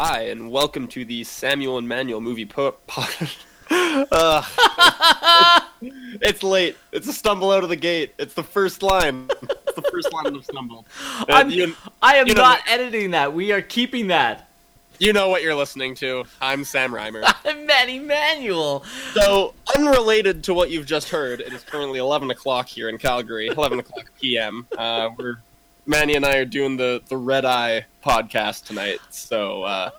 Hi, and welcome to the Samuel and Manuel movie po- pod. uh, it's late. It's a stumble out of the gate. It's the first line. It's the first line of stumble. I'm, you, I am you know- not editing that. We are keeping that. you know what you're listening to. I'm Sam Reimer. I'm Manny Manuel. So, unrelated to what you've just heard, it is currently 11 o'clock here in Calgary, 11 o'clock p.m. Uh, we're Manny and I are doing the the Red Eye podcast tonight, so uh,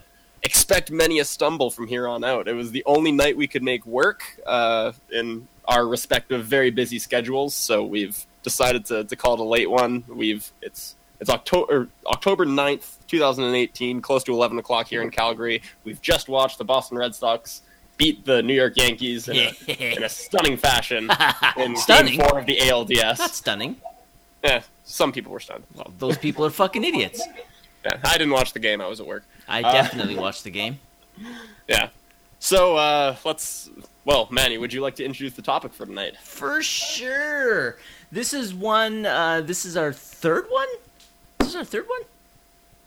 expect many a stumble from here on out. It was the only night we could make work uh, in our respective very busy schedules, so we've decided to, to call it a late one. We've it's it's October October 9th, 2018, close to 11 o'clock here in Calgary. We've just watched the Boston Red Sox beat the New York Yankees in a, in a stunning fashion in Stunning? Game Four of the ALDS. That's stunning. Yeah, some people were stunned. Well, those people are fucking idiots. Yeah, I didn't watch the game; I was at work. I Uh, definitely watched the game. Yeah. So uh, let's. Well, Manny, would you like to introduce the topic for tonight? For sure. This is one. Uh, this is our third one. This is our third one.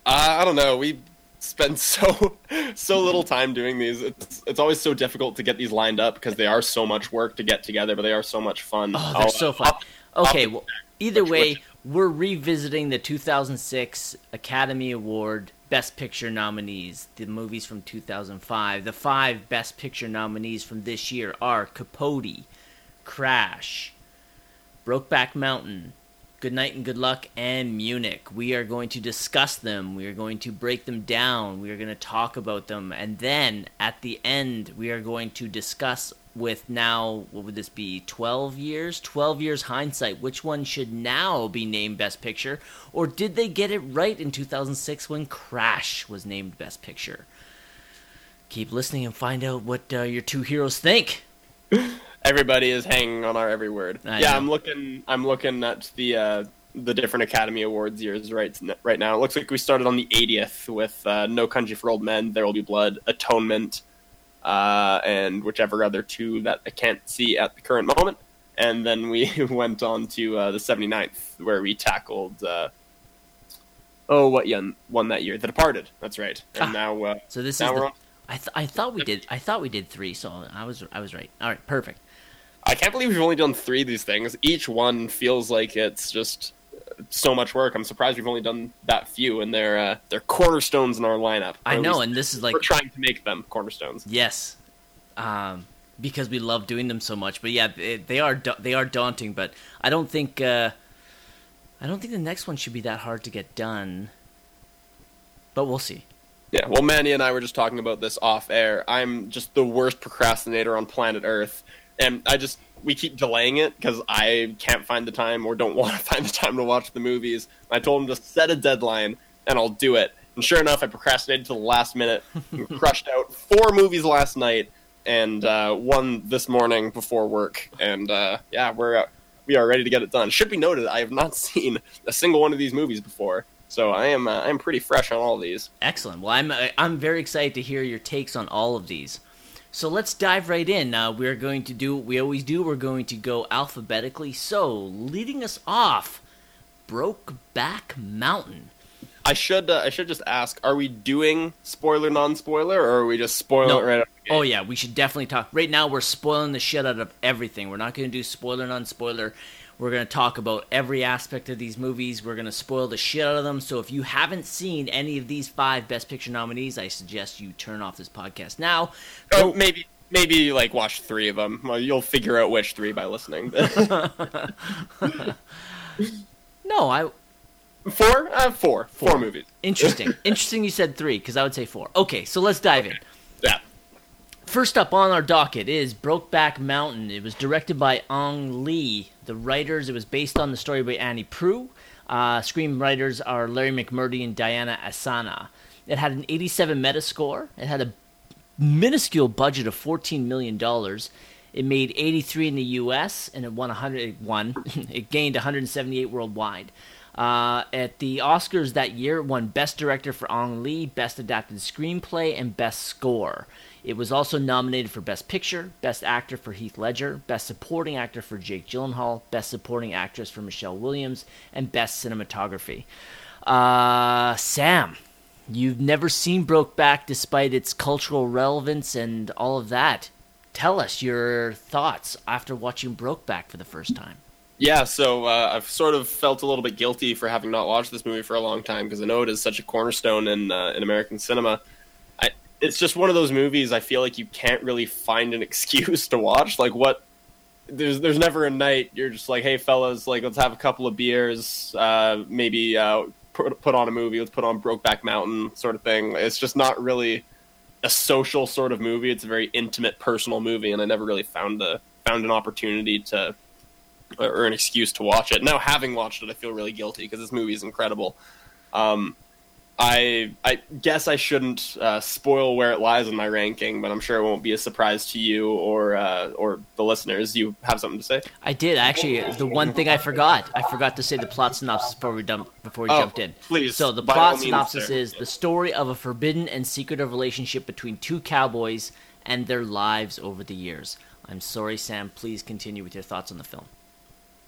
Uh, I don't know. We spend so so little time doing these. It's it's always so difficult to get these lined up because they are so much work to get together, but they are so much fun. Oh, they're I'll- so fun. I'll- Okay, I'll- well, either which- way, which- we're revisiting the 2006 Academy Award Best Picture nominees, the movies from 2005. The five Best Picture nominees from this year are Capote, Crash, Brokeback Mountain, Good Night and Good Luck, and Munich. We are going to discuss them. We are going to break them down. We are going to talk about them. And then at the end, we are going to discuss with now, what would this be, 12 years? 12 years hindsight. Which one should now be named Best Picture? Or did they get it right in 2006 when Crash was named Best Picture? Keep listening and find out what uh, your two heroes think. everybody is hanging on our every word. I yeah, know. I'm looking. I'm looking at the uh, the different Academy Awards years right right now. It looks like we started on the 80th with uh, No Country for Old Men, There Will Be Blood, Atonement, uh, and whichever other two that I can't see at the current moment. And then we went on to uh, the 79th, where we tackled. Uh, oh, what yon- won that year? The Departed. That's right. And Ah. now, uh, So this now is we're the, on. I, th- I thought we did I thought we did three, so I was I was right. All right, perfect. I can't believe we've only done three of these things. Each one feels like it's just so much work. I'm surprised we've only done that few, and they're uh, they're cornerstones in our lineup. I know, and this is like we're trying to make them cornerstones. yes, um, because we love doing them so much. But yeah, it, they are da- they are daunting. But I don't think uh, I don't think the next one should be that hard to get done. But we'll see. Yeah. Well, Manny and I were just talking about this off air. I'm just the worst procrastinator on planet Earth, and I just we keep delaying it because I can't find the time or don't want to find the time to watch the movies. I told him to set a deadline and I'll do it. And sure enough, I procrastinated to the last minute, and crushed out four movies last night and uh, one this morning before work. And uh, yeah, we're uh, we are ready to get it done. Should be noted, I have not seen a single one of these movies before, so I am uh, I am pretty fresh on all these. Excellent. Well, I'm I'm very excited to hear your takes on all of these. So let's dive right in. Uh, we're going to do what we always do. We're going to go alphabetically. So leading us off, Brokeback Mountain. I should uh, I should just ask: Are we doing spoiler non spoiler, or are we just spoiling No. it right out the gate? Oh yeah, we should definitely talk. Right now, we're spoiling the shit out of everything. We're not going to do spoiler non spoiler. We're going to talk about every aspect of these movies. We're going to spoil the shit out of them. So if you haven't seen any of these five Best Picture nominees, I suggest you turn off this podcast now. Oh, maybe maybe like watch three of them. Well, you'll figure out which three by listening. No, I four, uh, four, four Four. movies. Interesting. Interesting you said three, because I would say four. Okay, so let's dive in. First up on our docket is Brokeback Mountain. It was directed by Ang Lee. The writers, it was based on the story by Annie Proulx. Uh, screenwriters are Larry McMurtry and Diana Ossana. It had an 87 Metascore. It had a minuscule budget of $14 million. It made 83 in the U.S. and it won 101. It it gained 178 worldwide. Uh, at the Oscars that year, it won Best Director for Ang Lee, Best Adapted Screenplay, and Best Score. It was also nominated for Best Picture, Best Actor for Heath Ledger, Best Supporting Actor for Jake Gyllenhaal, Best Supporting Actress for Michelle Williams, and Best Cinematography. Uh, Sam, You've never seen Brokeback despite its cultural relevance and all of that. Tell us your thoughts after watching Brokeback for the first time. Yeah, so uh, I've sort of felt a little bit guilty for having not watched this movie for a long time because I know it is such a cornerstone in uh, in American cinema. It's just one of those movies I feel like you can't really find an excuse to watch. Like what? There's there's never a night you're just like, hey fellas, like let's have a couple of beers, uh, maybe uh, put, put on a movie, let's put on Brokeback Mountain, sort of thing. It's just not really a social sort of movie. It's a very intimate, personal movie, and I never really found the found an opportunity to or an excuse to watch it. Now, having watched it, I feel really guilty because this movie is incredible. Um, I I guess I shouldn't uh, spoil where it lies in my ranking, but I'm sure it won't be a surprise to you or uh, or the listeners. You have something to say? I did actually. The one thing I forgot, I forgot to say the plot synopsis before we dump, before we Oh, jumped in. please, So the plot all means, synopsis is the story of a forbidden and secretive relationship between two cowboys and their lives over the years. I'm sorry, Sam. Please continue with your thoughts on the film.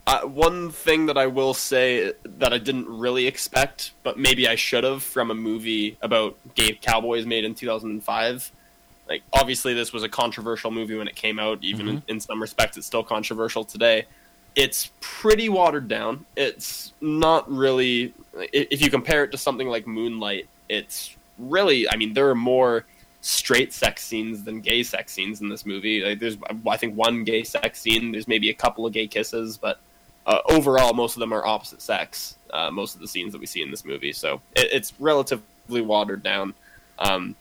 Uh, one thing that I will say that I didn't really expect, but maybe I should have from a movie about gay cowboys made in 2005. Like, obviously, this was a controversial movie when it came out. Even in, in some respects, it's still controversial today. It's pretty watered down. It's not really. If you compare it to something like Moonlight, it's really. I mean, there are more straight sex scenes than gay sex scenes in this movie. Like, there's, I think, one gay sex scene. There's maybe a couple of gay kisses, but uh, overall, most of them are opposite sex. Uh, most of the scenes that we see in this movie, so it, it's relatively watered down. Um,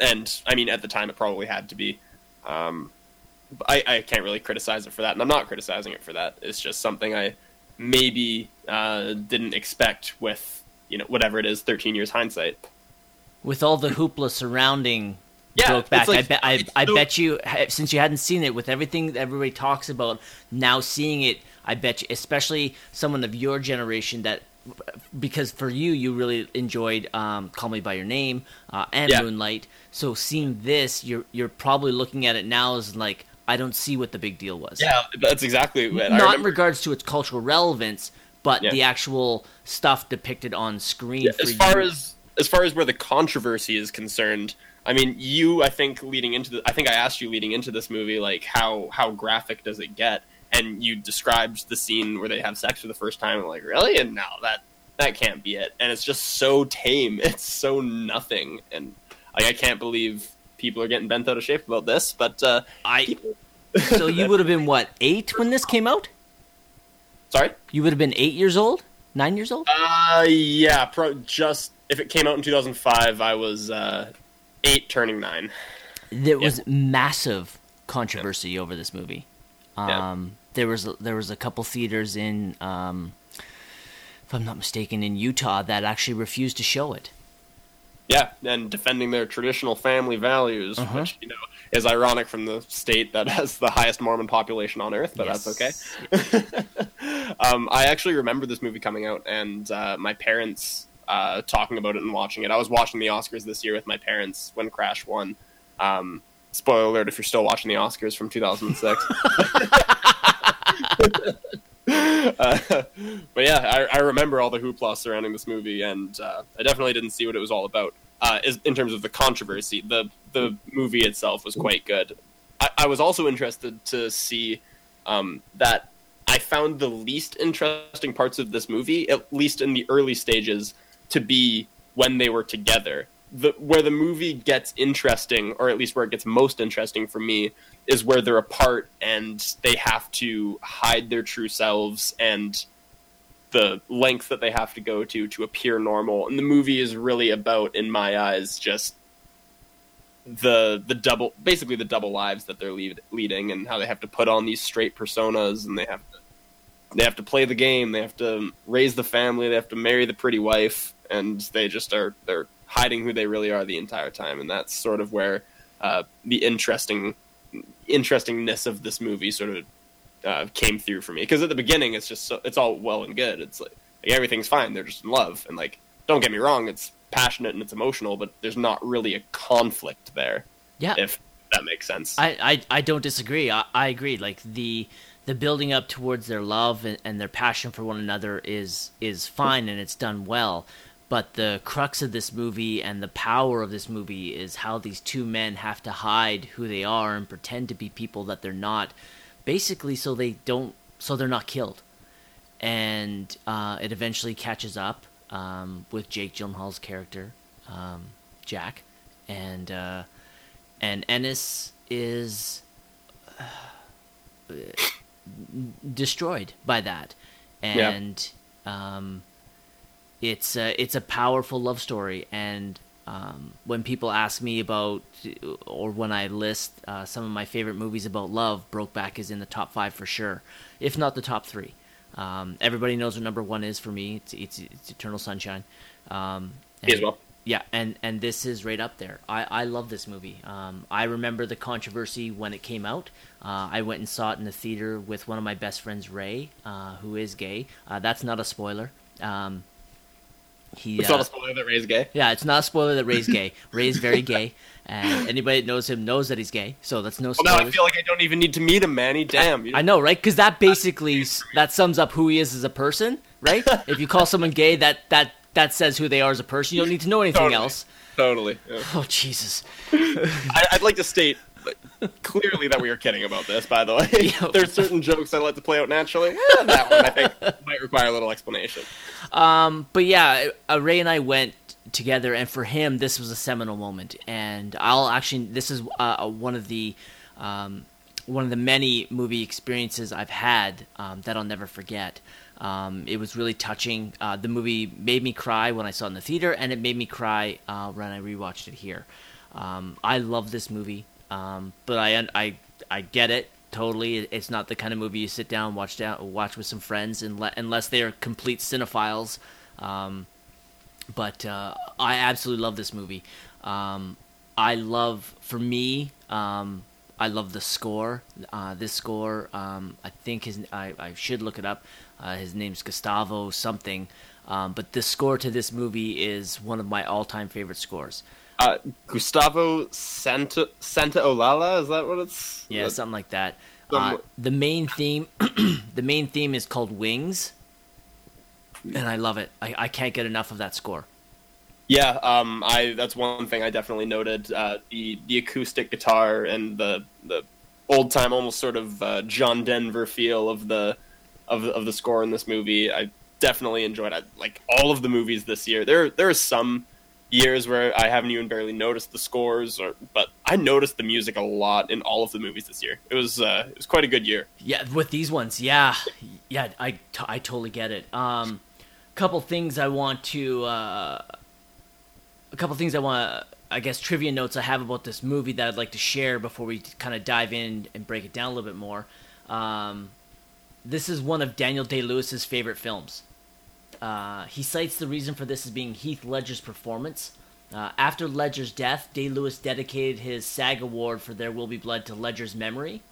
and I mean, at the time, it probably had to be. Um, I, I can't really criticize it for that, and I'm not criticizing it for that. It's just something I maybe uh, didn't expect with you know whatever it is, 13 years hindsight. With all the hoopla surrounding Yeah, Brokeback, like- I bet I, it's I so- bet you since you hadn't seen it, with everything that everybody talks about now, seeing it, I bet you, especially someone of your generation, that because for you, you really enjoyed um, "Call Me by Your Name" uh, and Yeah. Moonlight. So seeing this, you're you're probably looking at it now as like, I don't see what the big deal was. Yeah, that's exactly it. Not in regards to its cultural relevance, but Yeah. the actual stuff depicted on screen. Yeah, as far you. as as far as where the controversy is concerned, I mean, you I think leading into the I think I asked you leading into this movie like how how graphic does it get, and you described the scene where they have sex for the first time. I'm like, really? And no, that that can't be it. And it's just so tame. It's so nothing, and like I can't believe people are getting bent out of shape about this. But uh, I people, so you would have been what eight when this came out? sorry. You would have been eight years old, nine years old. Uh, yeah, pro- just if it came out in 2005, I was uh, eight, turning nine. There was massive controversy over this movie. Yeah. There was there was a couple theaters in, um, if I'm not mistaken, in Utah that actually refused to show it. Yeah, and defending their traditional family values, Uh-huh. which you know is ironic from the state that has the highest Mormon population on Earth, but that's okay. um, I actually remember this movie coming out, and uh, my parents uh, talking about it and watching it. I was watching the Oscars this year with my parents when Crash won. Um, spoiler alert: if you're still watching the Oscars from 2006. Uh, but yeah, I, I remember all the hoopla surrounding this movie, and uh, I definitely didn't see what it was all about. Uh, is, in terms of the controversy, the the movie itself was quite good. I, I was also interested to see um, that I found the least interesting parts of this movie, at least in the early stages, to be when they were together. The, where the movie gets interesting, or at least where it gets most interesting for me, is where they're apart and they have to hide their true selves and the length that they have to go to to appear normal. And the movie is really about, in my eyes, just the the double, basically the double lives that they're lead, leading, and how they have to put on these straight personas, and they have to they have to play the game, they have to raise the family, they have to marry the pretty wife, and they just are they're hiding who they really are the entire time, and that's sort of where uh, the interesting interestingness of this movie sort of uh, came through for me. Because at the beginning, it's just so, it's all well and good. It's like, like everything's fine. They're just in love, and like don't get me wrong, it's passionate and it's emotional, but there's not really a conflict there. Yeah, If that makes sense. I, I, I don't disagree. I, I agree. Like the the building up towards their love and, and their passion for one another is is fine and it's done well. But the crux of this movie and the power of this movie is how these two men have to hide who they are and pretend to be people that they're not, basically so they don't so they're not killed. And uh, it eventually catches up um, with Jake Gyllenhaal's character, um, Jack, and uh, and Ennis is uh, destroyed by that, and um, it's a, it's a powerful love story. And um, when people ask me about, or when I list uh, some of my favorite movies about love, Brokeback is in the top five for sure, if not the top three. Um, everybody knows what number one is for me. It's it's, it's Eternal Sunshine. Um, Me as well. yeah, and and this is right up there. I I love this movie. Um, I remember the controversy when it came out. Uh, I went and saw it in the theater with one of my best friends, Ray, uh, who is gay. Uh, that's not a spoiler. Um, he, It's uh, not a spoiler that Ray's gay. yeah, it's not a spoiler that Ray's gay. Ray's very gay, and anybody that knows him knows that he's gay. So that's no Well, spoiler. now I feel like I don't even need to meet him, Manny. Damn. you- I know, right? Because that basically that sums up who he is as a person, right? if you call someone gay, that that that says who they are as a person. You don't need to know anything Totally. else. Totally. yeah. Oh Jesus! I, I'd like to state clearly that we are kidding about this. By the way, Yeah. there's certain jokes I let to play out naturally. Eh, that one I think might require a little explanation. Um, but yeah, uh, Ray and I went together, and for him, this was a seminal moment. And I'll actually, this is uh, one of the um, one of the many movie experiences I've had um, that I'll never forget. Um, it was really touching. Uh, the movie made me cry when I saw it in the theater, and it made me cry uh, when I rewatched it here. Um, I love this movie, um, but I I I get it totally. It's not the kind of movie you sit down watch down watch with some friends, unless, unless they're complete cinephiles. Um, but uh, I absolutely love this movie. Um, I love, for me, um, I love the score. Uh, this score, um, I think his, I, I should look it up. Uh, his name's Gustavo something. Um, but the score to this movie is one of my all-time favorite scores. Uh, Gustavo Santa Santaolalla is that what it's? Yeah, something like that. Uh, the main theme, the main theme is called Wings, and I love it. I, I can't get enough of that score. Yeah, um, I that's one thing I definitely noted. Uh, the the acoustic guitar and the the old time, almost sort of uh, John Denver feel of the of of the score in this movie. I definitely enjoyed it. Like all of the movies this year, there there are some years where I haven't even barely noticed the scores, or but I noticed the music a lot in all of the movies this year. It was uh, it was quite a good year. Yeah, with these ones, yeah, yeah, I, t- I totally get it. Um, couple things I want to, uh, a couple things I want, to I guess, trivia notes I have about this movie that I'd like to share before we kind of dive in and break it down a little bit more. Um, this is one of Daniel Day Lewis's favorite films. Uh, he cites the reason for this as being Heath Ledger's performance. Uh, after Ledger's death, Day Lewis dedicated his SAG award for There Will Be Blood to Ledger's memory,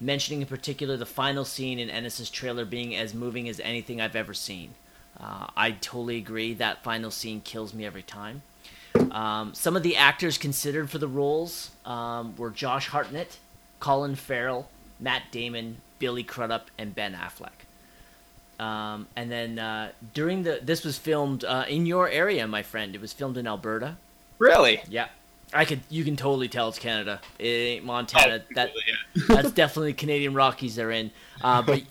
mentioning in particular the final scene in Ennis's trailer being as moving as anything I've ever seen. Uh, I totally agree. That final scene kills me every time. Um, some of the actors considered for the roles um, were Josh Hartnett, Colin Farrell, Matt Damon, Billy Crudup, and Ben Affleck. Um, and then uh, during the this was filmed uh, in your area, my friend. It was filmed in Alberta. Really, Yeah, I could. You can totally tell it's Canada. It ain't Montana. Oh, that yeah. that's definitely Canadian Rockies they're in. Uh, but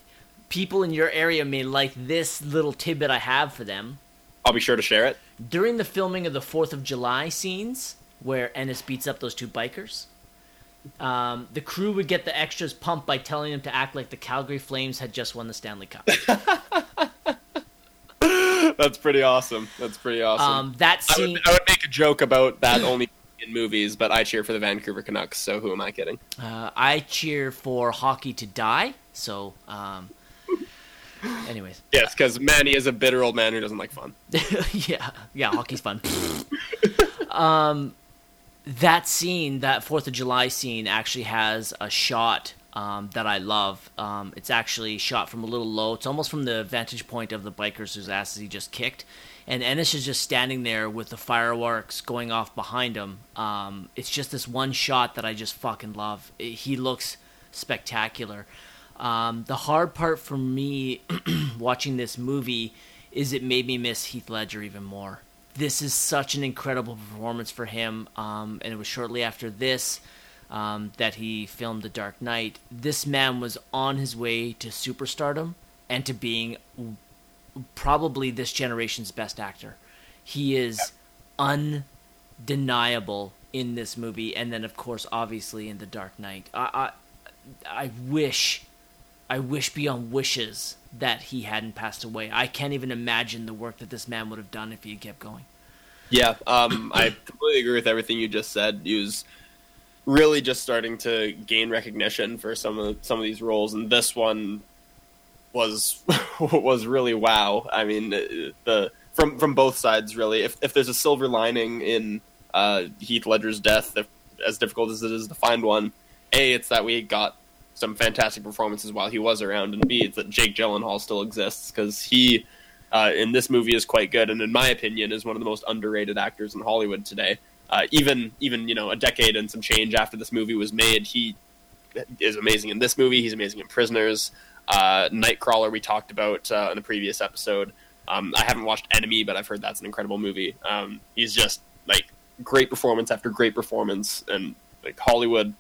people in your area may like this little tidbit I have for them. I'll be sure to share it. During the filming of the Fourth of July scenes, where Ennis beats up those two bikers, um, the crew would get the extras pumped by telling them to act like the Calgary Flames had just won the Stanley Cup. That's pretty awesome. That's pretty awesome. Um, that I scene. would, I would make a joke about that only in movies, but I cheer for the Vancouver Canucks, so who am I kidding? Uh, I cheer for hockey to die. So, um, anyways, Yes, because Manny is a bitter old man who doesn't like fun. yeah, yeah, hockey's fun. um, that scene, that Fourth of July scene, actually has a shot um, that I love. Um, it's actually shot from a little low. It's almost from the vantage point of the bikers whose asses he just kicked. And Ennis is just standing there with the fireworks going off behind him. Um, it's just this one shot that I just fucking love. It- he looks spectacular. Um, the hard part for me watching this movie is it made me miss Heath Ledger even more. This is such an incredible performance for him. Um, and it was shortly after this um, that he filmed The Dark Knight. This man was on his way to superstardom and to being probably this generation's best actor. He is undeniable in this movie, and then of course, obviously in The Dark Knight. I, I, I wish, I wish beyond wishes that he hadn't passed away. I can't even imagine the work that this man would have done if he had kept going. Yeah, um, I completely agree with everything you just said. He was really just starting to gain recognition for some of some of these roles, and this one was was really wow. I mean, the from from both sides really. If if there's a silver lining in uh, Heath Ledger's death, if, as difficult as it is to find one, a it's that we got some fantastic performances while he was around, and b it's that Jake Gyllenhaal still exists because he. Uh, in this movie is quite good, and in my opinion, is one of the most underrated actors in Hollywood today. Uh, even even you know a decade and some change after this movie was made, he is amazing in this movie. He's amazing in Prisoners. Uh, Nightcrawler we talked about uh, in the previous episode. Um, I haven't watched Enemy, but I've heard that's an incredible movie. Um, he's just like great performance after great performance, and like Hollywood,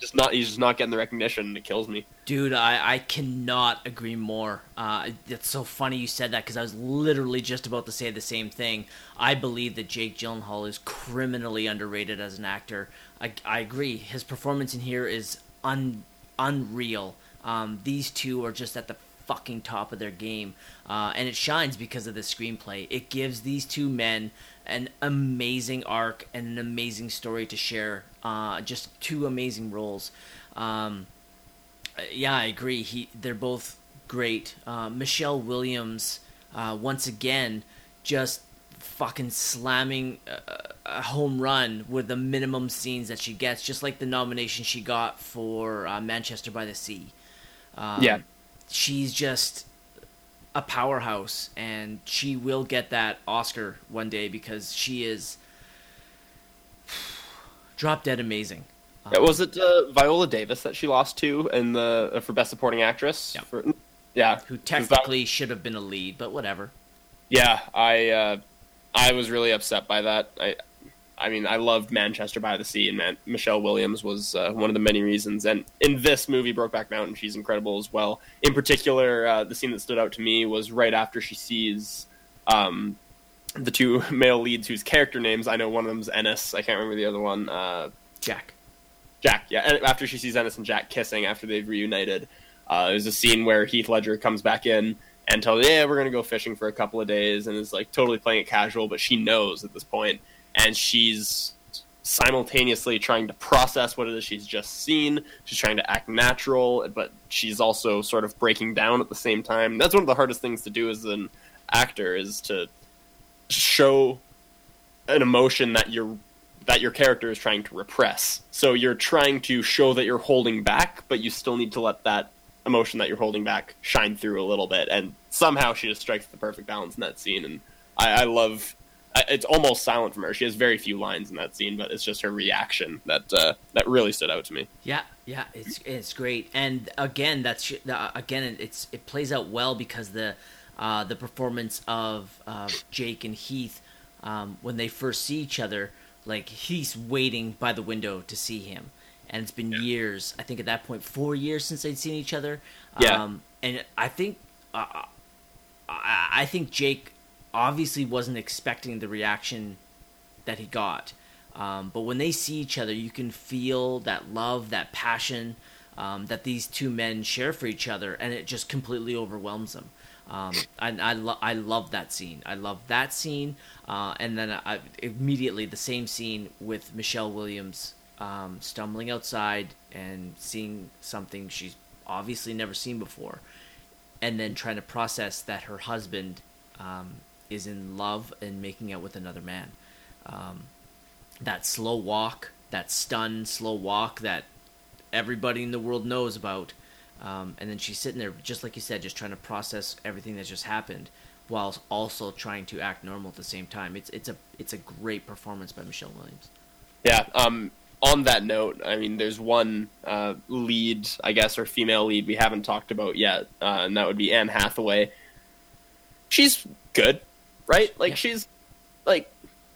just not he's just not getting the recognition. It kills me. Dude, I, I cannot agree more. Uh, it's so funny you said that because I was literally just about to say the same thing. I believe that Jake Gyllenhaal is criminally underrated as an actor. I, I agree. His performance in here is un, unreal. Um, these two are just at the fucking top of their game, uh, and it shines because of the screenplay. It gives these two men an amazing arc and an amazing story to share. Uh, just two amazing roles. Um, yeah, I agree. He, they're both great. Uh, Michelle Williams, uh, once again, just fucking slamming a, a, home run with the minimum scenes that she gets, just like the nomination she got for uh, Manchester by the Sea. Um, yeah. She's just a powerhouse, and she will get that Oscar one day because she is drop dead amazing. Um, was it uh, Viola Davis that she lost to in the uh, for Best Supporting Actress? Yeah. For, yeah. Who technically that... should have been a lead, but whatever. Yeah, I uh, I was really upset by that. I I mean, I loved Manchester by the Sea, and Man- Michelle Williams was uh, one of the many reasons. And in this movie, Brokeback Mountain, she's incredible as well. In particular, uh, the scene that stood out to me was right after she sees um, the two male leads whose character names I know one of them's Ennis. I can't remember the other one. Uh, Jack. Jack, yeah. And after she sees Ennis and Jack kissing after they've reunited, uh, there's a scene where Heath Ledger comes back in and tells, "Yeah, we're gonna go fishing for a couple of days," and is like totally playing it casual, but she knows at this point and she's simultaneously trying to process what it is she's just seen. She's trying to act natural, but she's also sort of breaking down at the same time. That's one of the hardest things to do as an actor is to show an emotion that you're that your character is trying to repress. So you're trying to show that you're holding back, but you still need to let that emotion that you're holding back shine through a little bit. And somehow she just strikes the perfect balance in that scene. And I, I love it's almost silent from her. She has very few lines in that scene, but it's just her reaction that uh, that really stood out to me. Yeah, yeah, it's it's great, and again, that's again, it's it plays out well because the uh, the performance of uh, Jake and Heath um, when they first see each other, like he's waiting by the window to see him, and it's been yeah. years. I think at that point, four years since they'd seen each other. Yeah, um, and I think uh, I think Jake obviously wasn't expecting the reaction that he got. Um, but when they see each other, you can feel that love, that passion um, that these two men share for each other, and it just completely overwhelms them. Um, and I, lo- I love that scene. I love that scene. Uh, and then I, immediately the same scene with Michelle Williams um, stumbling outside and seeing something she's obviously never seen before. And then trying to process that her husband um, is in love and making out with another man. Um, that slow walk, that stunned slow walk that everybody in the world knows about. Um, and then she's sitting there, just like you said, just trying to process everything that's just happened, while also trying to act normal at the same time. It's it's a it's a great performance by Michelle Williams. Yeah. Um, on that note, I mean, there's one uh, lead, I guess, or female lead we haven't talked about yet, uh, and that would be Anne Hathaway. She's good right? Like yeah. she's like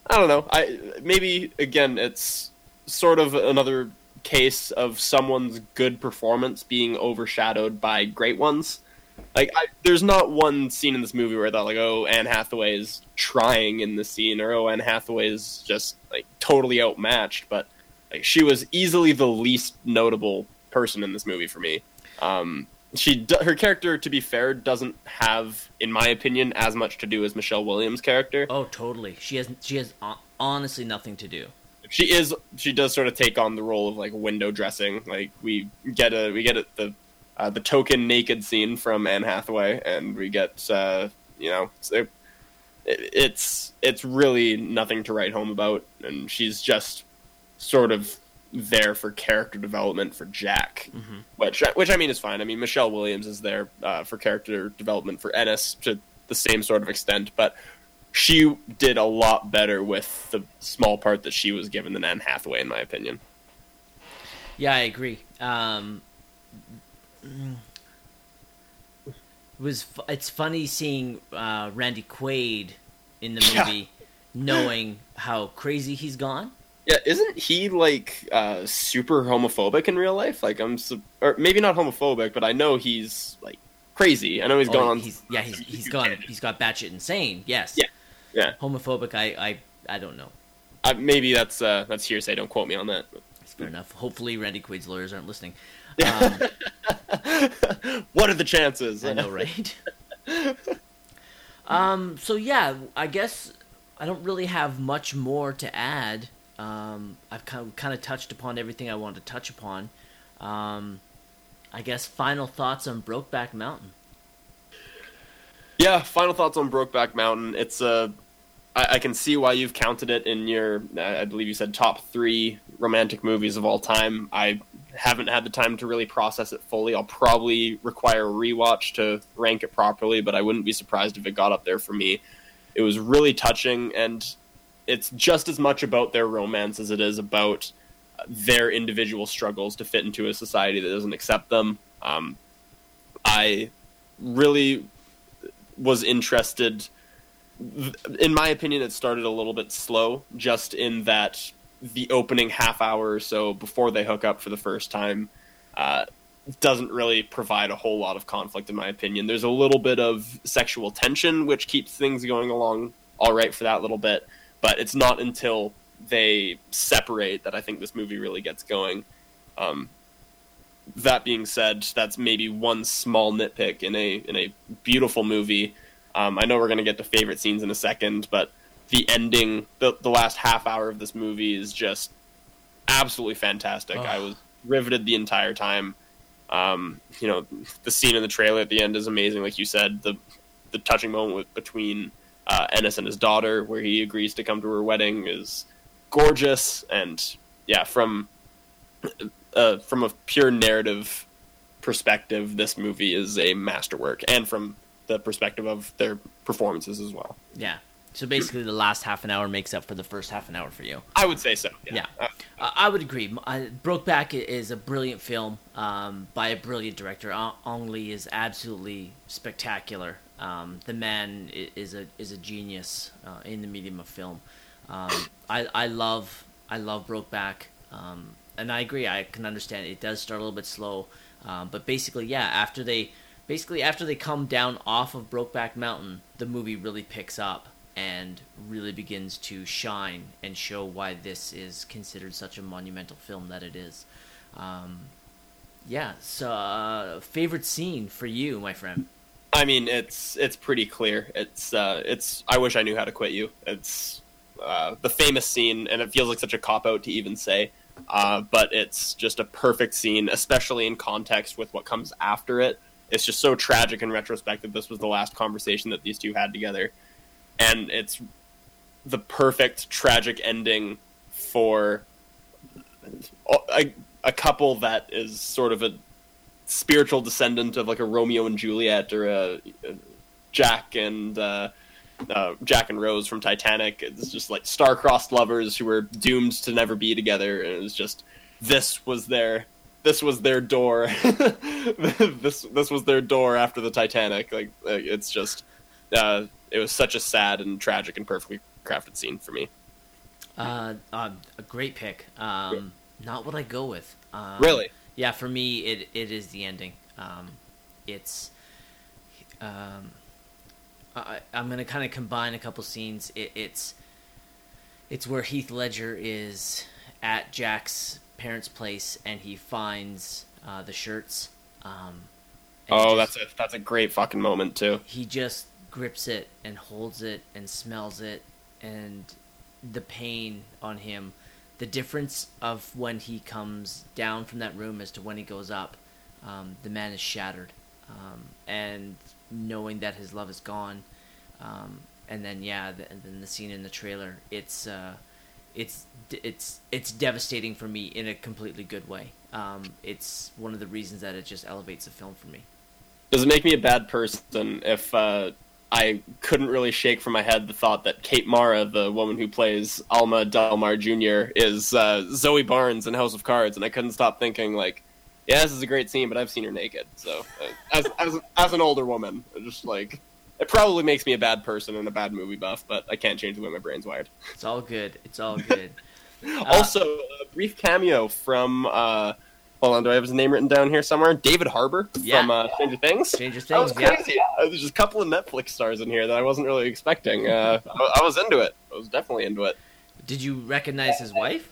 I don't know. I maybe again it's sort of another case of someone's good performance being overshadowed by great ones. Like, I, there's not one scene in this movie where I thought like, oh, Anne Hathaway is trying in the scene, or oh, Anne Hathaway is just like totally outmatched. But like, she was easily the least notable person in this movie for me. Um, she her character, to be fair, doesn't have, in my opinion, as much to do as Michelle Williams' character. Oh, totally. She has she has honestly nothing to do. She is she does sort of take on the role of like window dressing. Like we get a we get a, the uh, the token naked scene from Anne Hathaway, and we get uh, you know it, it's it's really nothing to write home about, and she's just sort of there for character development for Jack, mm-hmm. which which I mean is fine. I mean Michelle Williams is there uh, for character development for Ennis to the same sort of extent, but she did a lot better with the small part that she was given than Anne Hathaway, in my opinion. Yeah, I agree. Um, it was it's funny seeing uh, Randy Quaid in the movie, yeah. knowing how crazy he's gone. Yeah, isn't he like uh, super homophobic in real life? Like I'm, or maybe not homophobic, but I know he's like crazy. I know he's oh, gone on. He's, yeah, he's he's gone. He's got batshit insane. Yes. Yeah. Yeah. Homophobic. I I I don't know. Uh, maybe that's uh, that's hearsay. Don't quote me on that. That's fair enough. Hopefully, Randy Quaid's lawyers aren't listening. Um, what are the chances? I know, right? um. So yeah, I guess I don't really have much more to add. Um, I've kind of, kind of touched upon everything I wanted to touch upon. Um, I guess final thoughts on Brokeback Mountain. Yeah, final thoughts on Brokeback Mountain. It's a I, I, can see why you've counted it in your, I believe you said top three romantic movies of all time. I haven't had the time to really process it fully. I'll probably require a rewatch to rank it properly, but I wouldn't be surprised if it got up there for me. It was really touching, and it's just as much about their romance as it is about their individual struggles to fit into a society that doesn't accept them. Um, I really was interested in my opinion, it started a little bit slow, just in that the opening half hour or so before they hook up for the first time uh, doesn't really provide a whole lot of conflict, in my opinion. There's a little bit of sexual tension, which keeps things going along all right for that little bit, but it's not until they separate that I think this movie really gets going. Um, that being said, that's maybe one small nitpick in a in a beautiful movie um, I know we're going to get to favorite scenes in a second, but the ending, the, the last half hour of this movie is just absolutely fantastic. Oh. I was riveted the entire time. Um, you know, the scene in the trailer at the end is amazing, like you said. The the touching moment with, between uh, Ennis and his daughter, where he agrees to come to her wedding, is gorgeous. And yeah, from uh, from a pure narrative perspective, this movie is a masterwork, and from the perspective of their performances as well. Yeah. So basically, the last half an hour makes up for the first half an hour for you. I would say so. Yeah, yeah. Uh, I would agree. Uh, Brokeback is a brilliant film um, by a brilliant director. Ang Lee is absolutely spectacular. Um, the man is a is a genius uh, in the medium of film. Um, I I love I love Brokeback, um, and I agree. I can understand it. does start a little bit slow, um, but basically, yeah. After they basically after they come down off of Brokeback Mountain, the movie really picks up and really begins to shine and show why this is considered such a monumental film that it is. Um, yeah. So, uh, favorite scene for you, my friend? I mean, it's it's pretty clear. It's uh, it's. I wish I knew how to quit you. It's uh, the famous scene, and it feels like such a cop out to even say. Uh, but it's just a perfect scene, especially in context with what comes after it it's just so tragic in retrospect that this was the last conversation that these two had together, and it's the perfect tragic ending for a, a couple that is sort of a spiritual descendant of like a Romeo and Juliet or a, a Jack and uh, uh, Jack and Rose from Titanic. It's just like star-crossed lovers who were doomed to never be together, and it was just this was their this was their door. this this was their door after the Titanic. Like, like it's just uh, it was such a sad and tragic and perfectly crafted scene for me. Uh, uh, a great pick. Um, not what I go with. Um, Really? Yeah, for me, it it is the ending. Um, it's. Um, I, I'm gonna kind of combine a couple scenes. It, it's. It's where Heath Ledger is at Jack's parents' place, and he finds uh, the shirts. Um, Oh, just- that's a that's a great fucking moment too. he just grips it and holds it and smells it and the pain on him the difference of when he comes down from that room as to when he goes up um, the man is shattered. Um, and knowing that his love is gone um, and then yeah the, and then the scene in the trailer it's uh, it's it's it's devastating for me in a completely good way. Um, it's one of the reasons that it just elevates the film for me. Does it make me a bad person if uh, I couldn't really shake from my head the thought that Kate Mara, the woman who plays Alma Delmar Jr., is uh, Zoe Barnes in House of Cards, and I couldn't stop thinking like, yeah, this is a great scene, but I've seen her naked. So uh, as as as an older woman, just like it probably makes me a bad person and a bad movie buff, but I can't change the way my brain's wired. it's all good it's all good also, a brief cameo from. Uh, Hold on, do I have his name written down here somewhere? David Harbour Yeah. from uh, Stranger Things. Stranger Things. That was Things, yeah. crazy. Uh, There's just a couple of Netflix stars in here that I wasn't really expecting. Uh, I, I was into it. I was definitely into it. Did you recognize his wife?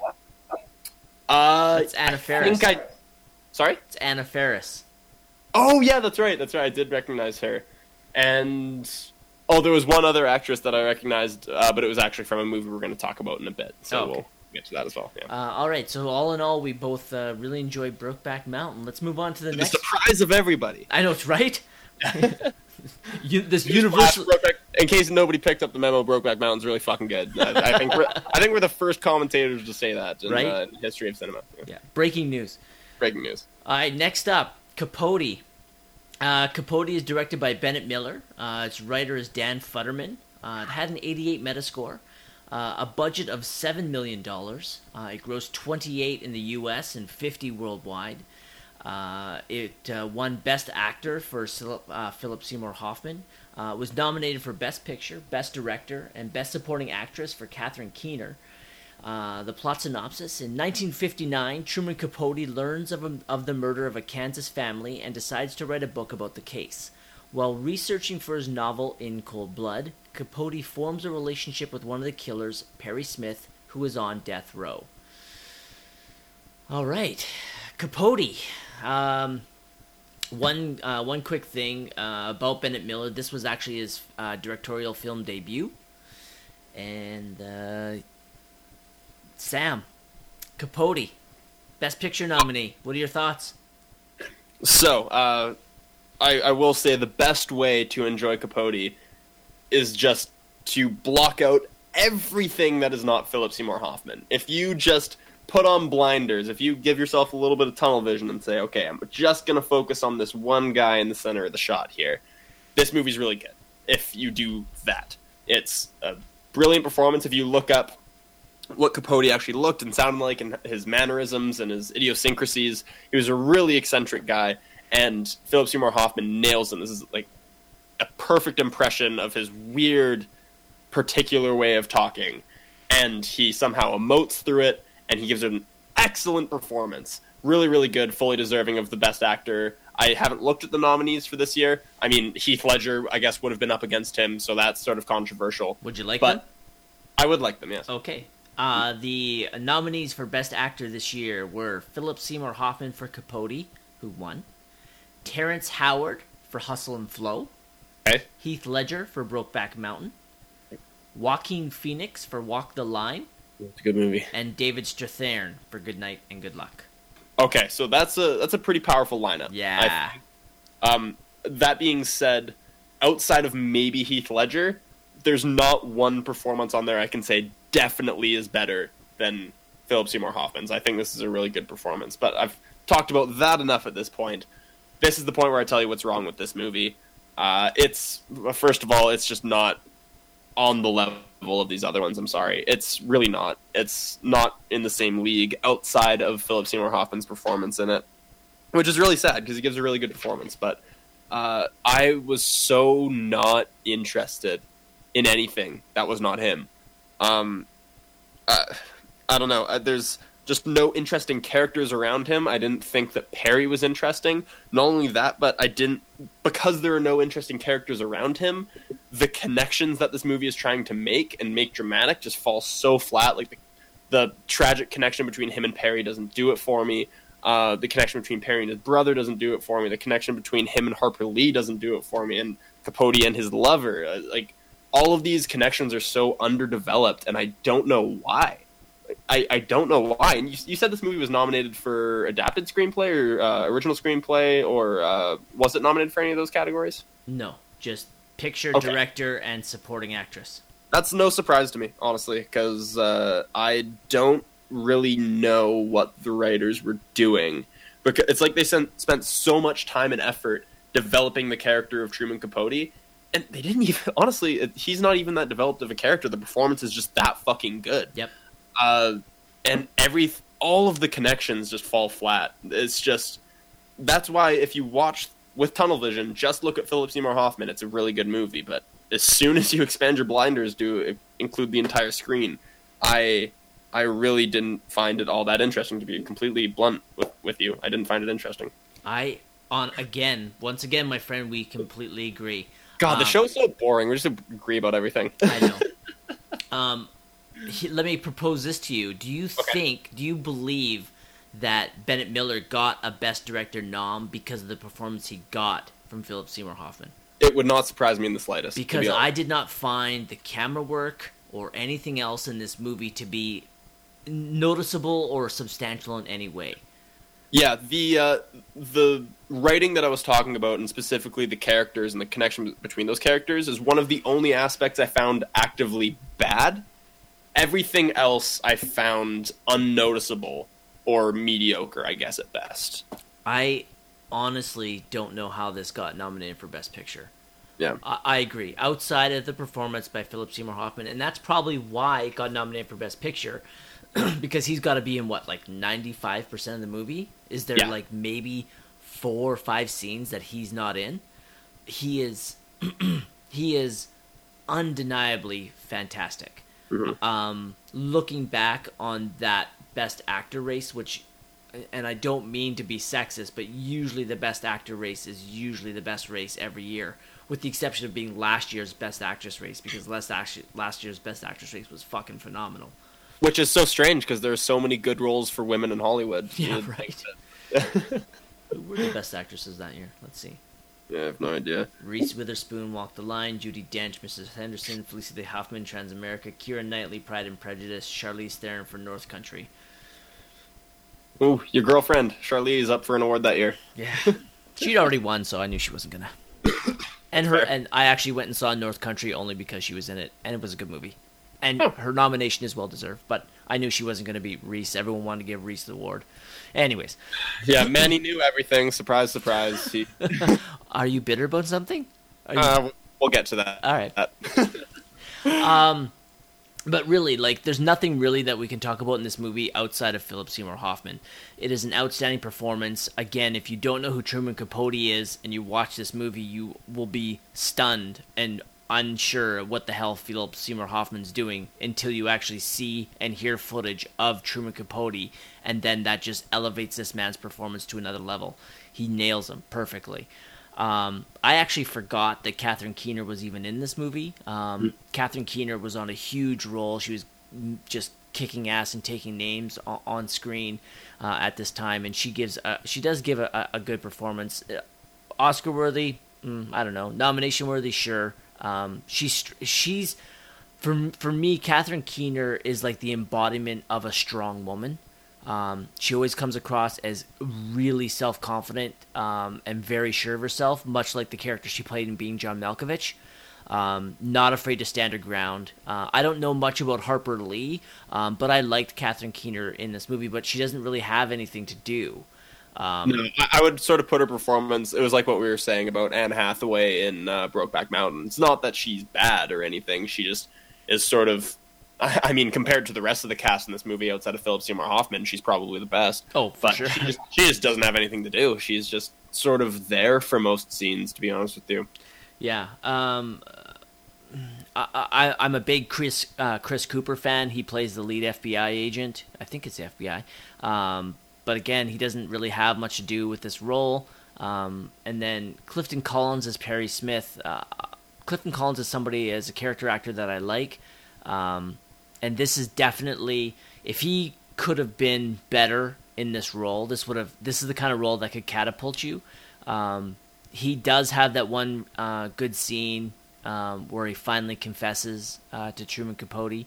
Uh, It's Anna I think I. Sorry. It's Anna Faris. Oh yeah, that's right. That's right. I did recognize her, and oh, there was one other actress that I recognized, uh, but it was actually from a movie we're going to talk about in a bit. So Oh, okay. we'll get to that as well. Yeah. Uh, all right, so all in all, we both uh, really enjoyed Brokeback Mountain. Let's move on to the the next. surprise of everybody. I know it's right. you, this universal. Brokeback- in case nobody picked up the memo, Brokeback Mountain's really fucking good. I, I think we're, I think we're the first commentators to say that in Right? uh, history of cinema. Yeah. Yeah, breaking news. Breaking news. All right, next up, Capote. Uh, Capote is directed by Bennett Miller. Uh, its writer is Dan Futterman. Uh, it had an 88 Metascore, uh, a budget of $7 million. Uh, it grossed 28 in the US and 50 worldwide. Uh, it uh, won Best Actor for Sil- uh, Philip Seymour Hoffman. Uh, was nominated for Best Picture, Best Director, and Best Supporting Actress for Catherine Keener. The plot synopsis In 1959, Truman Capote learns of, a, of the murder of a Kansas family and decides to write a book about the case. While researching for his novel In Cold Blood, Capote forms a relationship with one of the killers, Perry Smith, who is on death row. All right, Capote. Um, one uh, one quick thing uh, about Bennett Miller. This was actually his uh, directorial film debut, and uh, Sam Capote, Best Picture nominee. What are your thoughts? So, uh, I, I will say the best way to enjoy Capote is just to block out everything that is not Philip Seymour Hoffman. If you just put on blinders, if you give yourself a little bit of tunnel vision and say, okay, I'm just going to focus on this one guy in the center of the shot here, this movie's really good. If you do that, it's a brilliant performance. If you look up what Capote actually looked and sounded like and his mannerisms and his idiosyncrasies. He was a really eccentric guy, and Philip Seymour Hoffman nails him. This is like a perfect impression of his weird, particular way of talking, and he somehow emotes through it, and he gives an excellent performance. Really, really good, fully deserving of the best actor. I haven't looked at the nominees for this year. I mean, Heath Ledger, I guess, would have been up against him, so that's sort of controversial. Would you like But- them? I would like them, yes. Okay. Uh, the nominees for Best Actor this year were Philip Seymour Hoffman for Capote, who won, Terrence Howard for Hustle and Flow, Okay. Heath Ledger for Brokeback Mountain, Joaquin Phoenix for Walk the Line, It's a good movie. and David Strathairn for Good Night and Good Luck. Okay, so that's a that's a pretty powerful lineup. I Yeah. think. Um, that being said, outside of maybe Heath Ledger, there's not one performance on there I can say definitely is better than Philip Seymour Hoffman's. I think this is a really good performance, but I've talked about that enough at this point. This is the point where I tell you what's wrong with this movie. Uh, it's first of all, it's just not on the level of these other ones. I'm sorry, it's really not. It's not in the same league outside of Philip Seymour Hoffman's performance in it, which is really sad because he gives a really good performance. But uh, I was so not interested in anything that was not him. Um, uh, I don't know. Uh, there's just no interesting characters around him. I didn't think that Perry was interesting. Not only that, but I didn't because there are no interesting characters around him. The connections that this movie is trying to make and make dramatic just fall so flat. Like the, the tragic connection between him and Perry doesn't do it for me. Uh, the connection between Perry and his brother doesn't do it for me. The connection between him and Harper Lee doesn't do it for me. And Capote and his lover, uh, like all of these connections are so underdeveloped, and I don't know why. I, I don't know why. And you, you said this movie was nominated for adapted screenplay or uh, original screenplay, or uh, was it nominated for any of those categories? No, just picture, Okay. director, and supporting actress. That's no surprise to me, honestly, because uh, I don't really know what the writers were doing. Because it's like they sent, spent so much time and effort developing the character of Truman Capote, and they didn't even. Honestly, he's not even that developed of a character. The performance is just that fucking good. Yep. Uh, and every all of the connections just fall flat. It's just that's why if you watch with tunnel vision, just look at Philip Seymour Hoffman. It's a really good movie, but as soon as you expand your blinders to include the entire screen, I I really didn't find it all that interesting. To be completely blunt with, with you, I didn't find it interesting. I on again, once again, my friend, we completely agree. God, the Um, show's so boring. We just agree about everything. I know. um, let me propose this to you. Do you think? Do you believe that Bennett Miller got a Best Director nom because of the performance he got from Philip Seymour Hoffman? it would not surprise me in the slightest. Because be. I did not find the camera work or anything else in this movie to be noticeable or substantial in any way. Yeah, the uh, the writing that I was talking about, and specifically the characters and the connection between those characters, is one of the only aspects I found actively bad. Everything else I found unnoticeable or mediocre, I guess at best. I honestly don't know how this got nominated for Best Picture. Yeah. I, I agree. Outside of the performance by Philip Seymour Hoffman, and that's probably why it got nominated for Best Picture, because he's got to be in what, like ninety five percent of the movie. Is there Yeah. like maybe four or five scenes that he's not in? He is, he is undeniably fantastic. Mhm. Um, looking back on that Best Actor race, which and I don't mean to be sexist, but usually the best actor race is usually the best race every year, with the exception of being last year's best actress race because last actu- last year's best actress race was fucking phenomenal. Which is so strange because there are so many good roles for women in Hollywood. Yeah, right. Who were the best actresses that year? Let's see: yeah, I have no idea. Reese Witherspoon, Walk the Line; Judi Dench, Mrs. Henderson; Felicity Huffman, Transamerica; Keira Knightley, Pride and Prejudice; Charlize Theron for North Country. Ooh, your girlfriend Charlize is up for an award that year. Yeah, she'd already won, so I knew she wasn't gonna. And her Fair. and I actually went and saw North Country only because she was in it, and it was a good movie. And Oh. her nomination is well deserved, but I knew she wasn't going to beat Reese. Everyone wanted to give Reese the award. Anyways, Yeah, Manny knew everything. Surprise, surprise. He, are you bitter about something? You, uh, we'll get to that. all right. That- Um, but really, like, there's nothing really that we can talk about in this movie outside of Philip Seymour Hoffman. It is an outstanding performance. Again, if you don't know who Truman Capote is and you watch this movie, you will be stunned and unsure what the hell Philip Seymour Hoffman's doing until you actually see and hear footage of Truman Capote, and then that just elevates this man's performance to another level. He nails him perfectly. Um, I actually forgot that Catherine Keener was even in this movie. Um, Catherine Keener was on a huge role. She was just kicking ass and taking names on, screen uh, at this time, and she gives a, she does give a, a a good performance. Uh, Oscar worthy, mm, I don't know. Nomination worthy, sure. Um, she's she's for for me, Catherine Keener is like the embodiment of a strong woman. Um, she always comes across as really self confident um, and very sure of herself, much like the character she played in Being John Malkovich. Um, not afraid to stand her ground. Uh, I don't know much about Harper Lee, um, but I liked Catherine Keener in this movie, but she doesn't really have anything to do. Um, No, I would sort of put her performance. It was like what we were saying about Anne Hathaway in uh, Brokeback Mountain. It's not that she's bad or anything. She just is sort of. I I mean, compared to the rest of the cast in this movie, outside of Philip Seymour Hoffman, she's probably the best. Oh, for but sure. she, just, she just doesn't have anything to do. She's just sort of there for most scenes, to be honest with you. Yeah. Um, uh, I, am a big Chris uh, Chris Cooper fan. He plays the lead FBI agent. I think it's the FBI. Um, but again, he doesn't really have much to do with this role. Um, and then Clifton Collins as Perry Smith. Uh, Clifton Collins is somebody as a character actor that I like. Um, and this is definitely if he could have been better in this role, this would have this is the kind of role that could catapult you. Um, he does have that one uh, good scene um, where he finally confesses uh, to Truman Capote.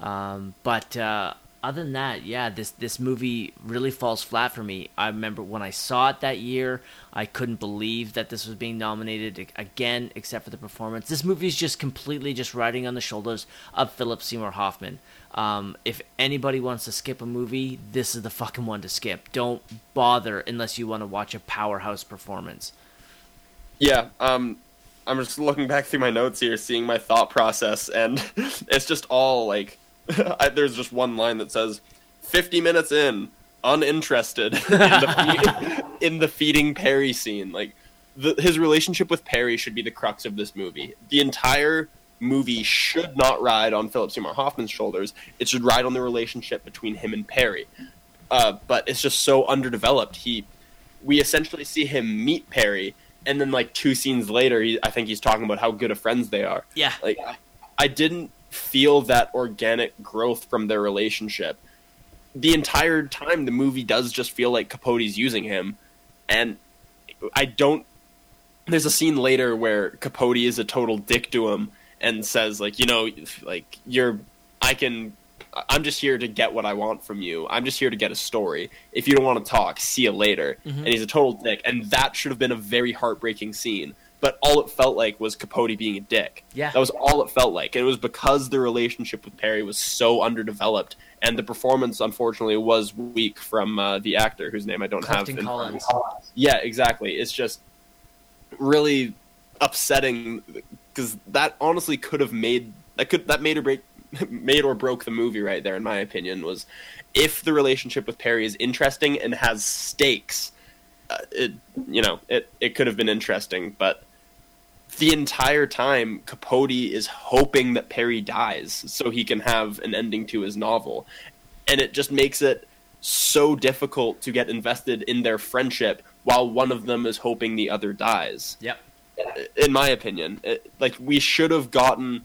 Um, but uh, other than that, yeah, this this movie really falls flat for me. I remember when I saw it that year, I couldn't believe that this was being nominated again, except for the performance. This movie is just completely just riding on the shoulders of Philip Seymour Hoffman. Um, if anybody wants to skip a movie, this is the fucking one to skip. Don't bother unless you want to watch a powerhouse performance. Yeah, um, I'm just looking back through my notes here, seeing my thought process, and it's just all like, I, there's just one line that says, "50 minutes in, uninterested in the, in the feeding Perry scene." Like, the, his relationship with Perry should be the crux of this movie. The entire movie should not ride on Philip Seymour Hoffman's shoulders. It should ride on the relationship between him and Perry. Uh, but it's just so underdeveloped. He, we essentially see him meet Perry, and then like two scenes later, he, I think he's talking about how good of friends they are. Yeah, like I didn't feel that organic growth from their relationship. The entire time, the movie does just feel like Capote's using him, and I don't. There's a scene later where Capote is a total dick to him, and says like, you know, like you're, I can, I'm just here to get what I want from you. I'm just here to get a story. If you don't want to talk, see you later. Mm-hmm. And he's a total dick, and that should have been a very heartbreaking scene. But all it felt like was Capote being a dick. Yeah, that was all it felt like, and it was because the relationship with Perry was so underdeveloped, and the performance, unfortunately, was weak from uh, the actor whose name I don't Clifton have. Collins. Yeah, exactly. It's just really upsetting because that honestly could have made that could that made or break made or broke the movie right there in my opinion was if the relationship with Perry is interesting and has stakes uh, it you know it it could have been interesting but the entire time Capote is hoping that Perry dies so he can have an ending to his novel and it just makes it so difficult to get invested in their friendship while one of them is hoping the other dies. Yep in my opinion. It, like we should have gotten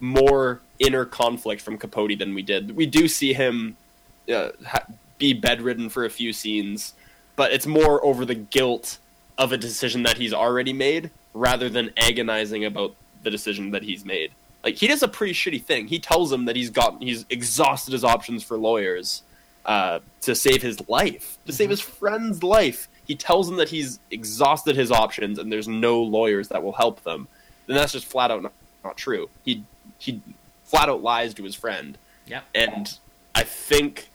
more inner conflict from Capote than we did. We do see him uh, ha- be bedridden for a few scenes, but it's more over the guilt of a decision that he's already made rather than agonizing about the decision that he's made. Like he does a pretty shitty thing. He tells him that he's got he's exhausted his options for lawyers uh, to save his life, to mm-hmm. save his friend's life he tells him that he's exhausted his options and there's no lawyers that will help them, then that's just flat out not, not true. He he flat out lies to his friend. Yeah. And I think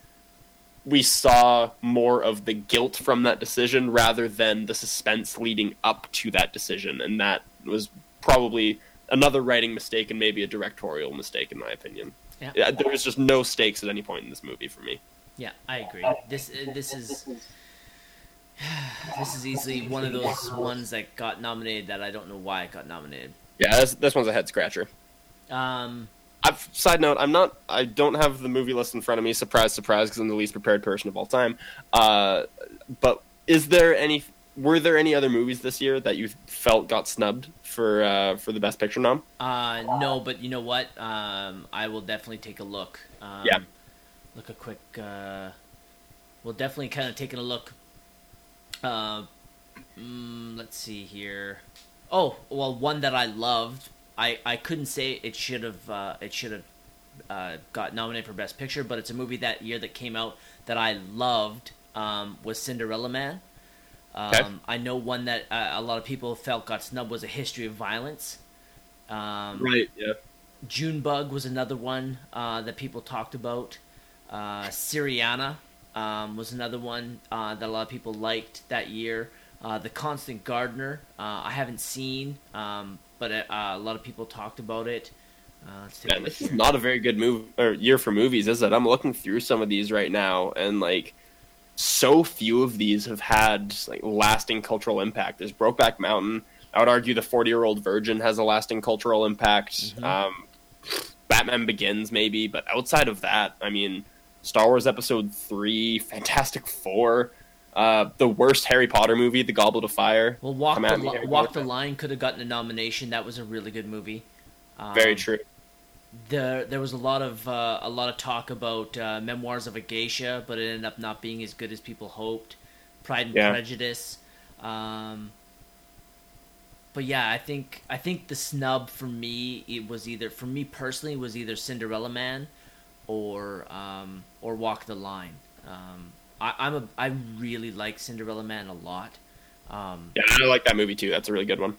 we saw more of the guilt from that decision rather than the suspense leading up to that decision, and that was probably another writing mistake and maybe a directorial mistake in my opinion. Yeah. There was just no stakes at any point in this movie for me. Yeah, I agree. This uh, this is this is easily one of those ones that got nominated that I don't know why it got nominated. Yeah, this, this one's a head scratcher. Um, I've, side note, I'm not. I don't have the movie list in front of me. Surprise, surprise, because I'm the least prepared person of all time. Uh, but is there any? Were there any other movies this year that you felt got snubbed for uh, for the best picture nom? Uh, no, but you know what? Um, I will definitely take a look. Um, yeah. Look a quick. Uh, we'll definitely kind of taking a look uh, mm, let's see here. Oh, well, one that I loved. I, I couldn't say it should have uh, it should have uh, got nominated for Best Picture, but it's a movie that year that came out that I loved um, was Cinderella Man. Um, okay. I know one that uh, a lot of people felt got snubbed was A History of Violence. Um, right. Yeah. Junebug was another one uh, that people talked about. Uh, Syriana um, was another one uh, that a lot of people liked that year. Uh, the Constant Gardener, uh, I haven't seen, um, but uh, a lot of people talked about it. Uh, Man, this is not a very good move or year for movies, is it? I'm looking through some of these right now, and like, so few of these have had like lasting cultural impact. There's Brokeback Mountain, I would argue the Forty Year Old Virgin has a lasting cultural impact. Mm-hmm. Um, Batman Begins, maybe, but outside of that, I mean, Star Wars Episode Three, Fantastic Four, uh, the worst Harry Potter movie, The Goblet of Fire. Well, Walk the Li- Walk Potter. the Line could have gotten a nomination. That was a really good movie. Um, Very true. There, there was a lot of uh, a lot of talk about uh, Memoirs of a Geisha, but it ended up not being as good as people hoped. Pride and Yeah. Prejudice. Um, but yeah, I think I think the snub for me it was either for me personally was either Cinderella Man or um, or Walk the Line. Um, I, I'm a I really like Cinderella Man a lot. Um, Yeah, I like that movie too. That's a really good one.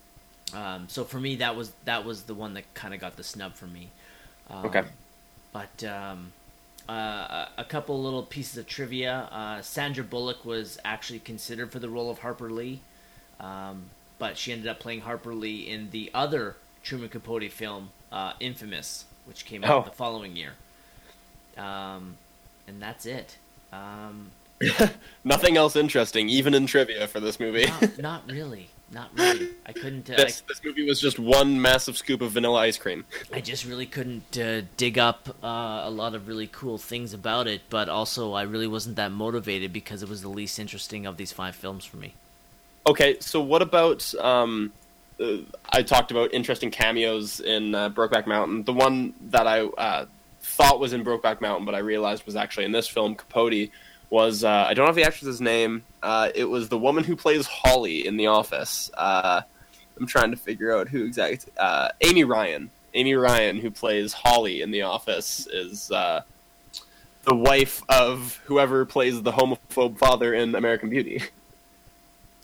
um, so for me, that was that was the one that kind of got the snub for me. Um, Okay. But um, uh, a- couple little pieces of trivia: uh, Sandra Bullock was actually considered for the role of Harper Lee, um, but she ended up playing Harper Lee in the other Truman Capote film, uh, Infamous, which came out Oh. the following year. Um, and that's it. Nothing else interesting, even in trivia for this movie. not, not really. Not really. I couldn't. Uh, I this this movie was just one massive scoop of vanilla ice cream. I just really couldn't uh, dig up uh, a lot of really cool things about it, but also I really wasn't that motivated because it was the least interesting of these five films for me. Okay, so what about um, uh, I talked about interesting cameos in uh, Brokeback Mountain. The one that I uh, thought was in Brokeback Mountain, but I realized was actually in this film, Capote, was uh, I don't have the actress's name. Uh, it was the woman who plays Holly in The Office. Uh, I'm trying to figure out who exactly. Uh, Amy Ryan. Amy Ryan, who plays Holly in The Office, is uh, the wife of whoever plays the homophobe father in American Beauty.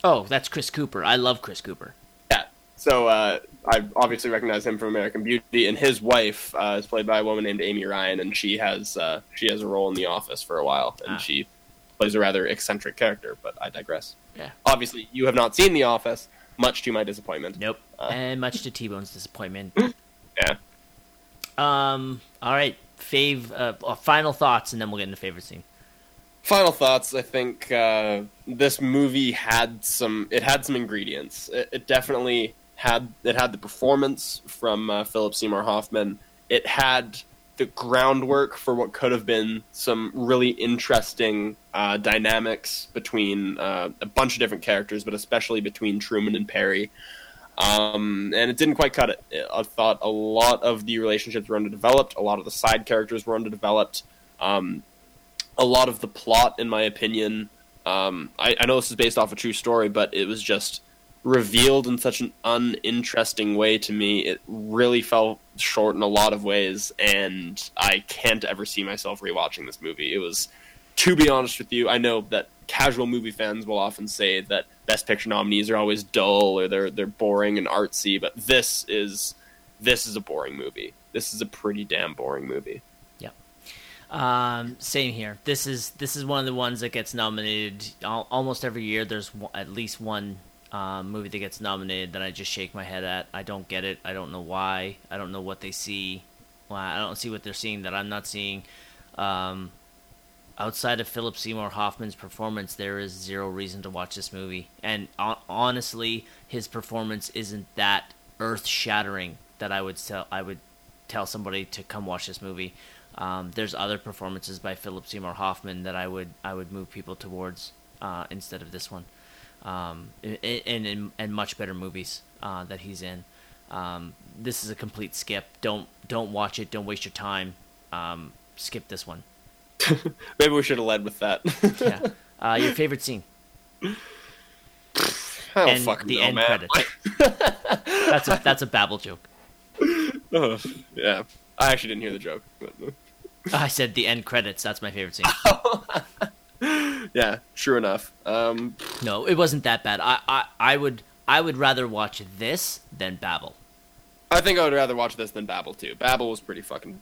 Oh, that's Chris Cooper. I love Chris Cooper. Yeah. So uh, I obviously recognize him from American Beauty, and his wife uh, is played by a woman named Amy Ryan, and she has uh, she has a role in The Office for a while, and Ah. she plays a rather eccentric character. But I digress. Yeah. Obviously, you have not seen The Office, much to my disappointment. Nope. Uh. and much to T Bone's disappointment. Yeah. Um. All right. Fave. Uh, uh, final thoughts, and then we'll get into favorite scene. Final thoughts. I think uh, this movie had some. It had some ingredients. It, it definitely had. It had the performance from uh, Philip Seymour Hoffman. It had the groundwork for what could have been some really interesting uh, dynamics between uh, a bunch of different characters, but especially between Truman and Perry. Um, and it didn't quite cut it. I thought a lot of the relationships were underdeveloped. A lot of the side characters were underdeveloped. Um, a lot of the plot, in my opinion, um, I, I know this is based off a true story, but it was just revealed in such an uninteresting way to me. It really fell short in a lot of ways, and I can't ever see myself rewatching this movie. It was, to be honest with you, I know that casual movie fans will often say that Best Picture nominees are always dull or they're they're boring and artsy, but this is this is a boring movie. This is a pretty damn boring movie. Um, same here. This is this is one of the ones that gets nominated al- almost every year. There's at least one um, movie that gets nominated that I just shake my head at. I don't get it. I don't know why. I don't know what they see. Well, I don't see what they're seeing that I'm not seeing. Um, outside of Philip Seymour Hoffman's performance, there is zero reason to watch this movie. And hon- honestly, his performance isn't that earth-shattering that I would tell I would tell somebody to come watch this movie. Um, there's other performances by Philip Seymour Hoffman that I would I would move people towards uh, instead of this one, um, and and and much better movies uh, that he's in. Um, this is a complete skip. Don't don't watch it. Don't waste your time. Um, skip this one. Maybe we should have led with that. Yeah. Uh, your favorite scene? And fucking the know, end man. credits. That's a that's a Babel joke. Ugh, yeah, I actually didn't hear the joke. But, I said the end credits. That's my favorite scene. yeah, true enough. Um, No, it wasn't that bad. I, I, I would I would rather watch this than Babel. I think I would rather watch this than Babel too. Babel was pretty fucking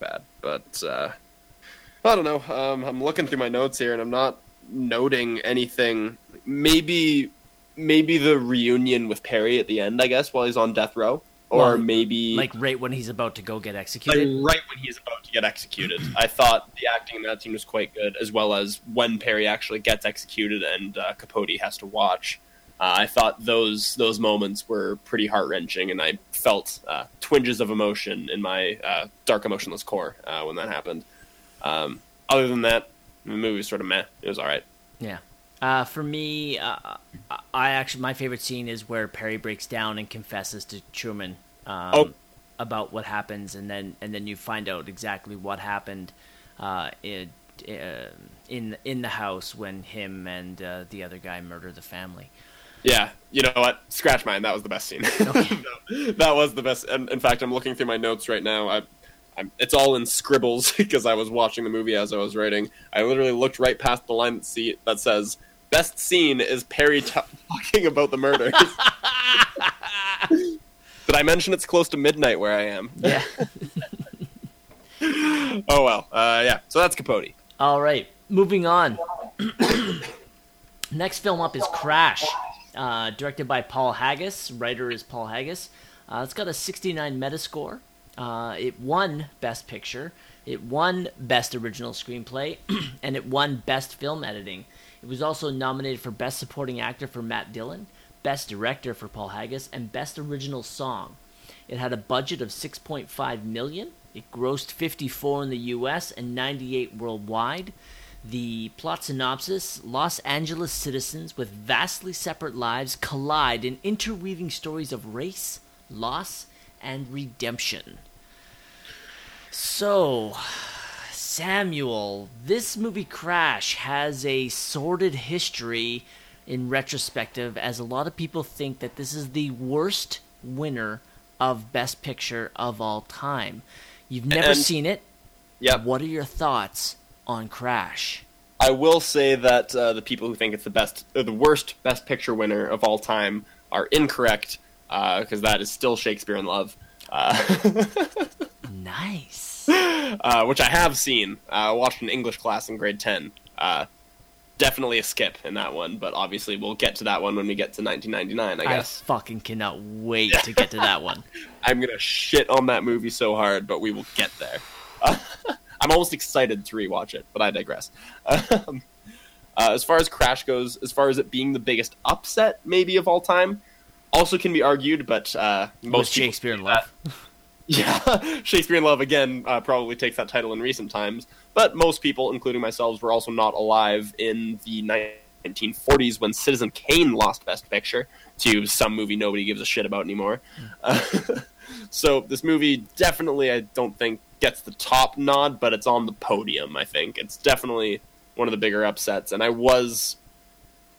bad, but uh, I don't know. Um, I'm looking through my notes here, and I'm not noting anything. Maybe, maybe the reunion with Perry at the end. I guess while he's on death row, or Well, maybe Like right when he's about to go get like executed. right when he's about to get executed. I thought the acting in that scene was quite good, as well as when Perry actually gets executed and uh, Capote has to watch. Uh, I thought those those moments were pretty heart wrenching, and I felt uh, twinges of emotion in my uh, dark emotionless core uh, when that happened. Um, other than that, the movie was sort of meh. It was all right. Yeah. Uh, for me, uh, I actually my favorite scene is where Perry breaks down and confesses to Truman um, Oh. about what happens, and then and then you find out exactly what happened uh, in, uh, in in the house when him and uh, the other guy murder the family. Yeah, you know what? Scratch mine. That was the best scene. that was the best. And in fact, I'm looking through my notes right now. I, I'm, it's all in scribbles because I was watching the movie as I was writing. I literally looked right past the line that, see, that says "Best scene is Perry t- talking about the murders." Did I mention it's close to midnight where I am? Yeah. Oh well. Uh, yeah. So that's Capote. All right, moving on. Next film up is Crash, uh, directed by Paul Haggis. Writer is Paul Haggis. Uh, it's got a 69 Metascore. Uh, it won Best Picture. It won Best Original Screenplay, and it won Best Film Editing. It was also nominated for Best Supporting Actor for Matt Dillon, Best Director for Paul Haggis, and Best Original Song. It had a budget of 6.5 million. It grossed 54 in the US and 98 worldwide. The plot synopsis Los Angeles citizens with vastly separate lives collide in interweaving stories of race, loss, and redemption. So, Samuel, this movie Crash has a sordid history in retrospective, as a lot of people think that this is the worst winner of Best Picture of all time. You've never And- seen it. Yep. What are your thoughts on Crash? I will say that uh, the people who think it's the best, or the worst Best Picture winner of all time are incorrect because that is still Shakespeare in Love, uh, Nice. uh, which I have seen. Uh, watched in English class in grade ten. Uh, definitely a skip in that one, but obviously we'll get to that one when we get to 1999. I I guess fucking cannot wait to get to that one. I'm gonna shit on that movie so hard, but we will get there. I'm almost excited to rewatch it, but I digress. Um, uh, as far as Crash goes, as far as it being the biggest upset maybe of all time, also can be argued, but uh, Most people Shakespeare in say Love. Yeah, Shakespeare in Love again uh, probably takes that title in recent times, but most people, including myself, were also not alive in the 1940s when Citizen Kane lost Best Picture to some movie nobody gives a shit about anymore. Uh, so this movie definitely, I don't think, gets the top nod, but it's on the podium. I think it's definitely one of the bigger upsets, and I was.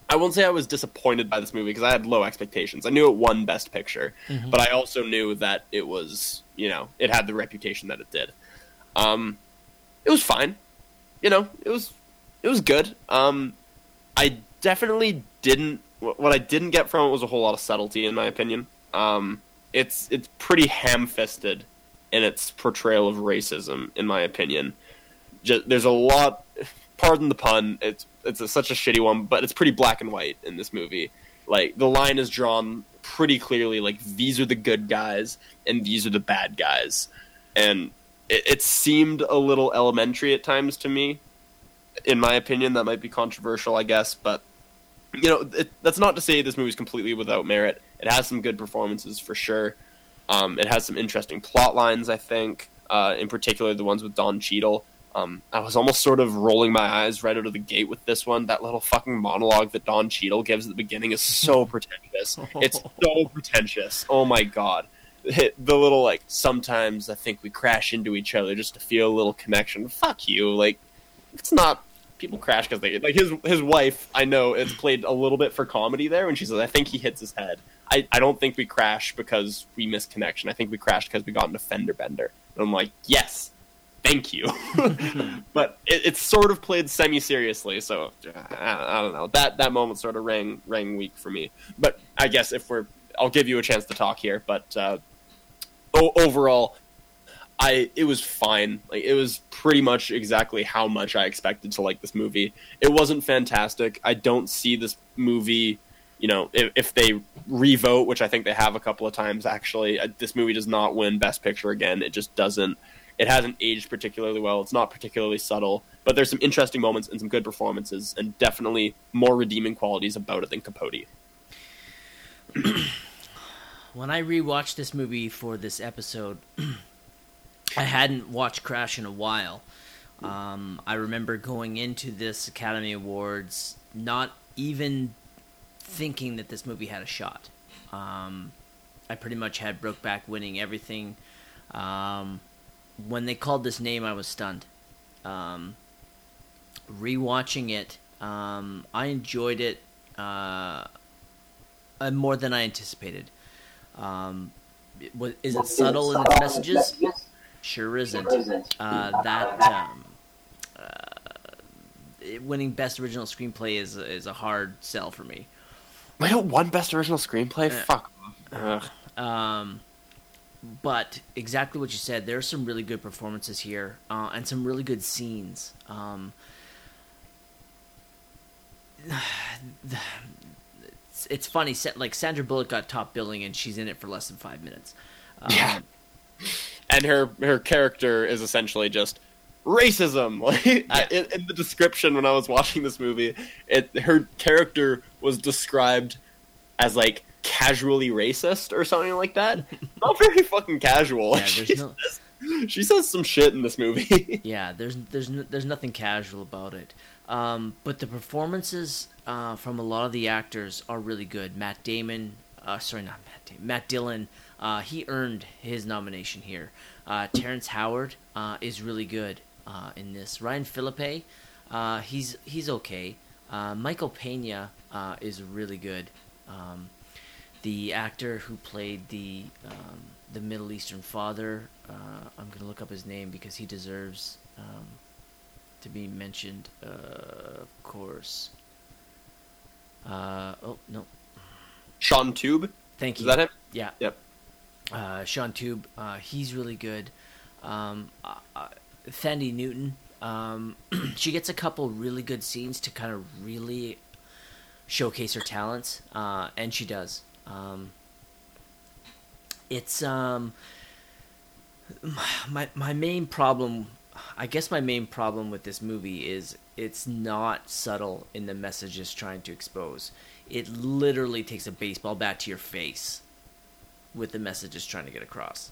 I won't say I was disappointed by this movie because I had low expectations. I knew it won Best Picture, but I also knew that it was, you know, it had the reputation that it did. Um, it was fine, you know, it was, it was good. Um, I definitely didn't. What I didn't get from it was a whole lot of subtlety, in my opinion. Um, it's it's pretty ham-fisted in its portrayal of racism, in my opinion. Just, there's a lot. Pardon the pun. It's it's a, such a shitty one, but it's pretty black and white in this movie. Like the line is drawn pretty clearly. Like these are the good guys and these are the bad guys, and it, it seemed a little elementary at times to me. In my opinion, that might be controversial, I guess, but you know it, that's not to say this movie's completely without merit. It has some good performances for sure. Um, it has some interesting plot lines, I think. Uh, in particular, the ones with Don Cheadle. Um, I was almost sort of rolling my eyes right out of the gate with this one. That little fucking monologue that Don Cheadle gives at the beginning is so pretentious. It's so pretentious. Oh my god. The little like sometimes I think we crash into each other just to feel a little connection. Fuck you. Like it's not people crash because they like his his wife. I know it's played a little bit for comedy there when she says I think he hits his head. I, I don't think we crash because we missed connection. I think we crashed because we got in a fender bender. And I'm like, yes, thank you. but it, it's sort of played semi seriously, so I, I don't know. That that moment sort of rang rang weak for me. But I guess if we're, I'll give you a chance to talk here. But uh, o- overall, I it was fine. Like it was pretty much exactly how much I expected to like this movie. It wasn't fantastic. I don't see this movie. You know, if, if they revote, which I think they have a couple of times, actually, uh, this movie does not win Best Picture again. It just doesn't. It hasn't aged particularly well. It's not particularly subtle, but there's some interesting moments and some good performances, and definitely more redeeming qualities about it than Capote. when I rewatched this movie for this episode, I hadn't watched Crash in a while. Um, I remember going into this Academy Awards not even thinking that this movie had a shot. Um, I pretty much had Brokeback winning everything. Um, when they called this name, I was stunned. Um, rewatching it, um, I enjoyed it uh, uh, more than I anticipated. Um, it was, is it subtle in its messages? Sure isn't. Uh, that um, uh, winning best original screenplay is is a hard sell for me. I don't want best original screenplay. Yeah. Fuck. Ugh. Um, but exactly what you said. There are some really good performances here, uh, and some really good scenes. Um, it's, it's funny. Like Sandra Bullock got top billing, and she's in it for less than five minutes. Um, Yeah. and her her character is essentially just racism. Like I, in, in the description when I was watching this movie, it her character was described as like casually racist or something like that. Not very fucking casual. Yeah, there's she, no- says, she says some shit in this movie. Yeah, there's there's n- there's nothing casual about it. Um, but the performances uh, from a lot of the actors are really good. Matt Damon, uh, sorry, not Matt Damon, Matt Dillon, uh, he earned his nomination here. Uh, Terrence Howard uh, is really good uh, in this. Ryan Phillippe, uh, he's he's okay. Uh, Michael Pena uh, is really good. Um, the actor who played the um, the Middle Eastern father. Uh, I'm gonna look up his name because he deserves um, to be mentioned. Uh, of course. Uh, oh no, Shaun Toub, thank you. is that him? Yeah. Yep. Uh, Shaun Toub, uh, he's really good. Um, uh, Thandie Newton, um, she gets a couple really good scenes to kind of really showcase her talents, uh, and she does. Um, it's um, my my main problem. I guess my main problem with this movie is it's not subtle in the message it's trying to expose. It literally takes a baseball bat to your face with the message it's trying to get across.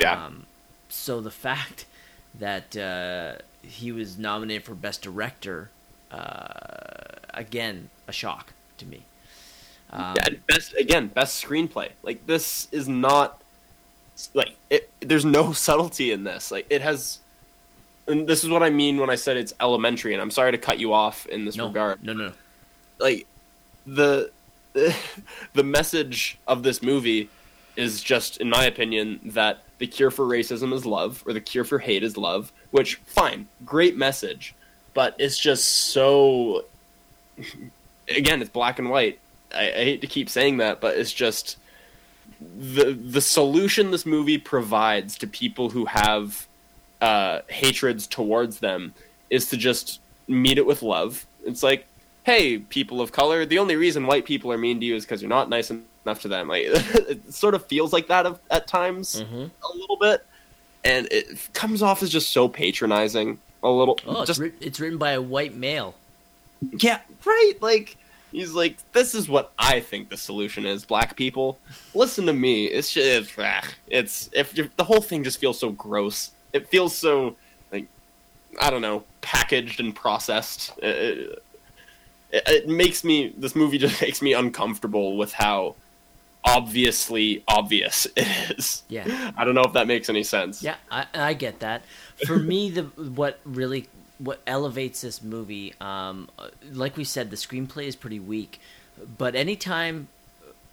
Yeah. Um, so the fact that uh, he was nominated for best director, uh, again, a shock to me. Um, yeah, and best again, best screenplay. Like this is not like it, there's no subtlety in this. Like it has, and this is what I mean when I said it's elementary. And I'm sorry to cut you off in this no, regard. no, no, no. Like the the message of this movie is just, in my opinion, that the cure for racism is love, or the cure for hate is love. Which fine, great message, but it's just so. Again, it's black and white. I, I hate to keep saying that, but it's just the the solution this movie provides to people who have uh, hatreds towards them is to just meet it with love. It's like, hey, people of color, the only reason white people are mean to you is because you're not nice enough to them. Like, it sort of feels like that of, at times Mm-hmm. a little bit, and it comes off as just so patronizing. A little, Oh, it's, just it's written by a white male. yeah, right. Like he's like, this is what I think the solution is. Black people, listen to me. It's just, ah, it's if if the whole thing just feels so gross. It feels so like I don't know, packaged and processed. It, it, it makes me. This movie just makes me uncomfortable with how obviously obvious it is. Yeah. I don't know if that makes any sense. Yeah, I, I get that. For me, the what really what elevates this movie, um, uh, like we said, the screenplay is pretty weak. But anytime,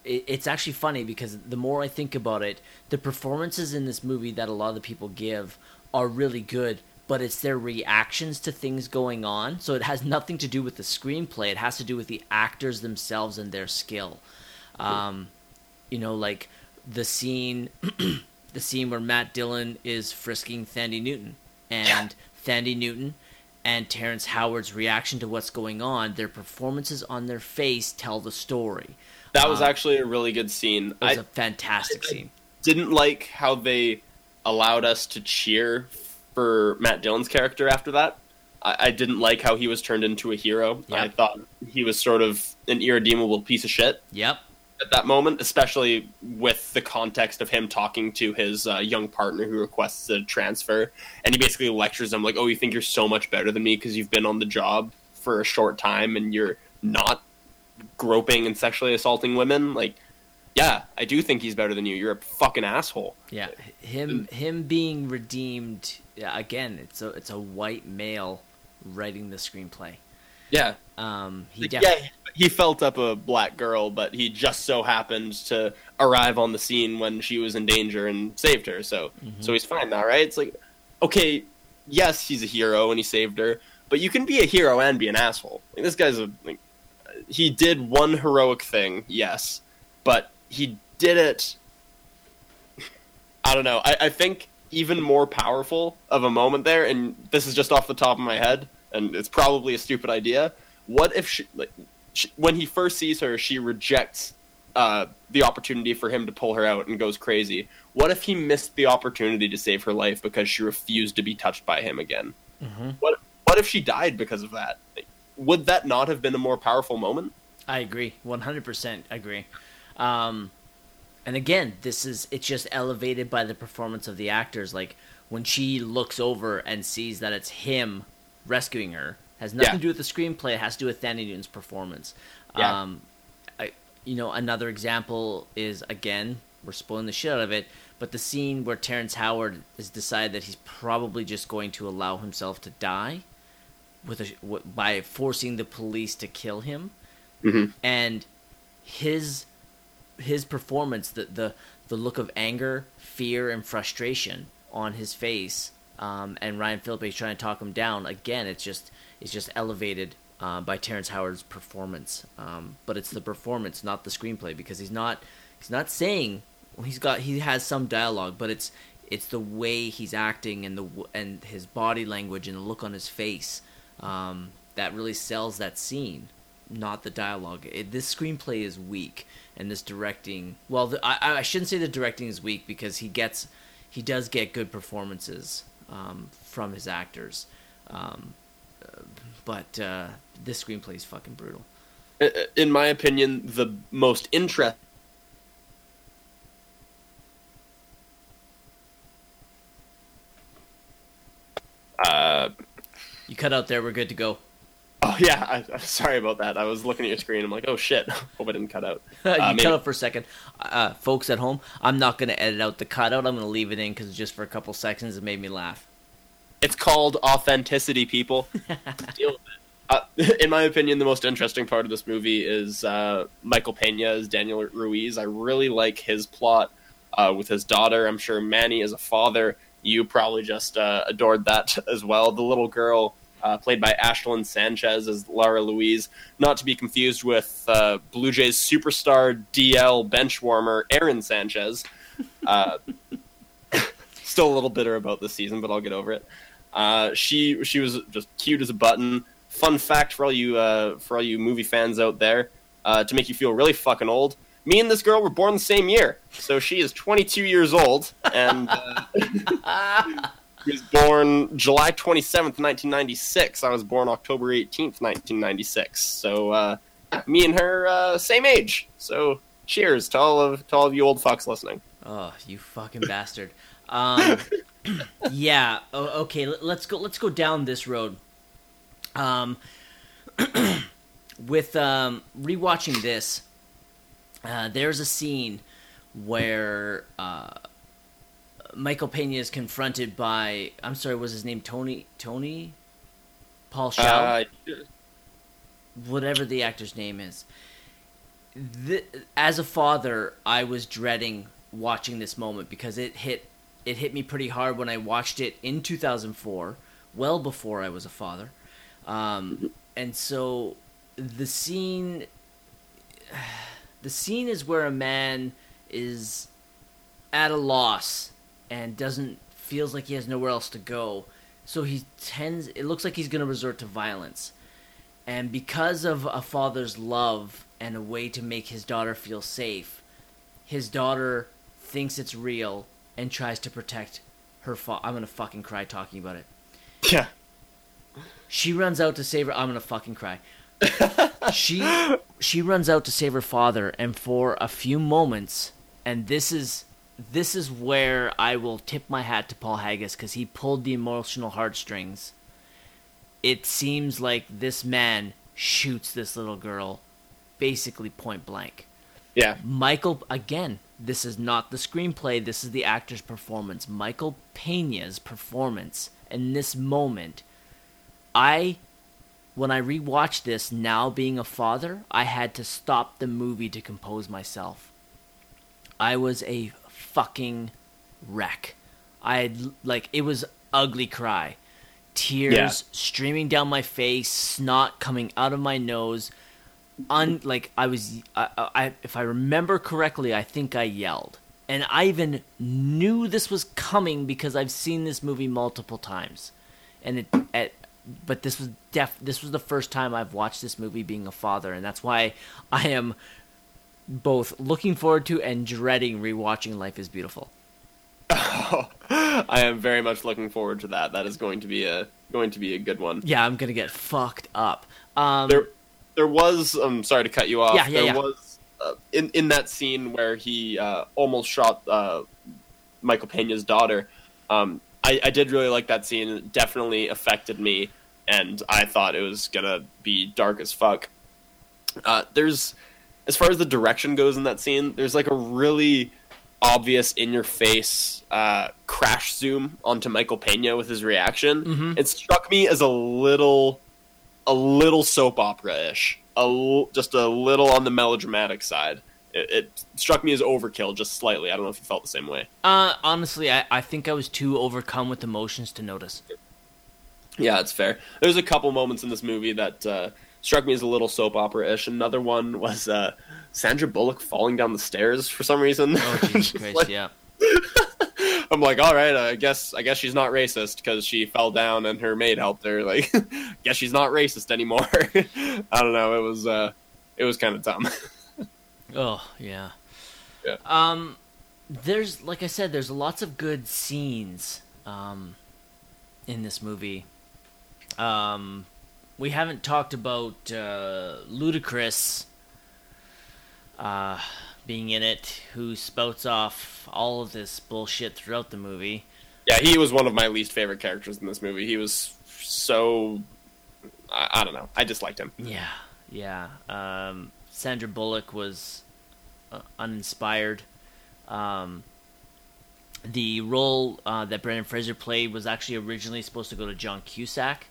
it, it's actually funny because the more I think about it, the performances in this movie that a lot of the people give are really good. But it's their reactions to things going on, so it has nothing to do with the screenplay. It has to do with the actors themselves and their skill. Um, you know, like the scene, the scene where Matt Dillon is frisking Thandie Newton, and Thandie Newton and Terrence Howard's reaction to what's going on, their performances on their face tell the story. That was Uh, actually a really good scene. It was I a fantastic scene. didn't like how they allowed us to cheer for Matt Dillon's character after that. I, I didn't like how he was turned into a hero. Yep. I thought he was sort of an irredeemable piece of shit. Yep. At that moment, especially with the context of him talking to his uh, young partner who requests a transfer, and he basically lectures him like, "Oh, you think you're so much better than me because you've been on the job for a short time and you're not groping and sexually assaulting women?" Like, yeah, I do think he's better than you. You're a fucking asshole. Yeah, him him being redeemed yeah, again. It's a it's a white male writing the screenplay. Yeah, Um, he def- yeah, he felt up a black girl, but he just so happened to arrive on the scene when she was in danger and saved her. So, so he's fine now, right? It's like, okay, yes, he's a hero and he saved her, but you can be a hero and be an asshole. Like, this guy's a like, he did one heroic thing, yes, but he did it. I don't know. I, I think even more powerful of a moment there, and this is just off the top of my head, and it's probably a stupid idea. What if she, like, she, when he first sees her, she rejects uh, the opportunity for him to pull her out and goes crazy? What if he missed the opportunity to save her life because she refused to be touched by him again? Mhm. What What if she died because of that? Would that not have been a more powerful moment? I agree, one hundred percent agree. Um, and again, this is it's just elevated by the performance of the actors. Like when she looks over and sees that it's him rescuing her, has nothing Yeah. to do with the screenplay. It has to do with Thandie Newton's performance. Yeah. Um, I, you know, another example is again we're spoiling the shit out of it, but the scene where Terrence Howard has decided that he's probably just going to allow himself to die with a, w- by forcing the police to kill him Mm-hmm. and his his performance the the the look of anger fear and frustration on his face um, and Ryan Phillippe is trying to talk him down again it's just it's just elevated uh, by Terrence Howard's performance um, but it's the performance not the screenplay because he's not he's not saying he's got he has some dialogue but it's it's the way he's acting and the and his body language and the look on his face um, that really sells that scene not the dialogue. It, this screenplay is weak, and this directing. Well, the, I, I shouldn't say the directing is weak because he gets, he does get good performances um, from his actors, um, but uh, this screenplay is fucking brutal. in my opinion, the most interest. Uh, You cut out there. We're good to go. Oh yeah, I, I'm sorry about that. I was looking at your screen. I'm like, oh shit, hope I didn't cut out. you Uh, cut maybe- out for a second, uh, folks at home. I'm not gonna edit out the cutout. I'm gonna leave it in because just for a couple seconds it made me laugh. It's called authenticity, people. Deal with it. Uh, in my opinion, the most interesting part of this movie is uh, Michael Pena as Daniel Ruiz. I really like his plot uh, with his daughter. I'm sure Manny, as a father, you probably just uh, adored that as well. The little girl, uh, played by Ashlyn Sanchez as Lara Louise, not to be confused with uh, Blue Jays superstar DL benchwarmer Aaron Sanchez. Uh, still a little bitter about this season, but I'll get over it. Uh, she she was just cute as a button. Fun fact for all you uh, for all you movie fans out there, uh, to make you feel really fucking old. Me and this girl were born the same year, so she is 22 years old, and she was born July 27th, 1996. I was born October 18th, 1996. So uh, me and her uh, same age. So cheers to all of to all of you old fucks listening. Oh, you fucking bastard. Um, yeah. okay. let- Let's go. Let's go down this road. Um, with um, rewatching this, uh, there's a scene where uh, Michael Pena is confronted by. I'm sorry. Was his name Tony? Tony? Paul Shaw Uh, whatever the actor's name is. Th as a father, I was dreading watching this moment because it hit it hit me pretty hard when I watched it in 2004, well before I was a father. Um, and so the scene the scene is where a man is at a loss and doesn't feels like he has nowhere else to go. So he tends it looks like he's going to resort to violence. And because of a father's love and a way to make his daughter feel safe, his daughter thinks it's real and tries to protect her fa- I'm going to fucking cry talking about it. yeah. She runs out to save her. I'm gonna fucking cry. she she runs out to save her father, and for a few moments, and this is this is where I will tip my hat to Paul Haggis because he pulled the emotional heartstrings. It seems like this man shoots this little girl, basically point blank. Yeah. Michael again. This is not the screenplay. This is the actor's performance. Michael Pena's performance in this moment. I when I rewatched this, now being a father, I had to stop the movie to compose myself. I was a fucking wreck. I had, like it was ugly cry. Tears Yeah. streaming down my face, snot coming out of my nose. Un like I was I, I if I remember correctly, I think I yelled. And I even knew this was coming because I've seen this movie multiple times. And it at but this was def this was the first time I've watched this movie being a father and that's why I am both looking forward to and dreading rewatching Life is Beautiful. Oh, I am very much looking forward to that. That is going to be a going to be a good one. Yeah, I'm gonna get fucked up. Um, There, there was. I'm sorry to cut you off. Yeah, yeah, there yeah. was uh, in in that scene where he uh, almost shot uh, Michael Pena's daughter. Um, I, I did really like that scene. It definitely affected me, and I thought it was gonna be dark as fuck. Uh, there's, as far as the direction goes in that scene, there's like a really obvious in your face uh, crash zoom onto Michael Pena with his reaction. Mhm. It struck me as a little, a little soap opera ish, a l- just a little on the melodramatic side. It, it struck me as overkill, just slightly. I don't know if you felt the same way. uh, honestly, I, I think I was too overcome with emotions to notice. Yeah, it's fair. There's a couple moments in this movie that uh, struck me as a little soap opera ish. Another one was uh, Sandra Bullock falling down the stairs for some reason. Oh Jesus Christ! like- yeah. I'm like, all right, I guess I guess she's not racist because she fell down and her maid helped her. Like, guess she's not racist anymore. I don't know. It was uh, it was kind of dumb. Oh yeah. Yeah. Um, there's like I said, there's lots of good scenes um, in this movie. Um, we haven't talked about uh, Ludacris uh, being in it, who spouts off all of this bullshit throughout the movie. yeah, he was one of my least favorite characters in this movie. He was so I, I don't know. I disliked him. Yeah, yeah. Um, Sandra Bullock was uh, uninspired. Um, the role uh, that Brendan Fraser played was actually originally supposed to go to John Cusack.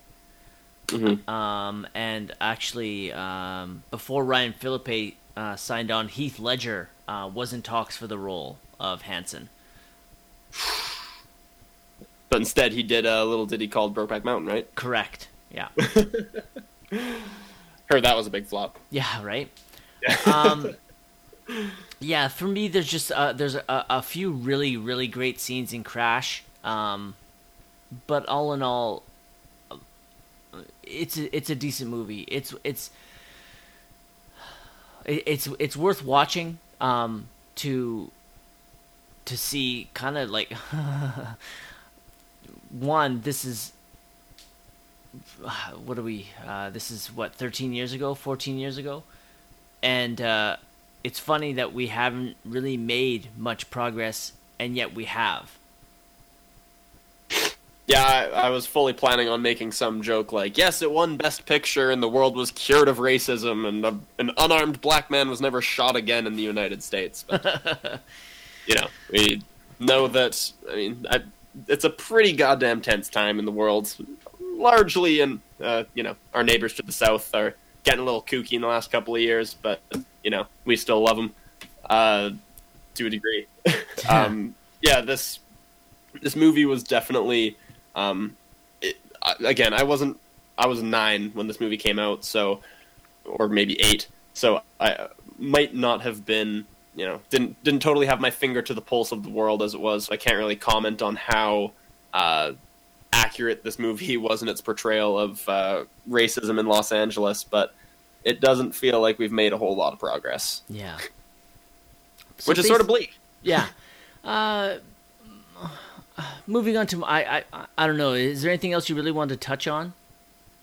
Mhm. Um, and actually, um, before Ryan Phillippe uh, signed on, Heath Ledger uh, was in talks for the role of Hanson. But instead, he did a little ditty called "Brokeback Mountain." Right? Correct. Yeah. Heard that was a big flop. Yeah, right. um, yeah, for me, there's just uh, there's a, a few really really great scenes in Crash, um, but all in all, it's a, it's a decent movie. It's it's it's it's worth watching um, to to see kind of like one. This is what are we? Uh, this is what 13 years ago, 14 years ago, and uh, it's funny that we haven't really made much progress, and yet we have. Yeah, I, I was fully planning on making some joke like, "Yes, it won Best Picture, and the world was cured of racism, and a, an unarmed black man was never shot again in the United States." But you know, we know that. I mean, I, it's a pretty goddamn tense time in the world. Largely, in uh, you know, our neighbors to the south are getting a little kooky in the last couple of years, but you know, we still love them uh, to a degree. um, yeah, this this movie was definitely um, it, again i wasn't i was nine when this movie came out so or maybe eight so i might not have been you know didn't didn't totally have my finger to the pulse of the world as it was so i can't really comment on how uh, accurate this movie was in its portrayal of uh, racism in los angeles but it doesn't feel like we've made a whole lot of progress Yeah. which is sort of bleak yeah. Uh, moving on to I, I I don't know. Is there anything else you really wanted to touch on?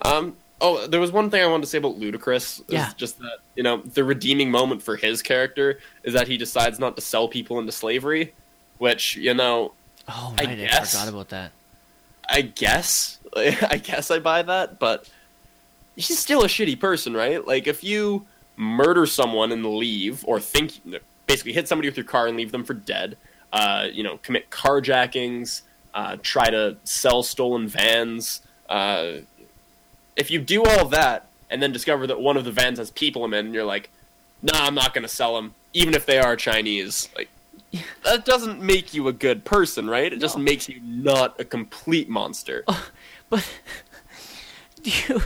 Um, Oh, there was one thing I wanted to say about Ludacris. Yeah. Just that, you know, the redeeming moment for his character is that he decides not to sell people into slavery, which, you know, Oh I right, I, guess. forgot about that. I guess, I guess I buy that, but he's still a shitty person, right? Like, if you murder someone and leave, or think, basically hit somebody with your car and leave them for dead, uh, you know, commit carjackings, uh, try to sell stolen vans, uh, if you do all that and then discover that one of the vans has people in it, and you're like, nah, I'm not going to sell them, even if they are Chinese, like, that doesn't make you a good person, right? It just makes you not a complete monster. But you,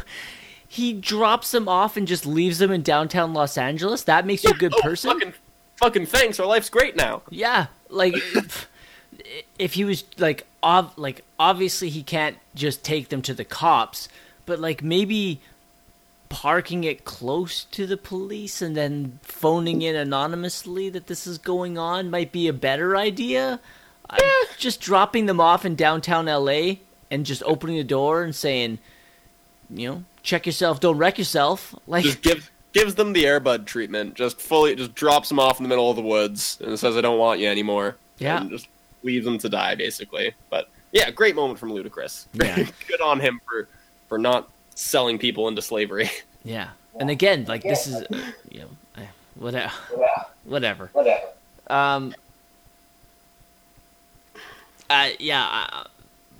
he drops them off and just leaves them in downtown Los Angeles. That makes you a good Oh, person. Fucking, fucking thanks. Our life's great now. Yeah, like if, he was like like obviously he can't just take them to the cops, but like maybe parking it close to the police and then phoning in anonymously that this is going on might be a better idea. Uh, just dropping them off in downtown LA and just opening the door and saying, you know, check yourself, don't wreck yourself. Like Just gives gives them the airbud treatment. Just fully, just drops them off in the middle of the woods and says, "I don't want you anymore." Yeah. and just leaves them to die, basically. But yeah, great moment from Ludacris. Yeah. Good on him for for not selling people into slavery. Yeah. And again, like this is, uh, you know, I- whatever, whatever. Whatever. Um. Uh, yeah, I,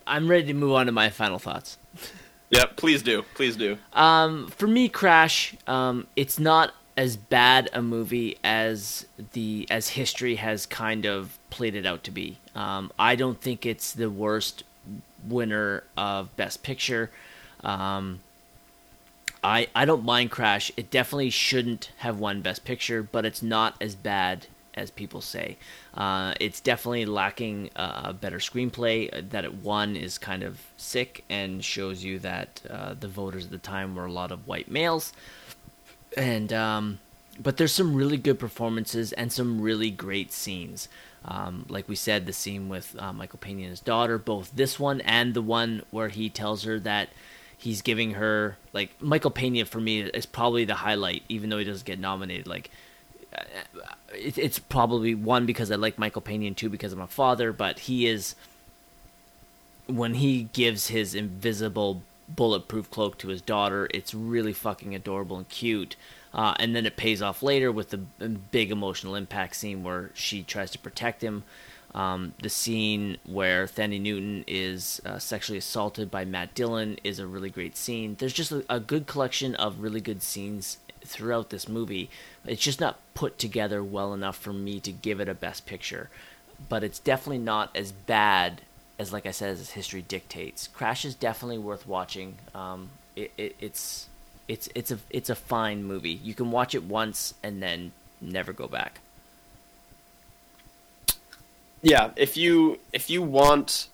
I'm ready to move on to my final thoughts. yeah, please do, please do. Um, for me, Crash, um, it's not as bad a movie as the as history has kind of played it out to be. Um, I don't think it's the worst winner of Best Picture. Um, I I don't mind Crash. It definitely shouldn't have won Best Picture, but it's not as bad as people say. Uh, it's definitely lacking uh, a better screenplay. That it won is kind of sick and shows you that uh, the voters at the time were a lot of white males. And um, but there's some really good performances and some really great scenes. Um, like we said, the scene with uh, Michael Pena and his daughter, both this one and the one where he tells her that he's giving her like Michael Pena for me is probably the highlight, even though he doesn't get nominated. Like it, it's probably one because I like Michael Pena and two because I'm a father, but he is when he gives his invisible bulletproof cloak to his daughter, it's really fucking adorable and cute. Uh, and then it pays off later with the big emotional impact scene where she tries to protect him. Um, the scene where Thandie Newton is uh, sexually assaulted by Matt Dillon is a really great scene. There's just a, a good collection of really good scenes throughout this movie. It's just not put together well enough for me to give it a best picture. But it's definitely not as bad as, like I said, as history dictates. Crash is definitely worth watching. Um, it, it, it's it's it's a it's a fine movie. You can watch it once and then never go back. Yeah, if you if you want,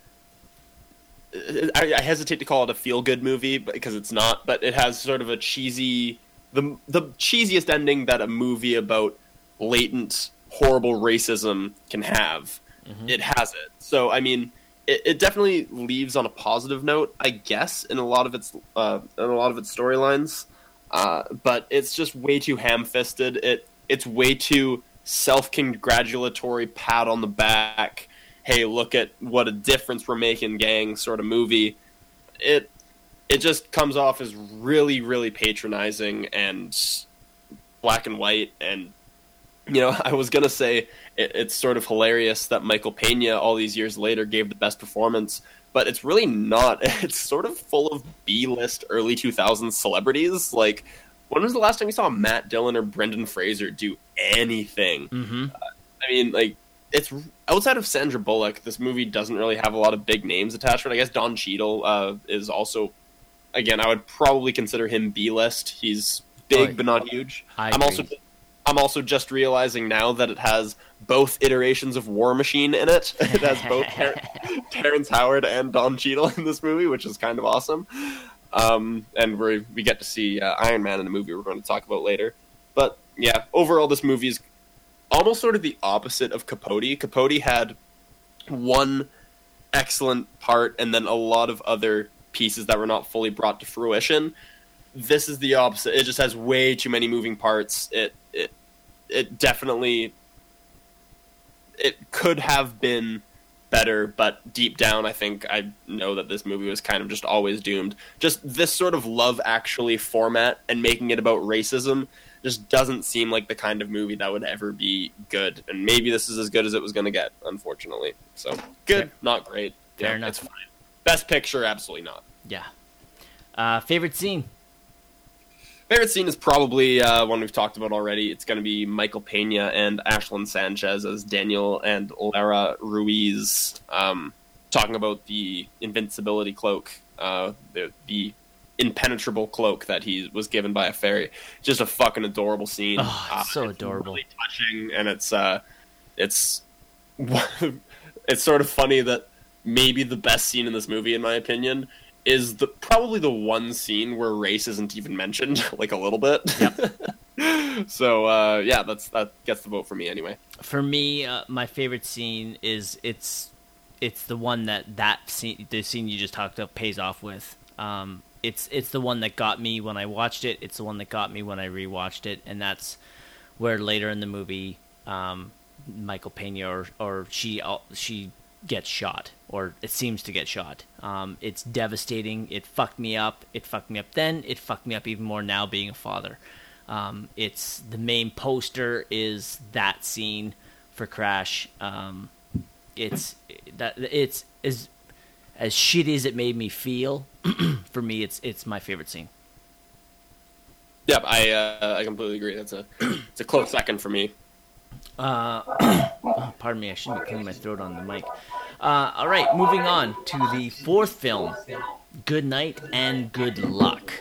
I, I hesitate to call it a feel good movie because it's not, but it has sort of a cheesy the the cheesiest ending that a movie about latent horrible racism can have. It has it. So I mean, it, it definitely leaves on a positive note, I guess, in a lot of its uh, in a lot of its storylines. Uh, but it's just way too ham fisted. It it's way too self congratulatory pat on the back. Hey, look at what a difference we're making, gang. Sort of movie. It it just comes off as really really patronizing and black and white and you know i was gonna say it, it's sort of hilarious that michael pena all these years later gave the best performance but it's really not it's sort of full of b-list early 2000s celebrities like when was the last time you saw matt dillon or brendan fraser do anything Mm-hmm. I mean, like it's outside of Sandra Bullock, this movie doesn't really have a lot of big names attached to it. I guess Don Cheadle uh, is also, again, I would probably consider him B list. He's big Oh, but not huge. I I'm also. I'm also just realizing now that it has both iterations of War Machine in it. It has both Ter- Terrence Howard and Don Cheadle in this movie, which is kind of awesome. Um, and we we get to see uh, Iron Man in a movie we're going to talk about later. But yeah, overall, this movie is almost sort of the opposite of Capote. Capote had one excellent part and then a lot of other pieces that were not fully brought to fruition. this is the opposite. It just has way too many moving parts. It it it definitely it could have been better, but deep down, I think I know that this movie was kind of just always doomed. Just this sort of love actually format and making it about racism just doesn't seem like the kind of movie that would ever be good. And maybe this is as good as it was going to get, unfortunately. So good, not great. Fair Yeah, enough. It's fine. Best picture, absolutely not. Yeah. Uh, favorite scene? Favorite scene is probably uh, one we've talked about already. It's going to be Michael Pena and Ashlyn Sanchez as Daniel and Lara Ruiz um, talking about the invincibility cloak, uh, the, the impenetrable cloak that he was given by a fairy. Just a fucking adorable scene. Oh, it's Uh, so adorable. really touching, and it's uh, it's it's sort of funny that maybe the best scene in this movie, in my opinion, is the probably the one scene where race isn't even mentioned, like a little bit. so uh, yeah, that's that gets the vote for me anyway. For me, uh, my favorite scene is it's it's the one that that scene the scene you just talked about pays off with. Um, it's it's the one that got me when I watched it. It's the one that got me when I rewatched it, and that's where later in the movie, um, Michael Pena or or she she gets shot, or it seems to get shot. Um, it's devastating. It fucked me up. It fucked me up then. It fucked me up even more now being a father. Um, it's the main poster is that scene for Crash. Um, it's that it's as as shitty as it made me feel. for me, it's it's my favorite scene. Yep, I uh, I completely agree. That's a it's a close second for me. Uh, oh, pardon me, I shouldn't be clearing my throat on the mic. Uh, all right, moving on to the fourth film, Good Night and Good Luck.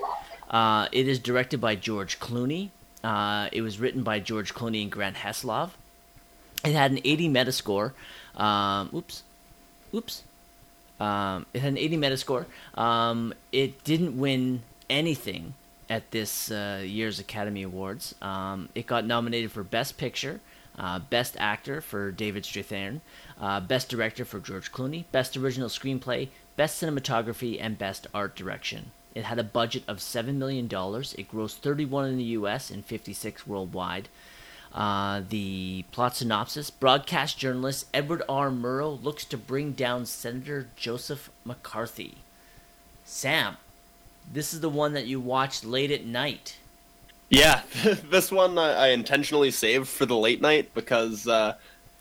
Uh, it is directed by George Clooney. Uh, it was written by George Clooney and Grant Heslov. It had an 80 Metascore. Um, oops, oops. Um, it had an 80 Metascore. Um, it didn't win anything at this uh, year's Academy Awards. Um, it got nominated for Best Picture, uh, Best Actor for David Strathairn, uh, Best Director for George Clooney, Best Original Screenplay, Best Cinematography, and Best Art Direction. It had a budget of $7 million. It grossed 31 in the US and 56 worldwide. Uh, the plot synopsis Broadcast journalist Edward R. Murrow looks to bring down Senator Joseph McCarthy. Sam, this is the one that you watched late at night. Yeah, this one I, I intentionally saved for the late night because, uh,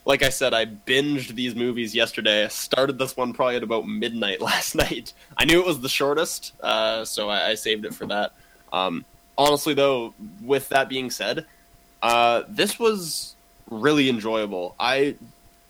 like I said, I binged these movies yesterday. I started this one probably at about midnight last night. I knew it was the shortest, uh, so I, I saved it for that. Um, honestly, though, with that being said, uh, this was really enjoyable. I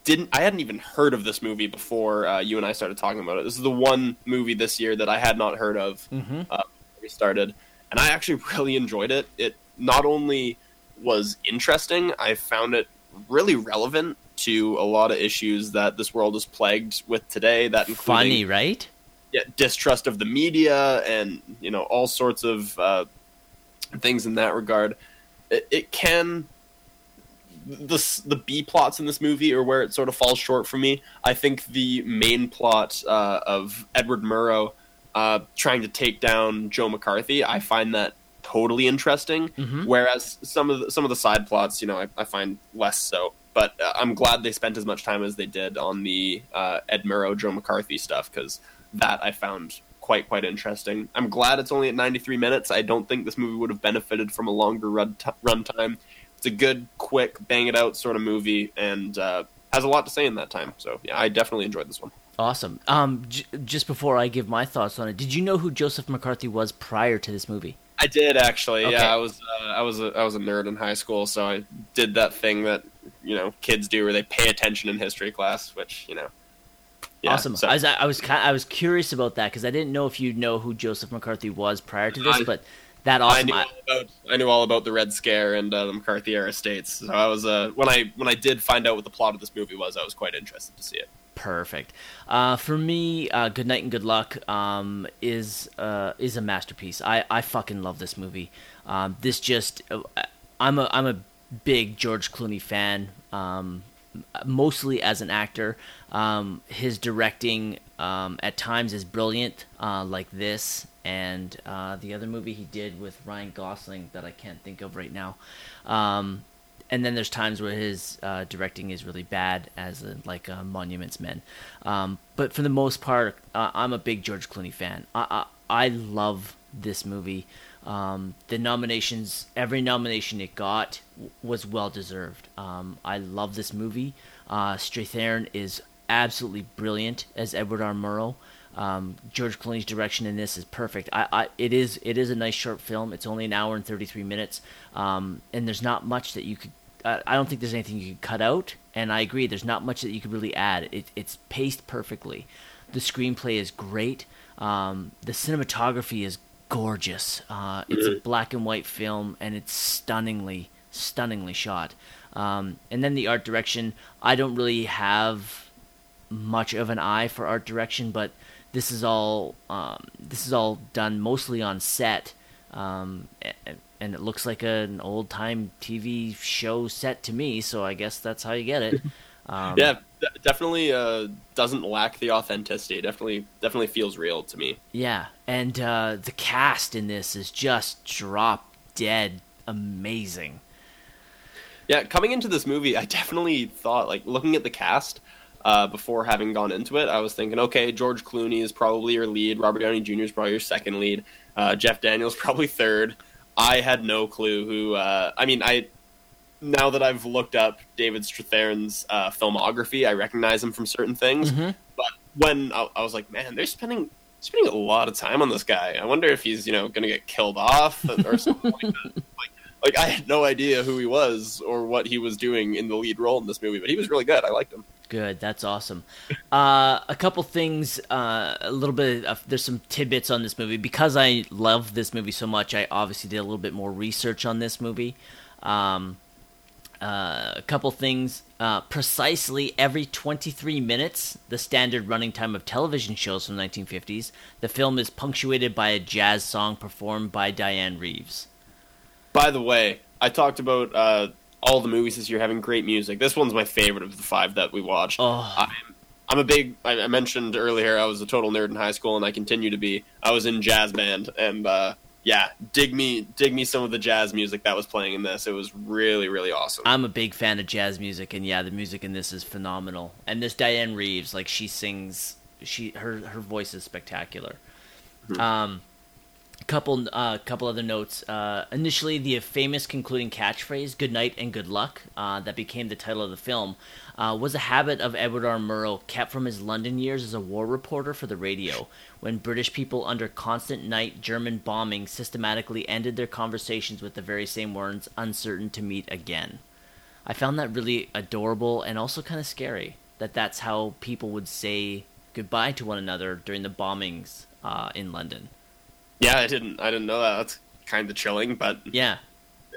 didn't, I hadn't even heard of this movie before uh, you and I started talking about it. This is the one movie this year that I had not heard of Mm-hmm. uh, before we started, and I actually really enjoyed it. It not only was interesting, I found it really relevant to a lot of issues that this world is plagued with today. That Funny, right? yeah, distrust of the media and you know all sorts of uh, things in that regard. It, it can the the B plots in this movie are where it sort of falls short for me. I think the main plot uh, of Edward Murrow uh, trying to take down Joe McCarthy, I find that totally interesting. Mhm. Whereas some of the, some of the side plots, you know, I, I find less so. But uh, I'm glad they spent as much time as they did on the uh, Ed Murrow, Joe McCarthy stuff because that I found quite quite interesting. I'm glad it's only at 93 minutes. I don't think this movie would have benefited from a longer run t- runtime. It's a good, quick, bang it out sort of movie, and uh, has a lot to say in that time. So yeah, I definitely enjoyed this one. Awesome. Um, j- just before I give my thoughts on it, did you know who Joseph McCarthy was prior to this movie? I did actually. Okay. Yeah, I was uh, I was a, I was a nerd in high school, so I did that thing that you know kids do where they pay attention in history class, which you know. Yeah, awesome. so- I was I was I was curious about that because I didn't know if you'd know who Joseph McCarthy was prior to this, I- but that I awesome. knew I- all about I knew all about the Red Scare and uh, the McCarthy era states. So I was uh, when I when I did find out what the plot of this movie was, I was quite interested to see it. Perfect. Uh, for me, uh, Good Night and Good Luck um, is uh, is a masterpiece. I, I fucking love this movie. Um, this just uh, I'm a I'm a big George Clooney fan. Um, mostly as an actor. Um, his directing um, at times is brilliant, uh, like this and uh, the other movie he did with Ryan Gosling that I can't think of right now. And then there's times where his uh, directing is really bad, as a, like uh, Monuments Men. Um, but for the most part, uh, I'm a big George Clooney fan. I I, I love this movie. Um, the nominations, every nomination it got w- was well deserved. Um, I love this movie. Uh, Strathairn is absolutely brilliant as Edward R. Murrow. Um, George Clooney's direction in this is perfect. I, I, it is it is a nice short film. It's only an hour and thirty three minutes, um, and there's not much that you could. Uh, I don't think there's anything you could cut out, and I agree. There's not much that you could really add. It, it's paced perfectly. The screenplay is great. Um, the cinematography is gorgeous. Uh, it's a black and white film, and it's stunningly, stunningly shot. Um, and then the art direction. I don't really have much of an eye for art direction, but this is all um, this is all done mostly on set, um, and, and it looks like an old time TV show set to me. So I guess that's how you get it. Um, yeah, definitely uh, doesn't lack the authenticity. Definitely, definitely feels real to me. Yeah, and uh, the cast in this is just drop dead amazing. Yeah, coming into this movie, I definitely thought like looking at the cast. Uh, before having gone into it, I was thinking, okay, George Clooney is probably your lead. Robert Downey Jr. is probably your second lead. Uh, Jeff Daniels probably third. I had no clue who. Uh, I mean, I now that I've looked up David Strathairn's uh, filmography, I recognize him from certain things. Mhm. But when I, I was like, man, they're spending spending a lot of time on this guy. I wonder if he's you know going to get killed off or something like that. Like, like I had no idea who he was or what he was doing in the lead role in this movie, but he was really good. I liked him. Good, that's awesome. Uh, a couple things, uh, a little bit. Of, there's some tidbits on this movie because I love this movie so much. I obviously did a little bit more research on this movie. Um, uh, a couple things. Uh, precisely every 23 minutes, the standard running time of television shows from the 1950s, the film is punctuated by a jazz song performed by Dianne Reeves. By the way, I talked about uh, all the movies this year having great music. This one's my favorite of the five that we watched. Oh. I'm, I'm a big. I I mentioned earlier I was a total nerd in high school, and I continue to be. I was in jazz band, and uh, yeah, dig me, dig me some of the jazz music that was playing in this. It was really, really awesome. I'm a big fan of jazz music, and yeah, the music in this is phenomenal. And this Dianne Reeves, like she sings, she her her voice is spectacular. Um, couple uh, couple other notes. Uh, initially, the famous concluding catchphrase "Good night and good luck" uh, that became the title of the film uh, was a habit of Edward R. Murrow, kept from his London years as a war reporter for the radio. When British people under constant night German bombing systematically ended their conversations with the very same words, "uncertain to meet again." I found that really adorable and also kind of scary. That that's how people would say goodbye to one another during the bombings uh, in London. Yeah, I didn't. I didn't know that. That's kind of chilling, but Yeah,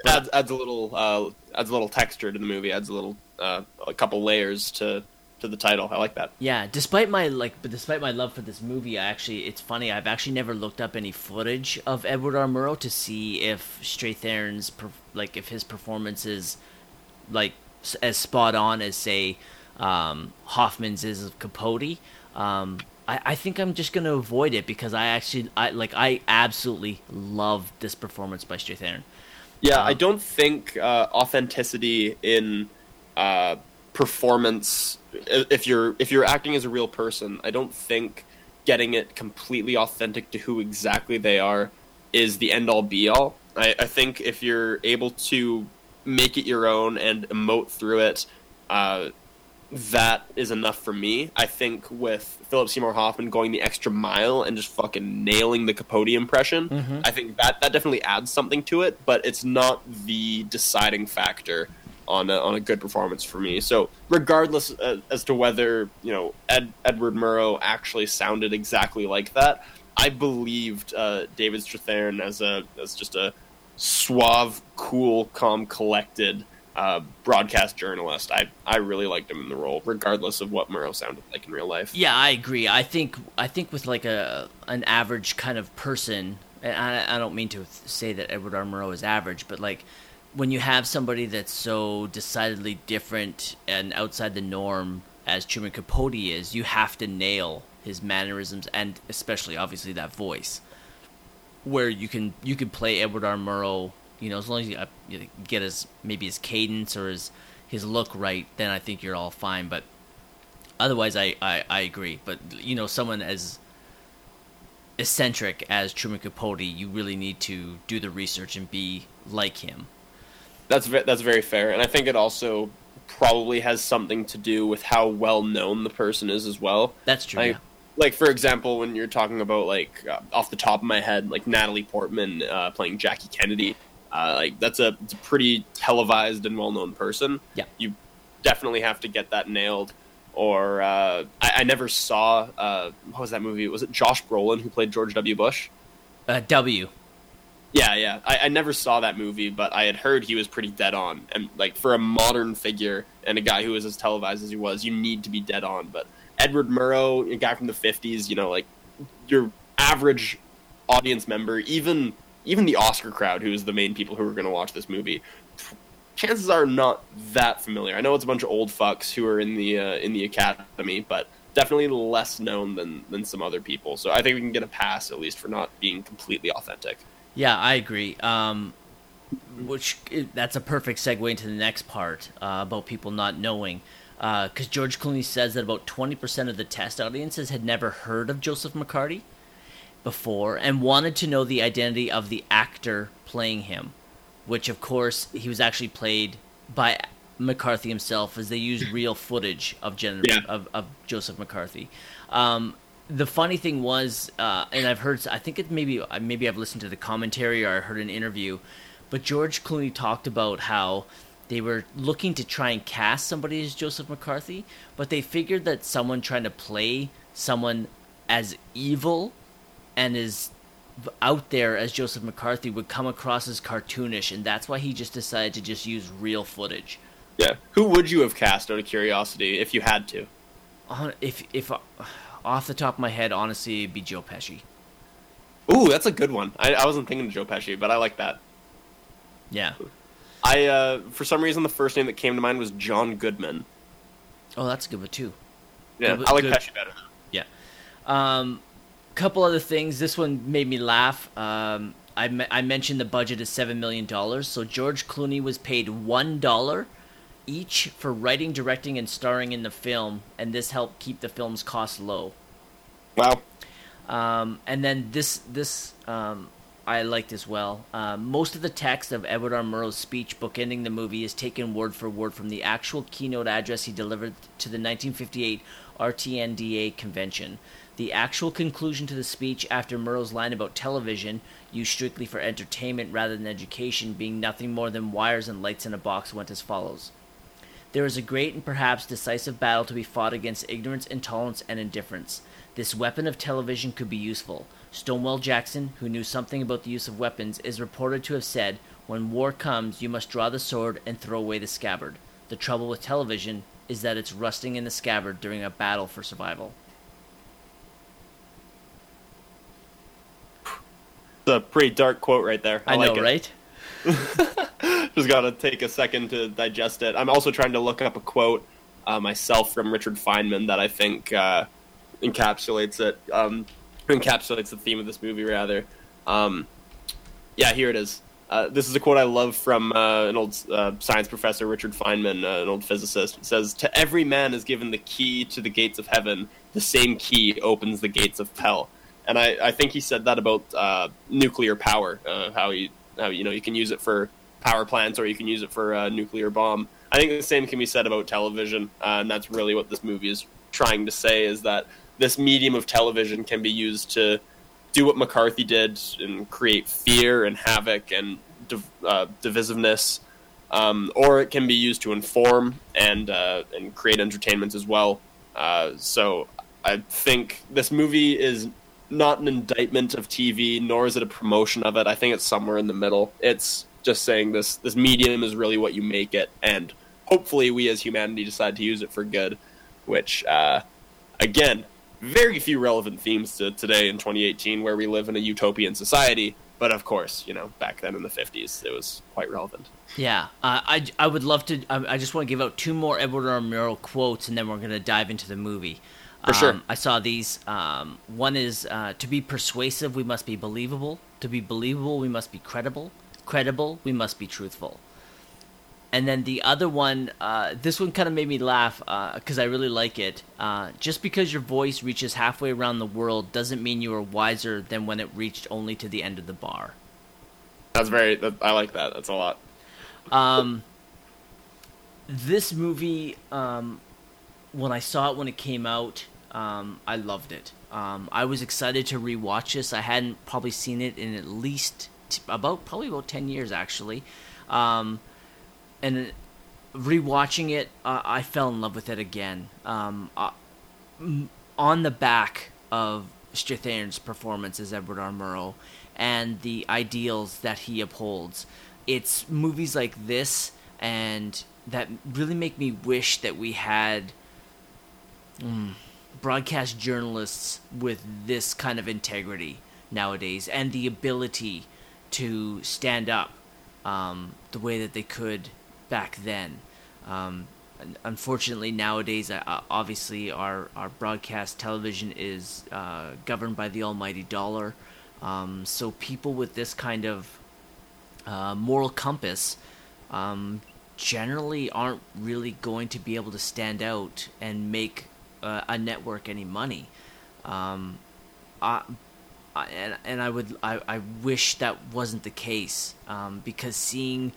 adds, adds a little uh, adds a little texture to the movie. Adds a little uh, a couple layers to to the title. I like that. Yeah, despite my like, but despite my love for this movie, I actually it's funny. I've actually never looked up any footage of Edward R. Murrow to see if Strathairn's like if his performance is like as spot on as say um, Hoffman's is of Capote. Um, I, I think I'm just gonna avoid it because I actually I like I absolutely love this performance by Strathairn. Yeah, I Um, don't think uh, authenticity in uh, performance if you're if you're acting as a real person, I don't think getting it completely authentic to who exactly they are is the end all be all. I, I think if you're able to make it your own and emote through it, uh, that is enough for me. I think with Philip Seymour Hoffman going the extra mile and just fucking nailing the Capote impression, Mhm. I think that that definitely adds something to it, but it's not the deciding factor on a, on a good performance for me. So regardless uh, as to whether you know Ed, Edward Murrow actually sounded exactly like that, I believed uh, David Strathairn as a as just a suave, cool, calm, collected uh, broadcast journalist. I I really liked him in the role, regardless of what Murrow sounded like in real life. Yeah, I agree. I think I think with like a an average kind of person, and I, I don't mean to say that Edward R. Murrow is average, but like when you have somebody that's so decidedly different and outside the norm as Truman Capote is, you have to nail his mannerisms and especially obviously that voice. Where you can you can play Edward R. Murrow, you know, as long as you, uh, you get his maybe his cadence or his his look right, then I think you're all fine. But otherwise, I, I, I agree. But you know, someone as eccentric as Truman Capote, you really need to do the research and be like him. That's ve- that's very fair, and I think it also probably has something to do with how well known the person is as well. That's true. Like, yeah. like for example, when you're talking about like uh, off the top of my head, like Natalie Portman uh, playing Jackie Kennedy, uh, like that's a, a pretty televised and well known person. Yeah. you definitely have to get that nailed. Or uh, I, I never saw uh, what was that movie? Was it Josh Brolin who played George W. Bush? Uh, w. Yeah, yeah. I, I never saw that movie, but I had heard he was pretty dead on. And like for a modern figure and a guy who was as televised as he was, you need to be dead on. But Edward Murrow, a guy from the fifties, you know, like your average audience member, even even the Oscar crowd, who is the main people who are going to watch this movie, chances are not that familiar. I know it's a bunch of old fucks who are in the uh, in the academy, but definitely less known than than some other people. So I think we can get a pass at least for not being completely authentic. Yeah, I agree. Um, which that's a perfect segue into the next part uh, about people not knowing. Because uh, George Clooney says that about 20% of the test audiences had never heard of Joseph McCarthy before and wanted to know the identity of the actor playing him, which, of course, he was actually played by McCarthy himself, as they used real footage of, Gen- Yeah. of, of Joseph McCarthy. Um, the funny thing was, uh, and I've heard, I think it maybe maybe I've listened to the commentary or I heard an interview, but George Clooney talked about how they were looking to try and cast somebody as Joseph McCarthy, but they figured that someone trying to play someone as evil and is out there as Joseph McCarthy would come across as cartoonish, and that's why he just decided to just use real footage. Yeah. Who would you have cast out of curiosity if you had to? On if if uh, off the top of my head, honestly, it'd be Joe Pesci. Ooh, that's a good one. I, I wasn't thinking of Joe Pesci, but I like that. Yeah. I uh, for some reason the first name that came to mind was John Goodman. Oh, that's a good one too. Yeah, Good- I like good. Pesci better. Yeah. Um, couple other things. This one made me laugh. Um, I, me- I mentioned the budget is seven million dollars. So George Clooney was paid one dollar each for writing, directing, and starring in the film, and this helped keep the film's cost low. Wow. Um, and then this this um, I liked as well. Um, most of the text of Edward R. Murrow's speech bookending the movie is taken word for word from the actual keynote address he delivered to the 1958 RTNDA convention. The actual conclusion to the speech after Murrow's line about television, used strictly for entertainment rather than education, being nothing more than wires and lights in a box, went as follows. There is a great and perhaps decisive battle to be fought against ignorance, intolerance, and indifference. This weapon of television could be useful. Stonewall Jackson, who knew something about the use of weapons, is reported to have said, When war comes, you must draw the sword and throw away the scabbard. The trouble with television is that it's rusting in the scabbard during a battle for survival. A pretty dark quote right there. I, I, like know, it. right? Just gotta take a second to digest it. I'm also trying to look up a quote uh, myself from Richard Feynman that I think uh, encapsulates it. Um, encapsulates the theme of this movie, rather. Um, yeah, here it is. Uh, this is a quote I love from uh, an old uh, science professor, Richard Feynman, uh, an old physicist. It says, "To every man is given the key to the gates of heaven. The same key opens the gates of hell." And I, I think he said that about uh, nuclear power. Uh, how you how you know you can use it for power plants or you can use it for a nuclear bomb. I think the same can be said about television, uh, and that's really what this movie is trying to say: is that this medium of television can be used to do what McCarthy did and create fear and havoc and div- uh, divisiveness, um, or it can be used to inform and uh, and create entertainment as well. Uh, so I think this movie is not an indictment of TV, nor is it a promotion of it. I think it's somewhere in the middle. It's just saying this this medium is really what you make it, and hopefully we as humanity decide to use it for good. Which, uh, again, very few relevant themes to today in 2018, where we live in a utopian society. but of course, you know, back then in the '50s, it was quite relevant. Yeah, uh, I I would love to. I, I just want to give out two more Edward R. Murrow quotes, and then we're gonna dive into the movie. For sure. Um, I saw these. Um, one is uh, to be persuasive, we must be believable. To be believable, we must be credible. Credible, we must be truthful. And then the other one, uh, this one kind of made me laugh because I really like it. Uh, just because your voice reaches halfway around the world doesn't mean you are wiser than when it reached only to the end of the bar. That's very. That, I like that. That's a lot. Um, this movie, um, when I saw it when it came out, um, I loved it. Um, I was excited to rewatch this. I hadn't probably seen it in at least t- about probably about ten years actually, um, and rewatching it, uh, I fell in love with it again. Uh, on the back of Strathairn's performance as Edward R. Murrow and the ideals that he upholds. It's movies like this and that really make me wish that we had mm, broadcast journalists with this kind of integrity nowadays and the ability to stand up um, the way that they could back then. Um, unfortunately, nowadays, uh, uh, obviously, our, our broadcast television is uh, governed by the almighty dollar. Um, so people with this kind of uh, moral compass um, generally aren't really going to be able to stand out and make uh, a network any money. Um, I, I, and, and I would I, I wish that wasn't the case um, because seeing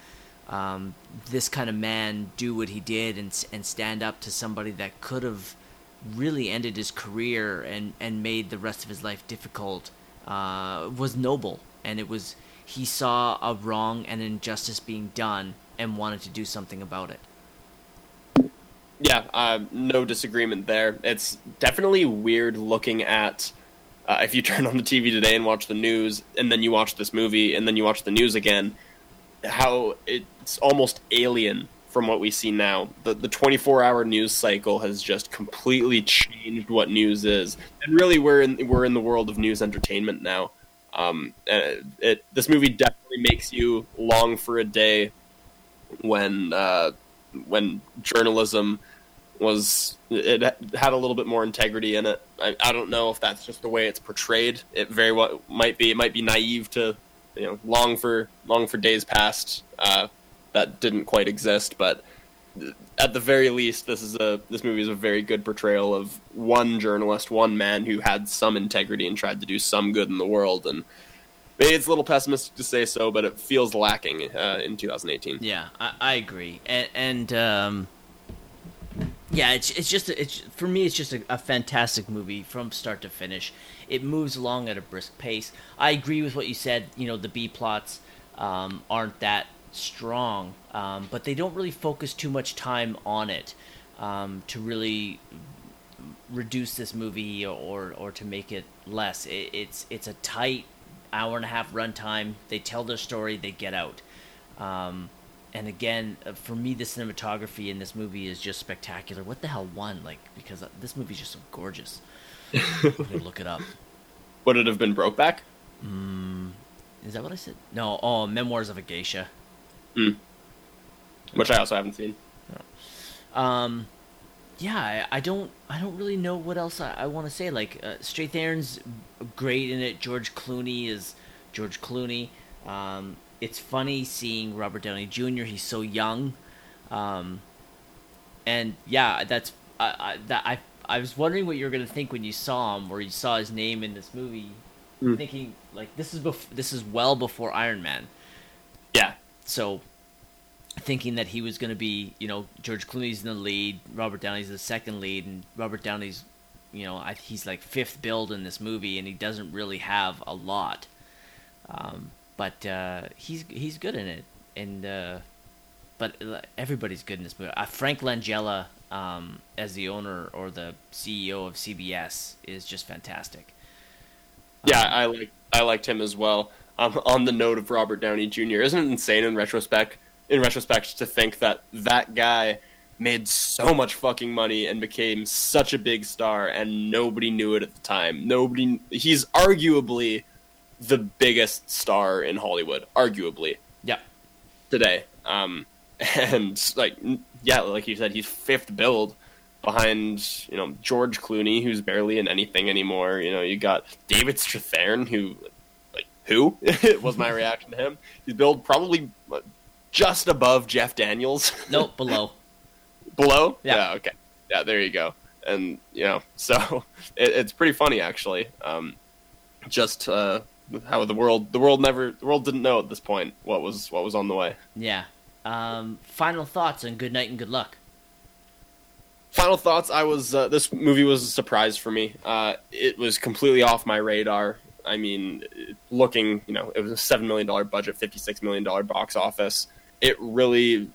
um, this kind of man do what he did and and stand up to somebody that could have really ended his career and, and made the rest of his life difficult uh, was noble and it was he saw a wrong and injustice being done and wanted to do something about it. Yeah, uh, no disagreement there. It's definitely weird looking at uh, if you turn on the TV today and watch the news, and then you watch this movie, and then you watch the news again, how it's almost alien from what we see now. The the 24 hour news cycle has just completely changed what news is, and really we're in we're in the world of news entertainment now. Um, and it this movie definitely makes you long for a day when uh, when journalism was it had a little bit more integrity in it. I, I don't know if that's just the way it's portrayed. It very well might be. It might be naive to you know long for long for days past uh, that didn't quite exist, but at the very least, this is a this movie is a very good portrayal of one journalist, one man who had some integrity and tried to do some good in the world. And it's a little pessimistic to say so, but it feels lacking uh, in 2018. Yeah, I, I agree, and, and um, yeah, it's it's just it's for me it's just a, a, fantastic movie from start to finish. It moves along at a brisk pace. I agree with what you said. You know, the B plots um, aren't that strong, um, but they don't really focus too much time on it um, to really reduce this movie or or to make it less. It, it's it's a tight hour and a half runtime. They tell their story, they get out. Um, and again, uh, for me, the cinematography in this movie is just spectacular. What the hell won? Like because uh, this movie is just so gorgeous. look it up. Would it have been Brokeback? Mm, is that what I said? No. Oh, Memoirs of a Geisha. Mm. Which I also haven't seen. Um, yeah, I, I don't, I don't really know what else I, I want to say. Like, uh, Strathairn's great in it. George Clooney is George Clooney. Um, it's funny seeing Robert Downey Jr. He's so young, um, and yeah, that's I, I that I I was wondering what you were gonna think when you saw him, or you saw his name in this movie, mm. thinking like this is bef- this is well before Iron Man. Yeah, so thinking that he was going to be, you know, George Clooney's in the lead, Robert Downey's the second lead, and Robert Downey's, you know, I, he's like fifth billed in this movie, and he doesn't really have a lot. Um, but uh, he's he's good in it, and uh, but everybody's good in this movie. Uh, Frank Langella um, as the owner or the CEO of CBS is just fantastic. Yeah, um, I like I liked him as well um, on the note of Robert Downey Jr. Isn't it insane in retrospect? In retrospect, to think that that guy made so much fucking money and became such a big star, and nobody knew it at the time. Nobody. He's arguably the biggest star in Hollywood, arguably. Yeah. Today, um, and like yeah, like you said, he's fifth billed behind you know George Clooney, who's barely in anything anymore. You know, you got David Strathairn, who like who was my reaction to him. He's billed probably just above Jeff Daniels. Nope, below. below. Yeah. yeah. Okay. Yeah. There you go. And you know, so it, it's pretty funny actually. Um, just uh, how the world the world never the world didn't know at this point what was what was on the way. Yeah. Um, final thoughts and good night and good luck. Final thoughts. I was uh, this movie was a surprise for me. Uh, it was completely off my radar. I mean, looking, you know, it was a seven million dollar budget, fifty six million dollar box office. It really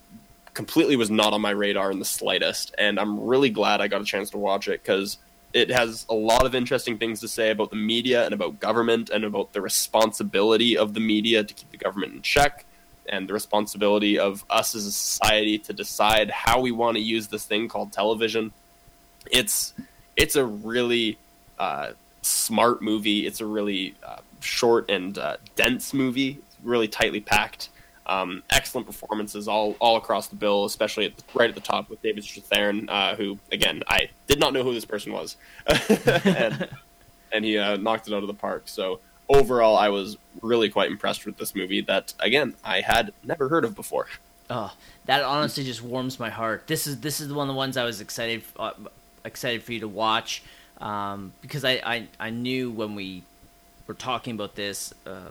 completely was not on my radar in the slightest, and I'm really glad I got a chance to watch it because it has a lot of interesting things to say about the media and about government and about the responsibility of the media to keep the government in check and the responsibility of us as a society to decide how we want to use this thing called television. It's it's a really uh, smart movie. It's a really uh, short and uh, dense movie. Really tightly packed. Um, excellent performances all all across the bill, especially at right at the top with David Strathairn, uh, who again I did not know who this person was, and, and he uh, knocked it out of the park. So overall, I was really quite impressed with this movie that again I had never heard of before. Oh, that honestly just warms my heart. This is this is one of the ones I was excited uh, excited for you to watch um, because I, I I knew when we were talking about this uh,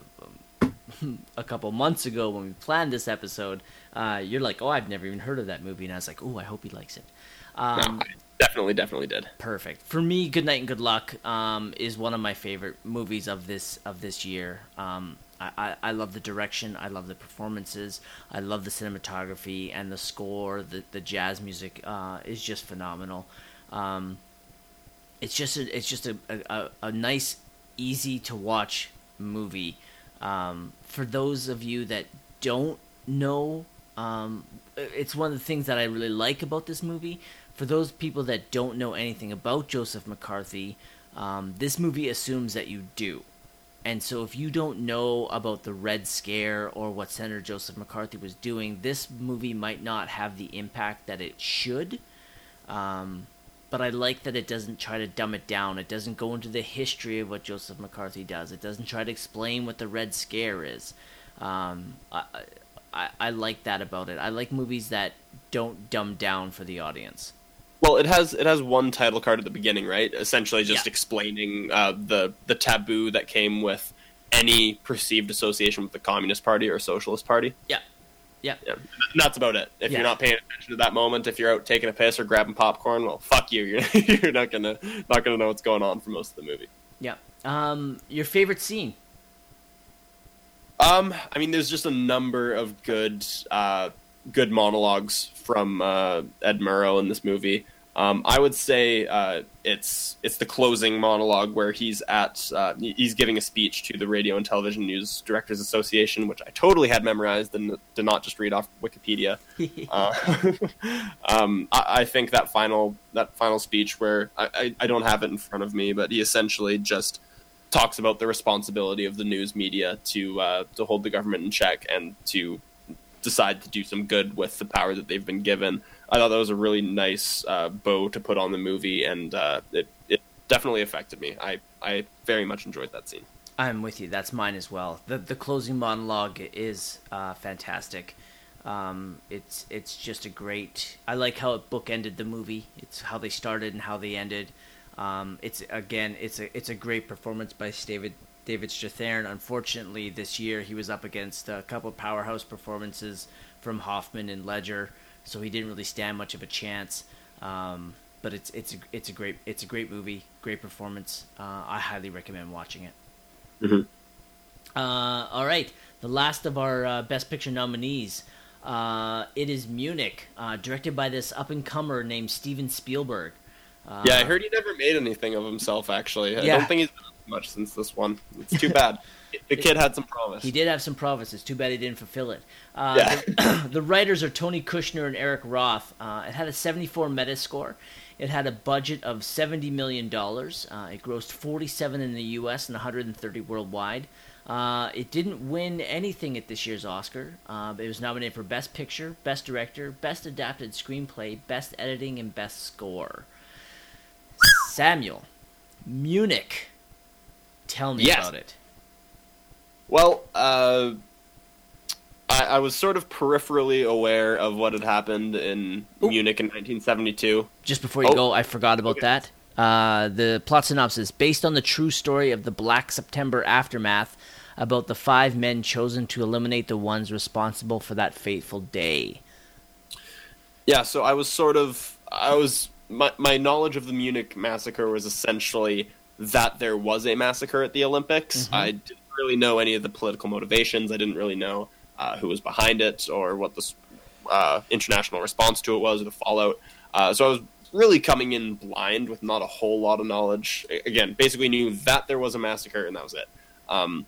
a couple months ago when we planned this episode, uh, you're like, oh, I've never even heard of that movie, and I was like, oh, I hope he likes it. Um, no, definitely, definitely did. Perfect for me. Good Night and Good Luck um, is one of my favorite movies of this of this year. Um, I, I, I, love the direction. I love the performances. I love the cinematography and the score. The the jazz music uh, is just phenomenal. Um, it's just a, it's just a, a, a nice, easy to watch movie. Um, for those of you that don't know, um, it's one of the things that I really like about this movie. For those people that don't know anything about Joseph McCarthy, um, this movie assumes that you do. And so, if you don't know about the Red Scare or what Senator Joseph McCarthy was doing, this movie might not have the impact that it should. Um, but I like that it doesn't try to dumb it down. It doesn't go into the history of what Joseph McCarthy does. It doesn't try to explain what the Red Scare is. Um, I, I, I like that about it. I like movies that don't dumb down for the audience. Well, it has it has one title card at the beginning, right? Essentially, just yeah. explaining uh, the the taboo that came with any perceived association with the Communist Party or Socialist Party. Yeah, yeah. yeah. That's about it. If yeah. you're not paying attention to that moment, if you're out taking a piss or grabbing popcorn, well, fuck you. You're, you're not gonna not gonna know what's going on for most of the movie. Yeah. Um, your favorite scene? Um, I mean, there's just a number of good uh, good monologues from uh, Ed Murrow in this movie. Um, I would say uh, it's it's the closing monologue where he's at uh, he's giving a speech to the Radio and Television News Directors Association, which I totally had memorized and did not just read off Wikipedia. uh, um, I, I, think that final that final speech where I, I, I, don't have it in front of me, but he essentially just talks about the responsibility of the news media to uh, to hold the government in check and to decide to do some good with the power that they've been given. I thought that was a really nice uh, bow to put on the movie, and uh, it it definitely affected me. I I very much enjoyed that scene. I'm with you. That's mine as well. the The closing monologue is uh, fantastic. Um, it's it's just a great. I like how it bookended the movie. It's how they started and how they ended. Um, it's again, it's a it's a great performance by David David Strathairn. Unfortunately, this year he was up against a couple powerhouse performances from Hoffman and Ledger so he didn't really stand much of a chance. Um, but it's it's a, it's a great it's a great movie, great performance. Uh, I highly recommend watching it. Mm-hmm. Uh, all right, the last of our uh, Best Picture nominees. Uh, it is Munich, uh, directed by this up and comer named Steven Spielberg. Uh, yeah, I heard he never made anything of himself. Actually, I yeah. don't think he's done much since this one. It's too bad. the kid had some promise. He did have some promise. It's too bad he didn't fulfill it. Uh, yeah. the, the, writers are Tony Kushner and Eric Roth. Uh, it had a 74 Metascore. It had a budget of $70 million. Uh, it grossed 47 in the U.S. and 130 worldwide. Uh, it didn't win anything at this year's Oscar. Uh, it was nominated for Best Picture, Best Director, Best Adapted Screenplay, Best Editing, and Best Score. Samuel, Munich. Tell me Yes. about it. Well, uh, I, I was sort of peripherally aware of what had happened in. Munich in 1972. Just before you Oh. go, I forgot about Okay. that. Uh, the plot synopsis based on the true story of the Black September aftermath about the five men chosen to eliminate the ones responsible for that fateful day. Yeah, so I was sort of I was my my knowledge of the Munich massacre was essentially that there was a massacre at the Olympics. Mhm. I didn't really know any of the political motivations. I didn't really know uh, who was behind it or what the uh, international response to it was or the fallout. Uh, so I was really coming in blind with not a whole lot of knowledge. Again, basically knew that there was a massacre and that was it. Um,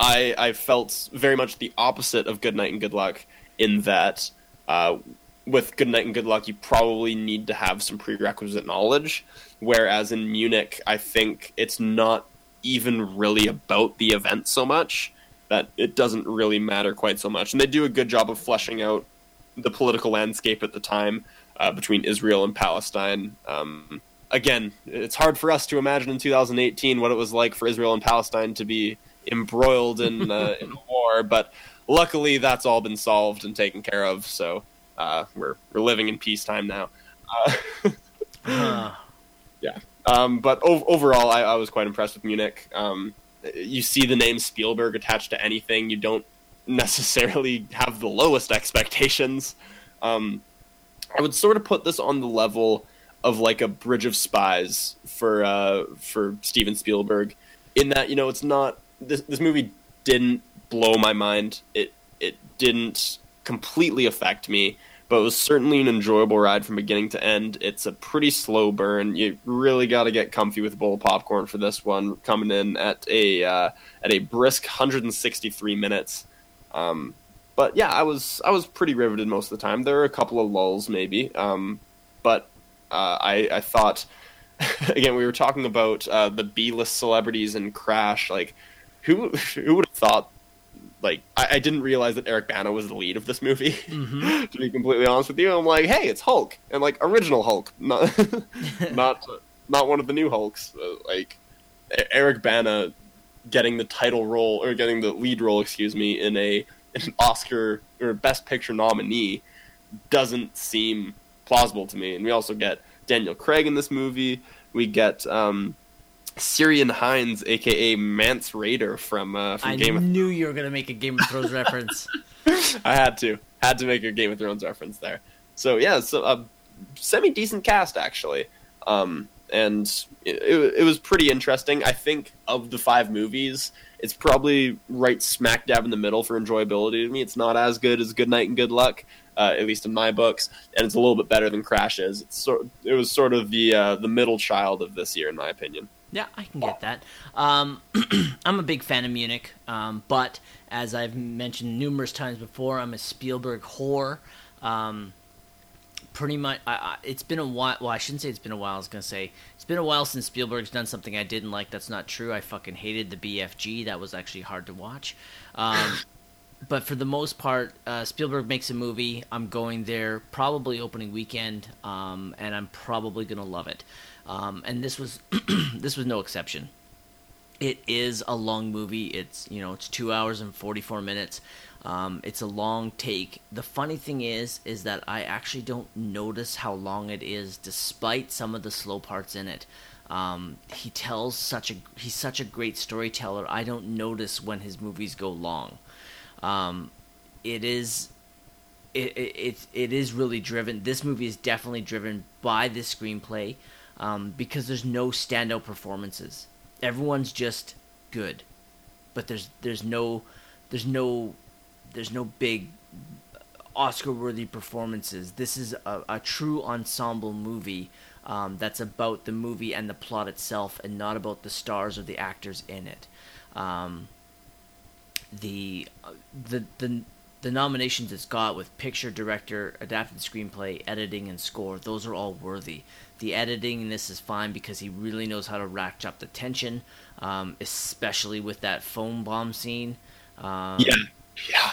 I I felt very much the opposite of Good Night and Good Luck in that uh, with Good Night and Good Luck you probably need to have some prerequisite knowledge, whereas in Munich I think it's not even really about the event so much that it doesn't really matter quite so much, and they do a good job of fleshing out the political landscape at the time uh, between Israel and Palestine. Um, again, it's hard for us to imagine in 2018 what it was like for Israel and Palestine to be embroiled in, uh, in war, but luckily that's all been solved and taken care of. So uh, we're we're living in peacetime now. Uh, Huh. um, but ov- overall, I, I was quite impressed with Munich. Um, you see the name Spielberg attached to anything, you don't necessarily have the lowest expectations. Um, I would sort of put this on the level of like a Bridge of Spies for uh, for Steven Spielberg, in that you know it's not this this movie didn't blow my mind. It it didn't completely affect me, but it was certainly an enjoyable ride from beginning to end. It's a pretty slow burn. You really got to get comfy with a bowl of popcorn for this one, coming in at a uh, at a brisk 163 minutes. Um, but yeah, I was I was pretty riveted most of the time. There were a couple of lulls maybe, um, but uh, I I thought again we were talking about uh, the B list celebrities and Crash. Like who who would have thought? Like I, I didn't realize that Eric Bana was the lead of this movie. Mhm. to be completely honest with you, I'm like, hey, it's Hulk and like original Hulk, not not not one of the new Hulks. Like Eric Bana getting the title role or getting the lead role, excuse me, in a in an Oscar or Best Picture nominee doesn't seem plausible to me. And we also get Daniel Craig in this movie. We get um, Syrian Hinds, aka Mance Rayder from uh, from I Game of knew you were gonna make a Game of Thrones reference. I had to had to make a Game of Thrones reference there. So yeah, so a semi decent cast actually, um, and it, it, it was pretty interesting. I think of the five movies, it's probably right smack dab in the middle for enjoyability to me. It's not as good as Good Night and Good Luck, uh, at least in my books, and it's a little bit better than Crash is. It's sort it was sort of the uh, the middle child of this year, in my opinion. Yeah, I can get that. Um, I'm a big fan of Munich, um, but as I've mentioned numerous times before, I'm a Spielberg whore. Um, pretty much, I, I, it's been a while. Well, I shouldn't say it's been a while. I was gonna say it's been a while since Spielberg's done something I didn't like. That's not true. I fucking hated the BFG. That was actually hard to watch. Um, but for the most part, uh, Spielberg makes a movie. I'm going there probably opening weekend, um, and I'm probably gonna love it. Um, and this was this was no exception. It is a long movie. It's you know it's two hours and forty four minutes. Um, it's a long take. The funny thing is, is that I actually don't notice how long it is, despite some of the slow parts in it. Um, he tells such a he's such a great storyteller. I don't notice when his movies go long. Um, it is it, it it it is really driven. This movie is definitely driven by this screenplay um, because there's no standout performances. Everyone's just good, but there's there's no there's no there's no big Oscar-worthy performances. This is a, a true ensemble movie um, that's about the movie and the plot itself, and not about the stars or the actors in it. Um, the uh, the the the nominations it's got with picture, director, adapted screenplay, editing, and score, those are all worthy. The editing in this is fine because he really knows how to rack up the tension, um, especially with that phone bomb scene. Um, yeah, yeah.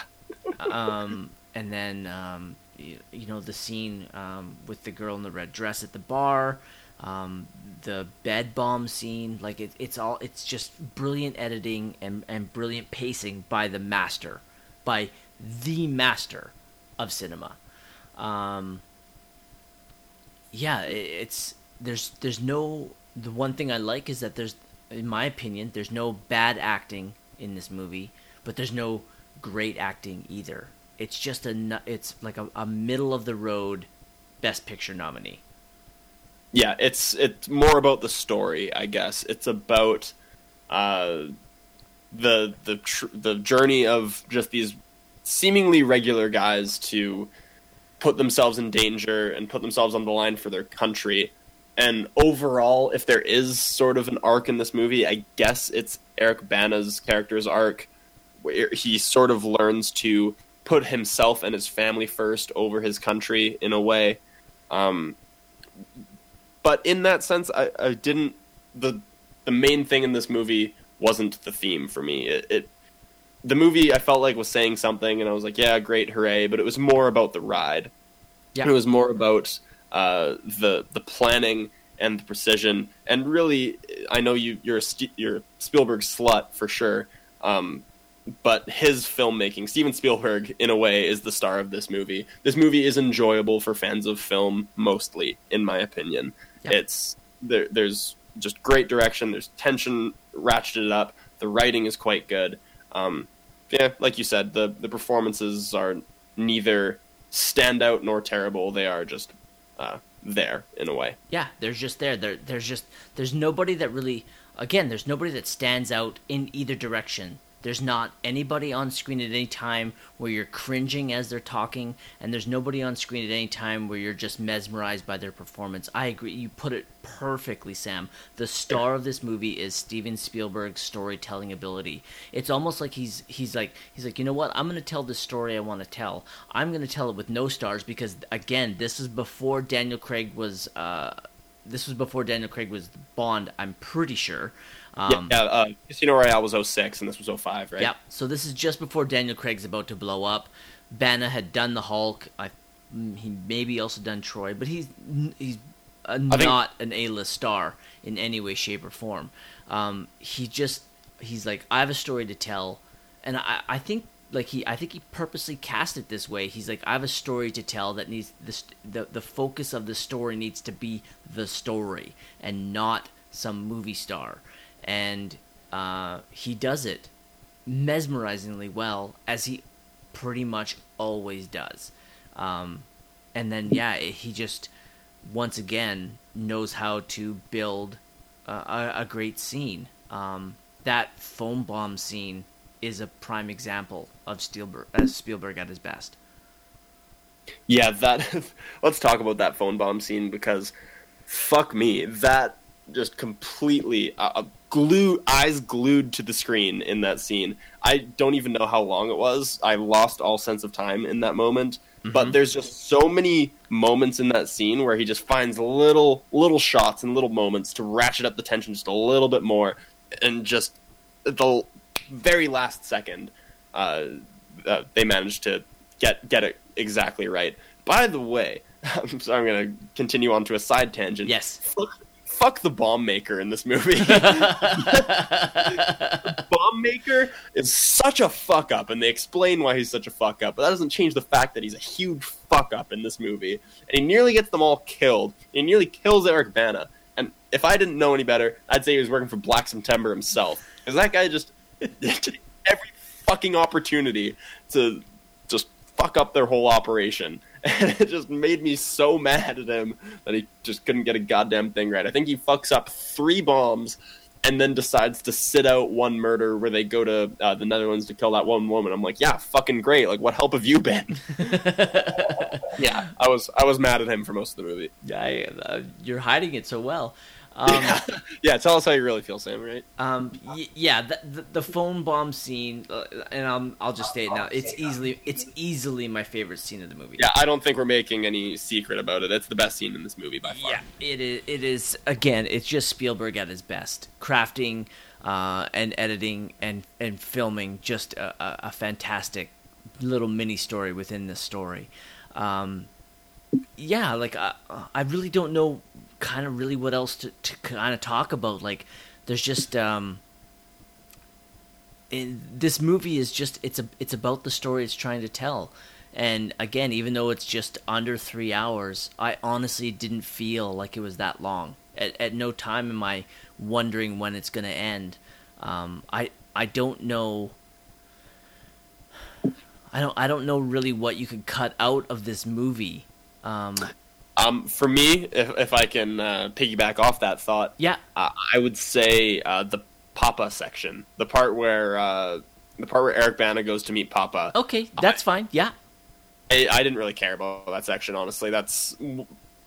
um, and then um, you, you know the scene um, with the girl in the red dress at the bar, um, the bed bomb scene. Like it, it's all it's just brilliant editing and and brilliant pacing by the master, by the master of cinema. Um, yeah, it, it's there's there's no the one thing I like is that there's in my opinion there's no bad acting in this movie, but there's no great acting either. It's just a it's like a, a middle of the road best picture nominee. Yeah, it's it's more about the story, I guess. It's about uh, the the tr- the journey of just these seemingly regular guys to put themselves in danger and put themselves on the line for their country. And overall, if there is sort of an arc in this movie, I guess it's Eric Bana's character's arc, where he sort of learns to put himself and his family first over his country in a way. Um, but in that sense, I, I didn't. the The main thing in this movie wasn't the theme for me. It, it the movie I felt like was saying something, and I was like, yeah, great, hooray! But it was more about the ride. Yeah. It was more about uh, the the planning and the precision, and really, I know you you're a St- you're a Spielberg slut for sure. Um, but his filmmaking, Steven Spielberg, in a way, is the star of this movie. This movie is enjoyable for fans of film, mostly, in my opinion. Yeah. It's there, there's just great direction. There's tension ratcheted up. The writing is quite good. Um, yeah, like you said, the the performances are neither standout nor terrible. They are just uh, there in a way. Yeah, they're just there. There, there's just there's nobody that really. Again, there's nobody that stands out in either direction. There's not anybody on screen at any time where you're cringing as they're talking, and there's nobody on screen at any time where you're just mesmerized by their performance. I agree. You put it perfectly, Sam. The star of this movie is Steven Spielberg's storytelling ability. It's almost like he's he's like he's like, you know what? I'm to tell the story I want to tell. I'm to tell it with no stars because again, this is before Daniel Craig was. Uh, this was before Daniel Craig was Bond. I'm pretty sure. Um, yeah, uh, Casino Royale was 06 and this was 05, right? Yeah. So this is just before Daniel Craig's about to blow up. Bana had done the Hulk. I, he maybe also done Troy, but he's he's a, not an A-list star in any way, shape, or form. Um, he just he's like I have a story to tell, and I I think like he I think he purposely cast it this way. He's like I have a story to tell that needs this the the focus of the story needs to be the story and not some movie star and uh, he does it mesmerizingly well, as he pretty much always does. Um, and then, yeah, he just once again knows how to build a, a great scene. Um, that phone bomb scene is a prime example of Spielberg, uh, Spielberg at his best. Yeah, that. let's talk about that phone bomb scene because, fuck me, that just completely uh, glued eyes glued to the screen in that scene. I don't even know how long it was. I lost all sense of time in that moment. Mm-hmm. But there's just so many moments in that scene where he just finds little little shots and little moments to ratchet up the tension just a little bit more, and just the very last second, uh, uh, they managed to get get it exactly right. By the way, so I'm going to continue on to a side tangent. Yes. Fuck, the bomb maker in this movie. bomb maker is such a fuck up, and they explain why he's such a fuck up, but that doesn't change the fact that he's a huge fuck up in this movie. And he nearly gets them all killed. He nearly kills Eric Bana. And if I didn't know any better, I'd say he was working for Black September himself. Because that guy just every fucking opportunity to just fuck up their whole operation. And it just made me so mad at him that he just couldn't get a goddamn thing right. I think he fucks up three bombs and then decides to sit out one murder where they go to uh, the Netherlands to kill that one woman. I'm like, yeah, fucking great. Like, what help have you been? yeah, I was I was mad at him for most of the movie. Yeah, uh, you're hiding it so well. Um, yeah. tell us how you really feel, Sam. Right? Um, y- yeah, the, the, the phone bomb scene, uh, and I'll, I'll just say it now. It's easily it's easily my favorite scene of the movie. Yeah, I don't think we're making any secret about it. It's the best scene in this movie by far. Yeah, it is. It is again. It's just Spielberg at his best, crafting uh, and editing and and filming just a, a, a fantastic little mini story within the story. Um, yeah, like I, I really don't know, kind of really what else to, to kind of talk about. Like, there's just um, in, this movie is just it's a it's about the story it's trying to tell. And again, even though it's just under three hours, I honestly didn't feel like it was that long. At, at no time am I wondering when it's going to end. Um, I I don't know. I don't I don't know really what you could cut out of this movie. Um, Um, for me, if, if I can uh, piggyback off that thought, yeah, uh, I would say uh, the Papa section, the part where uh, the part where Eric Bana goes to meet Papa. okay, that's fine. Yeah, I, I didn't really care about that section, honestly. That's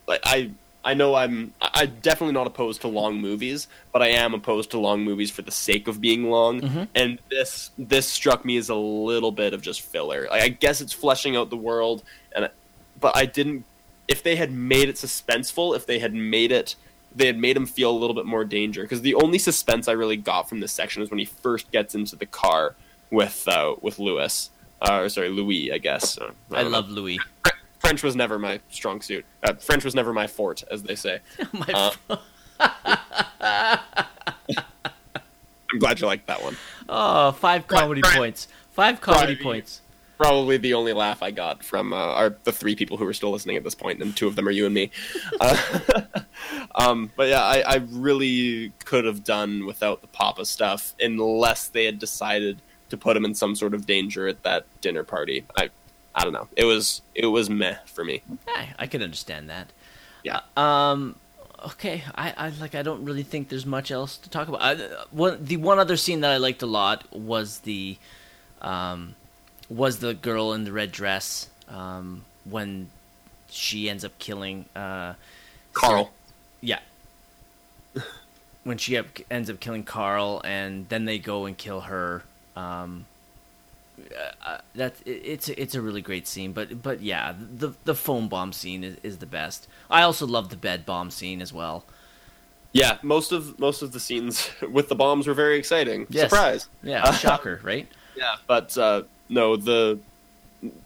like I I know I'm I am definitely not opposed to long movies, but I am opposed to long movies for the sake of being long. Mhm. And this this struck me as a little bit of just filler. Like I guess it's fleshing out the world, and but I didn't. If they had made it suspenseful, if they had made it, they had made him feel a little bit more danger. Because the only suspense I really got from this section is when he first gets into the car with uh, with Louis. Uh, or sorry, Louis, I guess. Uh, I, don't know. love Louis. French was never my strong suit. Uh, French was never my fort, as they say. My Uh, I'm glad you liked that one. oh, five comedy Brian- points. Five comedy Brian, points. Probably the only laugh I got from uh, are the three people who are still listening at this point, and two of them are you and me. Uh, um, but yeah, I, I really could have done without the Papa stuff, unless they had decided to put him in some sort of danger at that dinner party. I, I don't know. It was it was meh for me. I, I can understand that. Yeah. Uh, um. Okay. I, I like. I don't really think there's much else to talk about. I, one the one other scene that I liked a lot was the, um, was the girl in the red dress. Um, when she ends up killing uh, Carl. yeah. when she up, ends up killing Carl, and then they go and kill her. Um, uh, that it, it's it's a really great scene, but but yeah, the the phone bomb scene is, is the best. I also love the bed bomb scene as well. Yeah, most of most of the scenes with the bombs were very exciting. Yes. Surprise. Yeah, Uh, shocker, right? Yeah, but uh, no, the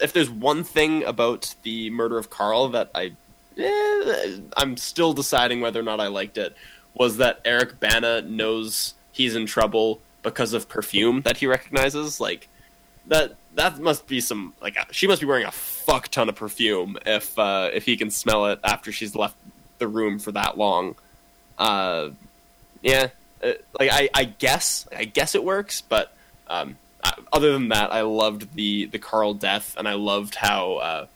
if there's one thing about the murder of Carl that I eh, I'm still deciding whether or not I liked it was that Eric Bana knows he's in trouble because of perfume that he recognizes. Like that that must be some like she must be wearing a fuck ton of perfume if uh, if he can smell it after she's left the room for that long. Uh, yeah, uh, like I, I guess I guess it works, but um, other than that, I loved the the Carl death, and I loved how uh,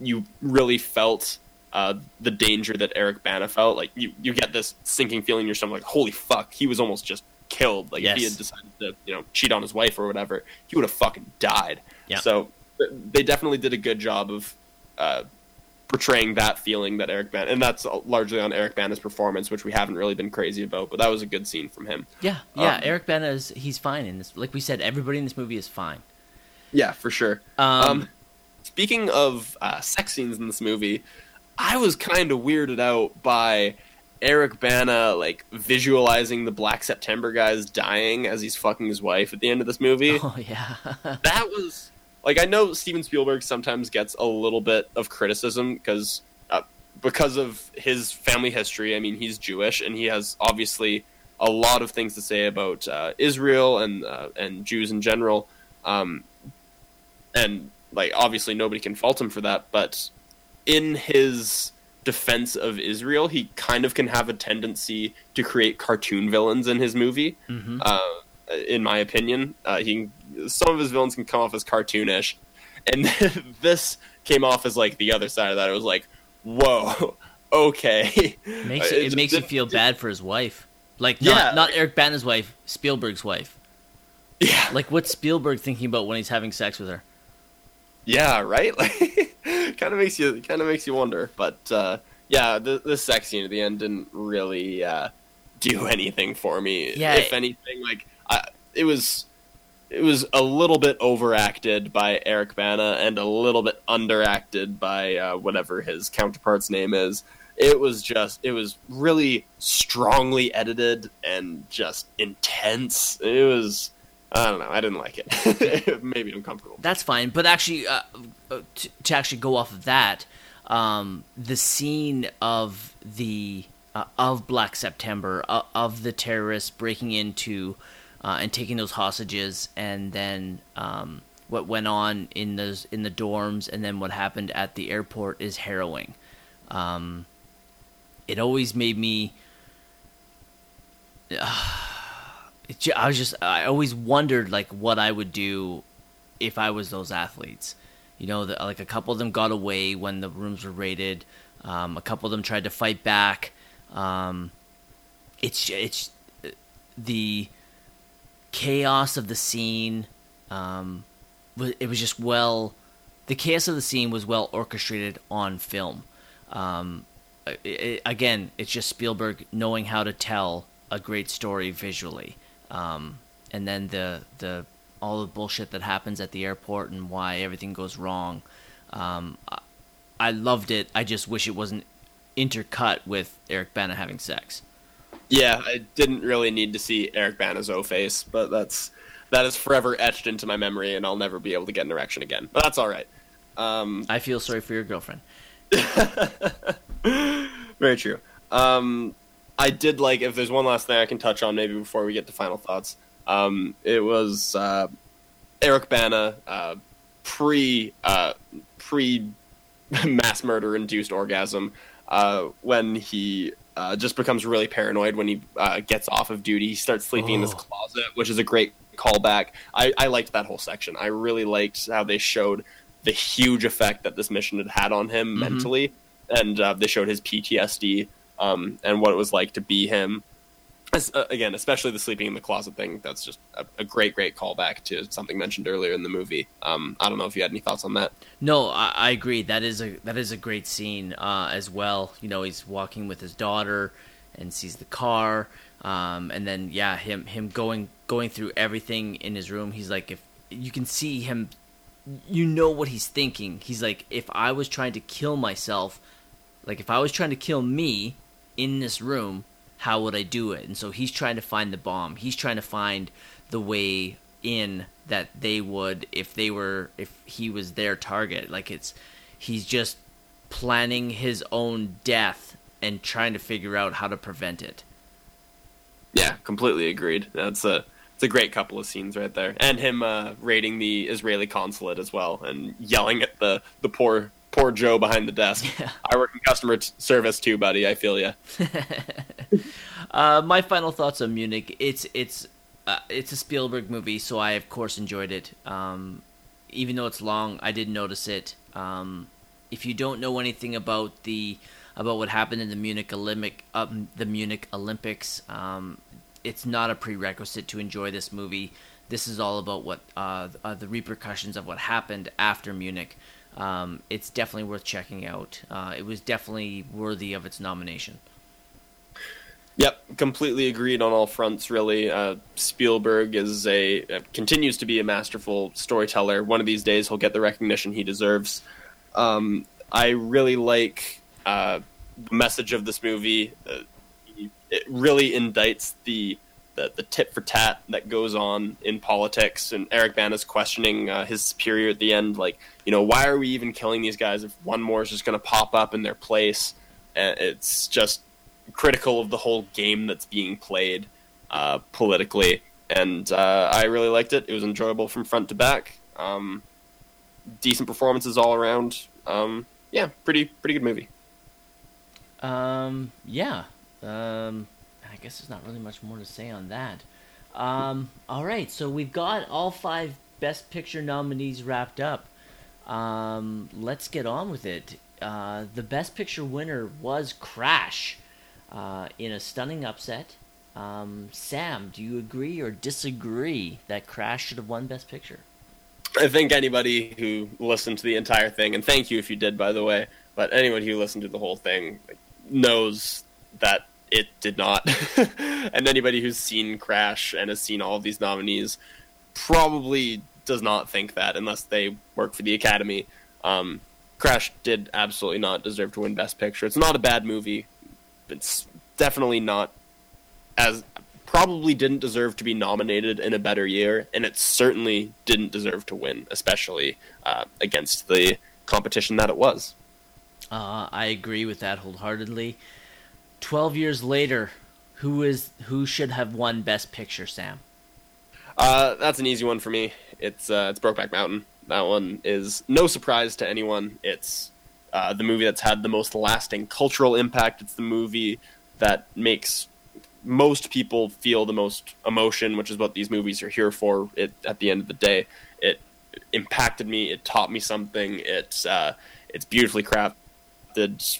you really felt uh, the danger that Eric Bana felt. Like you, you get this sinking feeling in your stomach, like holy fuck, he was almost just killed. Like if he had decided to you know cheat on his wife or whatever, he would have fucking died. Yeah. So they definitely did a good job of. Uh, portraying that feeling that Eric Bana, and that's largely on Eric Bana's performance, which we haven't really been crazy about, but that was a good scene from him. Yeah, yeah. Um, Eric Bana is he's fine in this. Like we said, everybody in this movie is fine. Yeah, for sure. Um, Um, speaking of uh, sex scenes in this movie, I was kind of weirded out by Eric Bana like visualizing the Black September guys dying as he's fucking his wife at the end of this movie. oh yeah, That was like I know Steven Spielberg sometimes gets a little bit of criticism because uh, because of his family history. I mean, he's Jewish and he has obviously a lot of things to say about uh, Israel and uh, and Jews in general. Um, and like obviously nobody can fault him for that, but in his defense of Israel, he kind of can have a tendency to create cartoon villains in his movie. hmm Uh, in my opinion, uh, he some of his villains can come off as cartoonish, and this came off as like the other side of that. It was like, whoa, okay. makes Uh, it, it makes you just- feel bad for his wife. Like Yeah. not not Eric Bana's wife, Spielberg's wife. Yeah, Like what's Spielberg thinking about when he's having sex with her? yeah, right. Like, kind of makes you kind of makes you wonder. But uh, yeah, the, the sex scene at the end didn't really uh, do anything for me. Yeah, if anything, like I, it was, it was a little bit overacted by Eric Bana and a little bit underacted by uh, whatever his counterpart's name is. It was just, it was really strongly edited and just intense. It was, I don't know, I didn't like it. Maybe uncomfortable. That's fine, but actually, uh, uh, to, to actually go off of that, um, the scene of the uh, of Black September uh, of the terrorists breaking into uh, and taking those hostages, and then um, what went on in those in the dorms, and then what happened at the airport is harrowing. Um, it always made me. it I was just I always wondered like what I would do if I was those athletes. You know, the, like a couple of them got away when the rooms were raided. Um, a couple of them tried to fight back. Um, it's it's the chaos of the scene um, it was just well, the chaos of the scene was well orchestrated on film. Um, i i again, it's just Spielberg knowing how to tell a great story visually, um, and then the the all the bullshit that happens at the airport and why everything goes wrong. Um, I, I loved it. I just wish it wasn't intercut with Eric Bana having sex. Yeah, I didn't really need to see Eric Bana's O face, but that's that is forever etched into my memory, and I'll never be able to get an erection again. But that's all right. Um, I feel sorry for your girlfriend. very true. Um, I did like if there's one last thing I can touch on maybe before we get to final thoughts. Um, it was uh, Eric Bana uh, pre uh, pre mass murder induced orgasm uh, when he uh, just becomes really paranoid when he uh, gets off of duty. He starts sleeping in his Oh. closet, which is a great callback. I, I liked that whole section. I really liked how they showed the huge effect that this mission had had on him Mhm. mentally, and uh, they showed his PTSD um, and what it was like to be him. Uh, again, especially the sleeping in the closet thing. That's just a, a great, great callback to something mentioned earlier in the movie. Um, I don't know if you had any thoughts on that. No, I, I agree. That is a that is a great scene uh, as well. You know, he's walking with his daughter and sees the car, um, and then yeah, him him going going through everything in his room. He's like, if you can see him, you know what he's thinking. He's like, if I was trying to kill myself, like if I was trying to kill me in this room, how would I do it? And so he's trying to find the bomb. He's trying to find the way in that they would if they were if he was their target. Like it's he's just planning his own death and trying to figure out how to prevent it. Yeah, completely agreed. That's a it's a great couple of scenes right there, and him uh, raiding the Israeli consulate as well, and yelling at the the poor poor Joe behind the desk. Yeah. I work in customer t- service too, buddy. I feel you. Uh, my final thoughts on Munich. It's it's uh, it's a Spielberg movie, so I of course enjoyed it. Um, even though it's long, I did notice it. Um, if you don't know anything about the about what happened in the Munich Olympic um, the Munich Olympics, um, it's not a prerequisite to enjoy this movie. This is all about what uh, uh, the repercussions of what happened after Munich. Um, it's definitely worth checking out. Uh, it was definitely worthy of its nomination. Yep, completely agreed on all fronts. Really, uh, Spielberg is a uh, continues to be a masterful storyteller. One of these days, he'll get the recognition he deserves. Um, I really like uh, the message of this movie. Uh, it really indicts the, the the tit for tat that goes on in politics. And Eric Bana's questioning uh, his superior at the end, like, you know, why are we even killing these guys if one more is just going to pop up in their place? And it's just critical of the whole game that's being played uh, politically, and uh, I really liked it. It was enjoyable from front to back. Um, decent performances all around. Um, yeah, pretty pretty good movie. Um, yeah. Um, guess there's not really much more to say on that. Um, all right, so we've got all five Best Picture nominees wrapped up. Um, let's get on with it. Uh, the Best Picture winner was Crash uh, in a stunning upset. Um, Sam, do you agree or disagree that Crash should have won Best Picture? I think anybody who listened to the entire thing, and thank you if you did, by the way, but anyone who listened to the whole thing knows that it did not. and anybody who's seen Crash and has seen all of these nominees probably does not think that unless they work for the Academy. Um, Crash did absolutely not deserve to win Best Picture. It's not a bad movie. It's definitely not as probably didn't deserve to be nominated in a better year, and it certainly didn't deserve to win, especially uh, against the competition that it was. Uh, I agree with that wholeheartedly. Twelve years later, who is who should have won Best Picture, Sam? Uh, that's an easy one for me. It's uh, it's Brokeback Mountain. That one is no surprise to anyone. It's uh, the movie that's had the most lasting cultural impact. It's the movie that makes most people feel the most emotion, which is what these movies are here for. It at the end of the day, it impacted me. It taught me something. It's uh, it's beautifully crafted,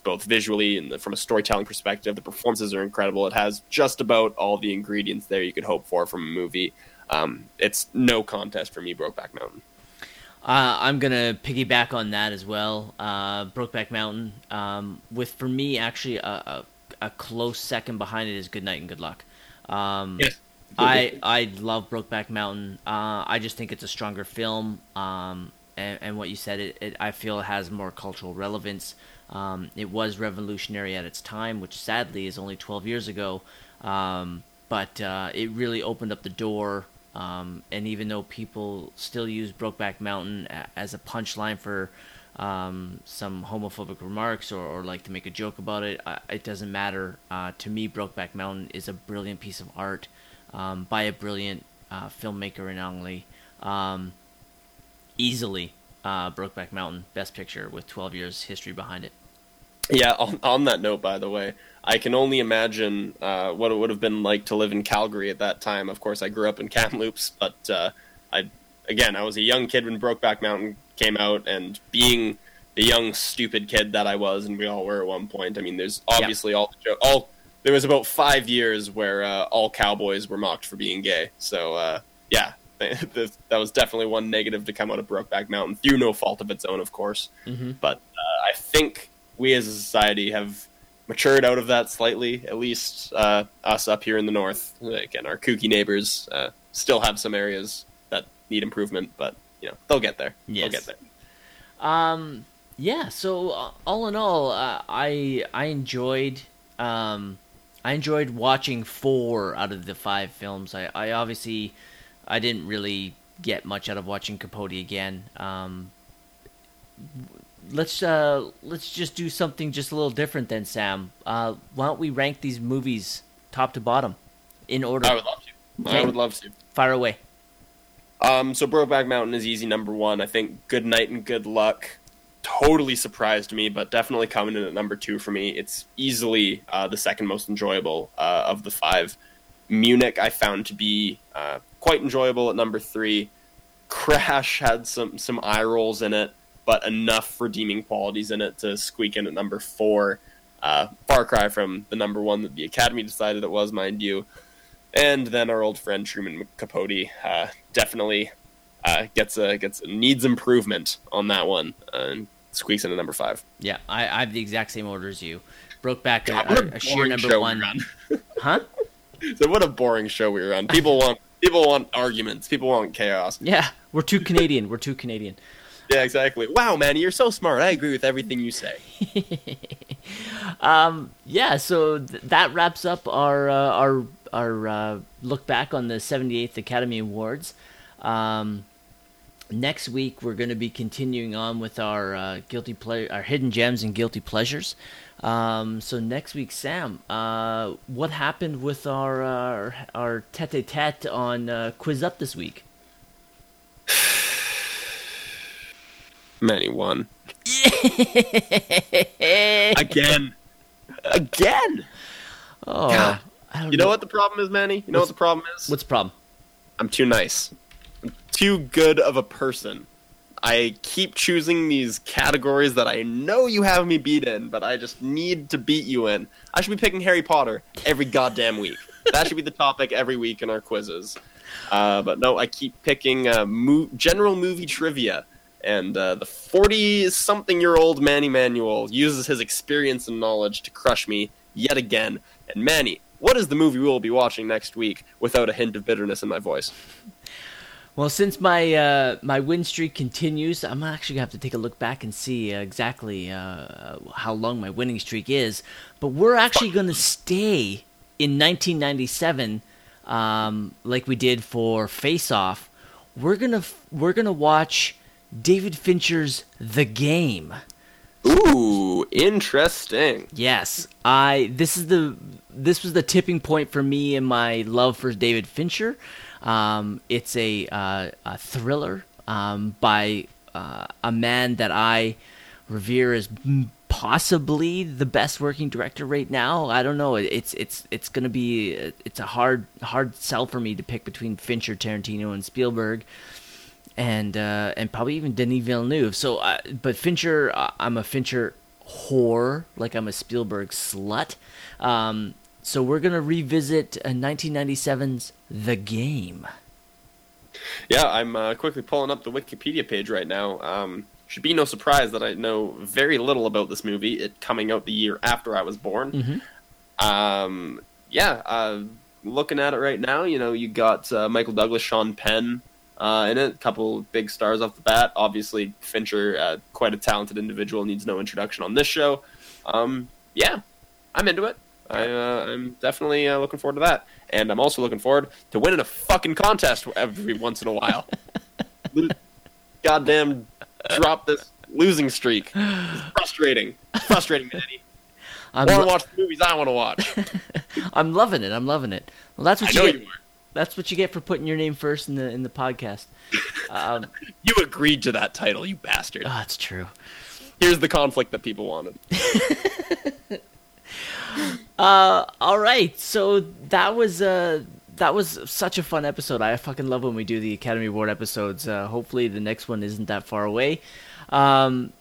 both visually and from a storytelling perspective. The performances are incredible. It has just about all the ingredients there you could hope for from a movie. Um, it's no contest for me, Brokeback Mountain. Uh, I'm gonna piggyback on that as well. Uh, Brokeback Mountain, um, with for me actually a, a, a, close second behind it is Good Night and Good Luck. Um, yes. I I love Brokeback Mountain. Uh, I just think it's a stronger film. Um, and, and, what you said, it, it, I feel it has more cultural relevance. Um, it was revolutionary at its time, which sadly is only 12 years ago. Um, but uh, it really opened up the door um, and even though people still use Brokeback Mountain as a punchline for um, some homophobic remarks or, or, like to make a joke about it, uh, it doesn't matter. Uh, to me, Brokeback Mountain is a brilliant piece of art um, by a brilliant uh, filmmaker in Ang Lee. Um, easily, uh, Brokeback Mountain, Best Picture with 12 years history behind it. Yeah, on, on that note, by the way, I can only imagine uh, what it would have been like to live in Calgary at that time. Of course, I grew up in Kamloops, but uh, I again I was a young kid when Brokeback Mountain came out, and being the young stupid kid that I was, and we all were at one point. I mean, there's obviously all all there was about five years where uh, all cowboys were mocked for being gay. So uh, yeah, that was definitely one negative to come out of Brokeback Mountain through no fault of its own, of course. Mm-hmm. But uh, I think we as a society have matured out of that slightly. At least uh, us up here in the north, again, our kooky neighbors uh, still have some areas that need improvement, but you know they'll get there. Yes. They'll get there. Um. Yeah. So uh, all in all, uh, I I enjoyed um I enjoyed watching four out of the five films. I I obviously I didn't really get much out of watching Capote again. Um, let's uh, let's just do something just a little different then, Sam. Uh, why don't we rank these movies top to bottom in order? I would love to. Okay. I would love to. Fire away. Um, so Brokeback Mountain is easy number one. I think Good Night and Good Luck totally surprised me, but definitely coming in at number two for me. It's easily uh, the second most enjoyable uh, of the five. Munich I found to be uh, quite enjoyable at number three. Crash had some some eye rolls in it but enough redeeming qualities in it to squeak in at number four. Uh, far cry from the number one that the Academy decided it was, mind you. And then our old friend Truman Capote uh, definitely uh, gets a gets needs improvement on that one and squeaks in at number five. Yeah, I, I have the exact same order as you. Broke back God, a, a, a sheer number one. huh? So what a boring show we were on. People want people want arguments. People want chaos. Yeah, we're too Canadian. We're too Canadian. Yeah, exactly. Wow, man, you're so smart. I agree with everything you say. um, yeah, so th- that wraps up our uh, our our uh, look back on the 78th Academy Awards. Um, next week we're going to be continuing on with our uh, guilty ple- our hidden gems and guilty pleasures. Um, so next week, Sam, uh, what happened with our our, our tete-a-tete on uh, QuizUp this week? Manny won. Again. Again. Oh. God. You know, know what the problem is, Manny? You know what's, what the problem is? What's the problem? I'm too nice. Too good of a person. I keep choosing these categories that I know you have me beat in, but I just need to beat you in. I should be picking Harry Potter every goddamn week. that should be the topic every week in our quizzes. Uh, but no, I keep picking uh, mo- general movie trivia and uh, the 40 something year old Manny Manuel uses his experience and knowledge to crush me yet again. And Manny, what is the movie we will be watching next week without a hint of bitterness in my voice? Well, since my uh, my win streak continues, I'm actually gonna have to take a look back and see uh, exactly uh, how long my winning streak is. But we're actually gonna stay in 1997, um, like we did for Face Off. We're gonna we're gonna watch David Fincher's The Game. Ooh, interesting. Yes, I. This is the this was the tipping point for me and my love for David Fincher. Um, it's a, uh, a thriller um, by uh, a man that I revere as possibly the best working director right now. I don't know. It's it's it's gonna be it's a hard hard sell for me to pick between Fincher, Tarantino, and Spielberg, and uh, and probably even Denis Villeneuve. So, uh, but Fincher, uh, I'm a Fincher whore, like I'm a Spielberg slut. Um, so we're gonna revisit 1997's The Game. Yeah, I'm uh, quickly pulling up the Wikipedia page right now. Um, should be no surprise that I know very little about this movie. It coming out the year after I was born. Mm-hmm. Um, yeah, uh, looking at it right now, you know, you got uh, Michael Douglas, Sean Penn uh, in it, a couple big stars off the bat. Obviously, Fincher, uh, quite a talented individual, needs no introduction on this show. Um, yeah, I'm into it. I, uh, I'm definitely uh, looking forward to that, and I'm also looking forward to winning a fucking contest every once in a while. Goddamn, drop this losing streak. It's frustrating. It's frustrating, Manny. I want to lo- watch the movies I want to watch. I'm loving it. I'm loving it. Well, that's what I you know get. you are. That's what you get for putting your name first in the in the podcast. Um, You agreed to that title, you bastard. oh, that's true. Here's the conflict that people wanted. Uh, all right. So that was uh that was such a fun episode. I fucking love when we do the Academy Award episodes. Uh, hopefully the next one isn't that far away. Um,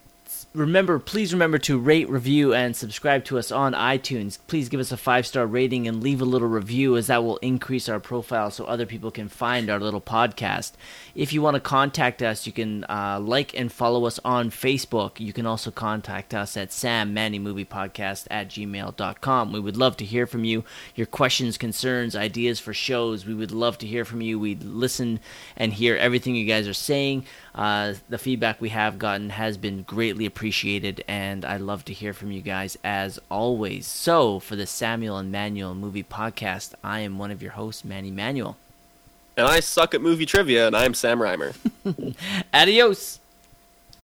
remember, please remember to rate, review, and subscribe to us on iTunes. Please give us a five star rating and leave a little review, as that will increase our profile so other people can find our little podcast. If you want to contact us, you can uh, like and follow us on Facebook. You can also contact us at sammanymoviepodcast at gmail.com. We would love to hear from you. Your questions, concerns, ideas for shows. We would love to hear from you. We'd listen and hear everything you guys are saying. Uh, the feedback we have gotten has been greatly appreciated, and I love to hear from you guys as always. So, for the Samuel and Manuel Movie Podcast, I am one of your hosts, Manny Manuel. And I suck at movie trivia, and I'm Sam Reimer. Adios!